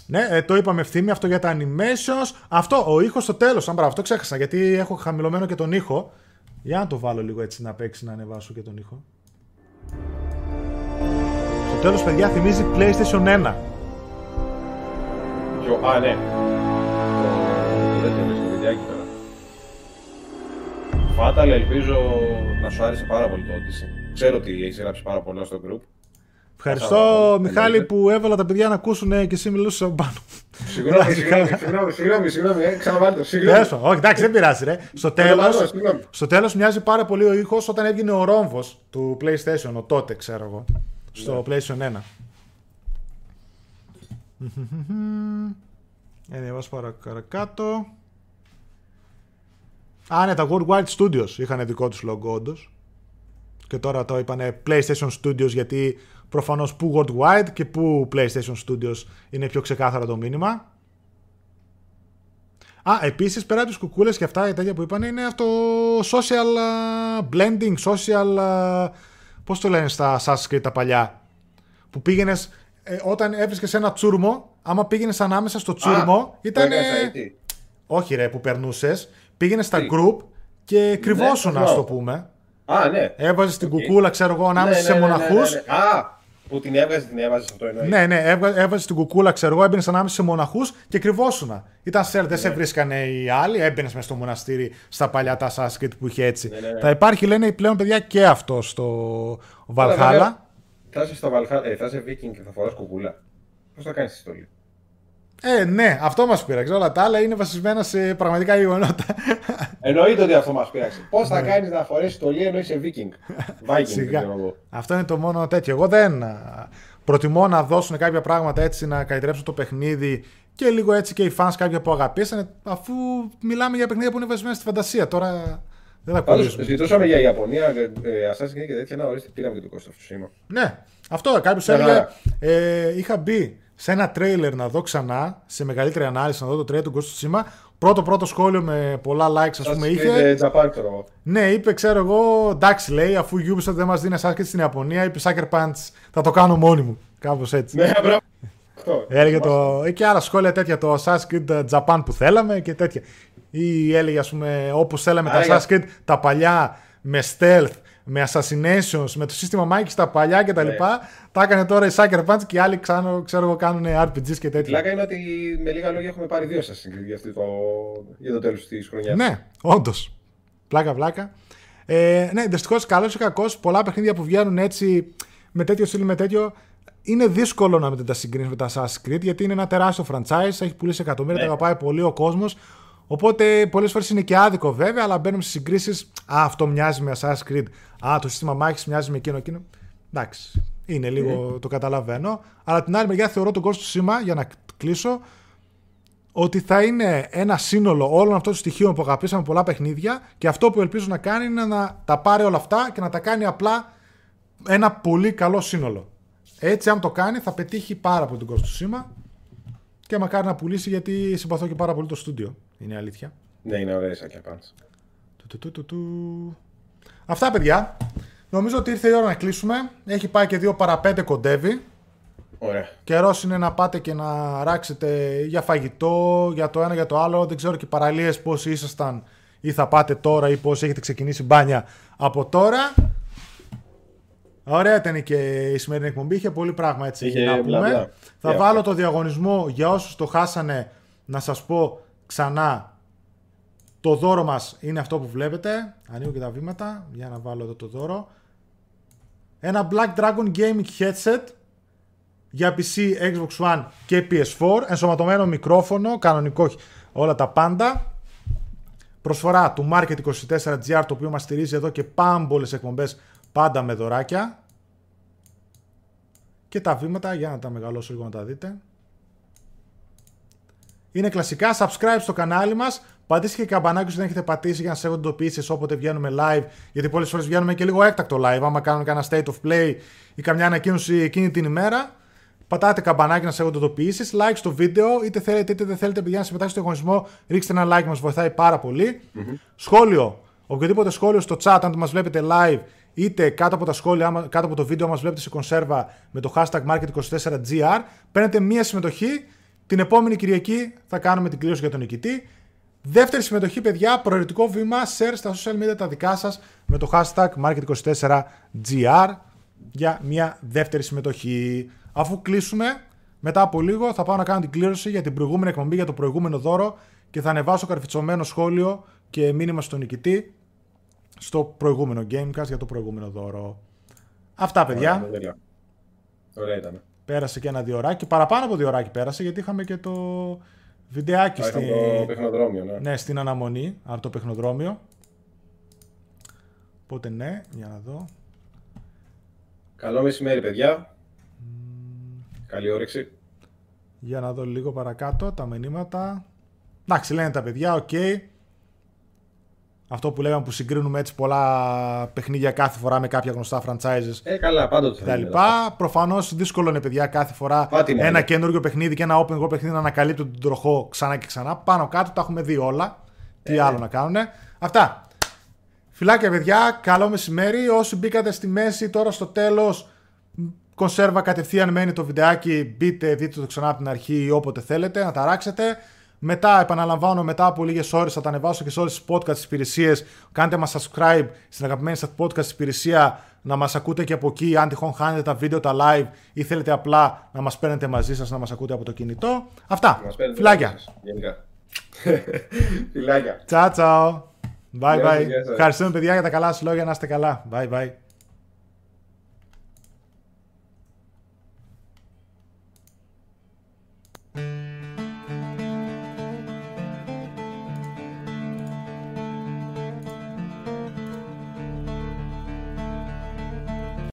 Ναι, ε, το είπαμε ευθύμη αυτό για τα animations. Αυτό, ο ήχος στο τέλος. Αν μπράβο, αυτό ξέχασα γιατί έχω χαμηλωμένο και τον ήχο. Για να το βάλω λίγο έτσι να παίξει να ανεβάσω και τον ήχο. Στο τέλος, παιδιά, θυμίζει PlayStation 1. Ποιο- Α, ναι. Το τέτοιο είναι στο βιντεάκι τώρα. Φάταλ, ελπίζω να σου άρεσε πάρα πολύ το Odyssey. Ξέρω ότι έχεις γράψει πάρα πολλά στο group. Ευχαριστώ, Καλά, Μιχάλη, εννοείται. που έβαλα τα παιδιά να ακούσουν ε, και εσύ μιλούσες από πάνω. Συγγνώμη, συγγνώμη, συγγνώμη, συγγνώμη, συγγνώμη, ε, ξαναβάλτε το. Συγγνώμη. Τέλος πάντων, όχι, εντάξει, δεν πειράζει, ρε. Στο Τέλος, τέλος. συγγνώμη. Στο τέλος μοιάζει πάρα πολύ ο ήχος όταν έβγαινε ο ρόμβος του PlayStation, ο τότε ξέρω εγώ, στο PlayStation 1. Ε, διαβάσω παρακάτω. Α, ναι, τα Worldwide Studios είχαν δικό τους logo όντως. Και τώρα το είπανε PlayStation Studios γιατί προφανώς που Worldwide και που PlayStation Studios είναι πιο ξεκάθαρο το μήνυμα. Α, επίσης πέρα από τις κουκούλες και αυτά, η τέτοια που είπαν είναι αυτό social α, blending, social, α, πώς το λένε στα Assassin's Creed τα παλιά. Που πήγαινες, ε, όταν έβρισκες ένα τσούρμο, άμα πήγαινες ανάμεσα στο τσούρμο, ήταν... Το έκανες έτσι. Όχι ρε, που περνούσες, πήγαινες στα Τι; group και κρυβόσουν, Ναι, ας το μπράβο. πούμε. Α, ναι. Έβαζες την Οκ. κουκούλα, ξέρω εγώ, ανάμεσα Ναι, σε ναι, ναι, ναι, μοναχούς. ναι, ναι. Α, που την έβγαζες, την έβαζες αυτό εννοείς. Ναι, ναι, έβγα- έβαζες την κουκούλα, ξέρω εγώ, έμπαινες ανάμεσα σε μοναχούς και κρυβόσουνα. Ήταν σερ, δεν Ναι. σε βρίσκανε οι άλλοι, έμπαινες μέσα στο μοναστήρι στα παλιά τα Assassin's Creed που είχε έτσι. Ναι, ναι, ναι. Θα υπάρχει, λένε πλέον παιδιά και αυτό στο Αλλά Valhalla. βέβαια, Θα είσαι στο Valhalla, ε, θα είσαι Viking και θα φοράς κουκούλα. Πώς θα κάνεις τη στολή; Ε, ναι, αυτό μας πήραξε. Όλα τα άλλα είναι βασισμένα σε πραγματικά γεγονότα. Εννοείται ότι αυτό μας πειράξει. Πώς θα κάνεις να φορέσεις στολή ενώ είσαι Viking; Viking, δεν Σιγά. ξέρω εγώ. Αυτό είναι το μόνο τέτοιο. Εγώ δεν α, προτιμώ να δώσουν κάποια πράγματα έτσι να καλλιτρέψουν το παιχνίδι και λίγο έτσι και οι fans κάποια που αγαπήσανε, αφού μιλάμε για παιχνίδια που είναι βασισμένα στη φαντασία. Τώρα δεν θα Πάντως, κολλήσουμε. ζητούσαμε για Ιαπωνία, ε, ε, Assassin's Creed και τέτοια, να ορίστε, πήραμε και το κόστος του σήμα. Ναι, αυτό κάποιος Ναι, έλεγε. ναι. Ε, είχα μπει σε ένα τρέιλερ να δω ξανά, σε μεγαλύτερη ανάλυση, να δω το τρέιλερ του Ghost of Tsushima. Πρώτο πρώτο σχόλιο με πολλά likes, ας πούμε, Assassin's είχε. Creed, ε, Japan, ξέρω εγώ. Ναι, είπε, ξέρω εγώ, εντάξει, λέει, αφού η Ubisoft δεν μας δίνει Assassin's Creed στην Ιαπωνία, είπε Sucker Punch, θα το κάνω μόνη μου. Κάπως έτσι. Ναι, μπράβο. Αυτό. Έλεγε το. ε, και άλλα σχόλια τέτοια, το Assassin's Creed Japan που θέλαμε και τέτοια. Ή έλεγε, ας πούμε, όπως θέλαμε τα Άρα, Assassin's Creed τα παλιά με stealth, με assassinations, με το σύστημα Μάικη τα παλιά κτλ. Ναι. Τα έκανε τώρα η Sucker Punch και οι άλλοι ξέρω, ξέρω εγώ κάνουν RPGs και τέτοια. Πλάκα είναι ότι με λίγα λόγια έχουμε πάρει δύο Assassin's Creed για, αυτή το, για το τέλος της χρονιάς. Ναι, όντως. Πλάκα, πλάκα. Ε, ναι, δυστυχώς, καλός ή κακός, πολλά παιχνίδια που βγαίνουν έτσι με τέτοιο στυλ, με τέτοιο. Είναι δύσκολο να μην τα συγκρίνεις με τα Assassin's Creed γιατί είναι ένα τεράστιο franchise, έχει πουλήσει εκατομμύρια, Ναι. τα αγαπάει πολύ ο κόσμος. Οπότε πολλές φορές είναι και άδικο βέβαια, αλλά μπαίνουμε σε συγκρίσεις. Α, αυτό μοιάζει με Assassin's Creed. Α, το σύστημα μάχης μοιάζει με εκείνο, εκείνο. Εντάξει, είναι λίγο, το καταλαβαίνω. Αλλά την άλλη μεριά θεωρώ τον κόσμο του σήμα, για να κλείσω, ότι θα είναι ένα σύνολο όλων αυτών των στοιχείων που αγαπήσαμε πολλά παιχνίδια και αυτό που ελπίζω να κάνει είναι να τα πάρει όλα αυτά και να τα κάνει απλά ένα πολύ καλό σύνολο. Έτσι, αν το κάνει, θα πετύχει πάρα πολύ τον κόσμο του σήμα και μακάρι να πουλήσει γιατί συμπαθώ και πάρα πολύ το στούντιο. Είναι η αλήθεια. Ναι, είναι ωραία η Sucker Punch. Του, του, του, του, του. Αυτά, παιδιά. Νομίζω ότι ήρθε η ώρα να κλείσουμε. Έχει πάει και δύο παρα πέντε κοντεύει. Ωραία. Καιρός είναι να πάτε και να ράξετε για φαγητό, για το ένα για το άλλο. Δεν ξέρω και παραλίες πόσοι ήσασταν ή θα πάτε τώρα ή πόσοι έχετε ξεκινήσει μπάνια από τώρα. Ωραία ήταν και η σημερινή εκπομπή. Είχε πολύ πράγμα έτσι Είχε να πούμε. μπλα μπλα. Θα Yeah. βάλω το διαγωνισμό για όσους το χάσανε να σας πω ξανά. Το δώρο μας είναι αυτό που βλέπετε. Ανοίγω και τα βήματα για να βάλω εδώ το δώρο. Ένα Black Dragon Gaming Headset για PC, Xbox One και PS4. Ενσωματωμένο μικρόφωνο, κανονικό, όλα τα πάντα. Προσφορά του Market24GR, το οποίο μας στηρίζει εδώ και πάμπολες εκπομπές πάντα με δωράκια. Και τα βήματα, για να τα μεγαλώσω λίγο να τα δείτε. Είναι κλασικά. Subscribe στο κανάλι μας. Πατήστε και καμπανάκι όσο δεν έχετε πατήσει για να σε ειδοποιήσει όποτε βγαίνουμε live. Γιατί πολλές φορές βγαίνουμε και λίγο έκτακτο live. Άμα κάνουμε κανένα state of play ή καμιά ανακοίνωση εκείνη την ημέρα. Πατάτε καμπανάκι να σε ειδοποιήσει. Like στο βίντεο. Είτε θέλετε είτε δεν θέλετε, παιδιά, να συμμετάσχετε στο αγωνισμό. Ρίξτε ένα like, μας βοηθάει πάρα πολύ. Σχόλιο. Οποιοδήποτε σχόλιο στο chat, αν το μας βλέπετε live, είτε κάτω από τα σχόλια, άμα- κάτω από το βίντεο, μας βλέπετε σε κονσέρβα με το hashtag market24gr, παίρνετε μία συμμετοχή. Την επόμενη Κυριακή θα κάνουμε την κλήρωση για τον νικητή. Δεύτερη συμμετοχή, παιδιά, προαιρετικό βήμα, share στα social media τα δικά σας με το hashtag market24gr για μια δεύτερη συμμετοχή. Αφού κλείσουμε, μετά από λίγο θα πάω να κάνω την κλήρωση για την προηγούμενη εκπομπή, για το προηγούμενο δώρο και θα ανεβάσω καρφιτσωμένο σχόλιο και μήνυμα στον νικητή στο προηγούμενο Gamecast για το προηγούμενο δώρο. Αυτά, παιδιά. Ωραία, τέλεια. Ωραία ήταν. Πέρασε και ένα διωράκι. Παραπάνω από διωράκι πέρασε γιατί είχαμε και το βιντεάκι Α, στη... είχαμε το παιχνοδρόμιο, ναι. ναι, στην αναμονή από το παιχνοδρόμιο. Οπότε ναι, για να δω. Καλό μεσημέρι, παιδιά. Καλή όρεξη. Για να δω λίγο παρακάτω τα μηνύματα. Εντάξει, λένε τα παιδιά, οκ. Αυτό που λέγαμε που συγκρίνουμε έτσι πολλά παιχνίδια κάθε φορά με κάποια γνωστά franchises Ε, καλά, πάντοτε θα τα γίνει λοιπά. Προφανώς δύσκολο είναι, παιδιά, κάθε φορά Πάτη να ένα είναι. καινούριο παιχνίδι και ένα open world παιχνίδι να ανακαλύπτουν τον τροχό ξανά και ξανά. Πάνω κάτω τα έχουμε δει όλα. Τι Ε. άλλο να κάνουν. Αυτά. Φιλάκια, παιδιά. Καλό μεσημέρι. Όσοι μπήκατε στη μέση τώρα στο τέλος, κονσέρβα κατευθείαν μένει το βιντεάκι. Μπείτε, δείτε το ξανά από την αρχή ή όποτε θέλετε να ταράξετε. Μετά, επαναλαμβάνω, μετά από λίγες ώρες θα τα ανεβάσω και σε όλες τις podcast υπηρεσίες. Κάντε μας subscribe στην αγαπημένη σας podcast υπηρεσία να μας ακούτε και από εκεί. Αν τυχόν χάνετε τα βίντεο, τα live ή θέλετε απλά να μας παίρνετε μαζί σας να μας ακούτε από το κινητό. Αυτά. Μας παίρνετε Φιλάκια. μαζί σας, Γενικά. Φιλάκια. Ciao, ciao. Bye Γεια σας, bye. γεια σας. Ευχαριστούμε, παιδιά, για τα καλά σα λόγια. Να είστε καλά. Bye bye.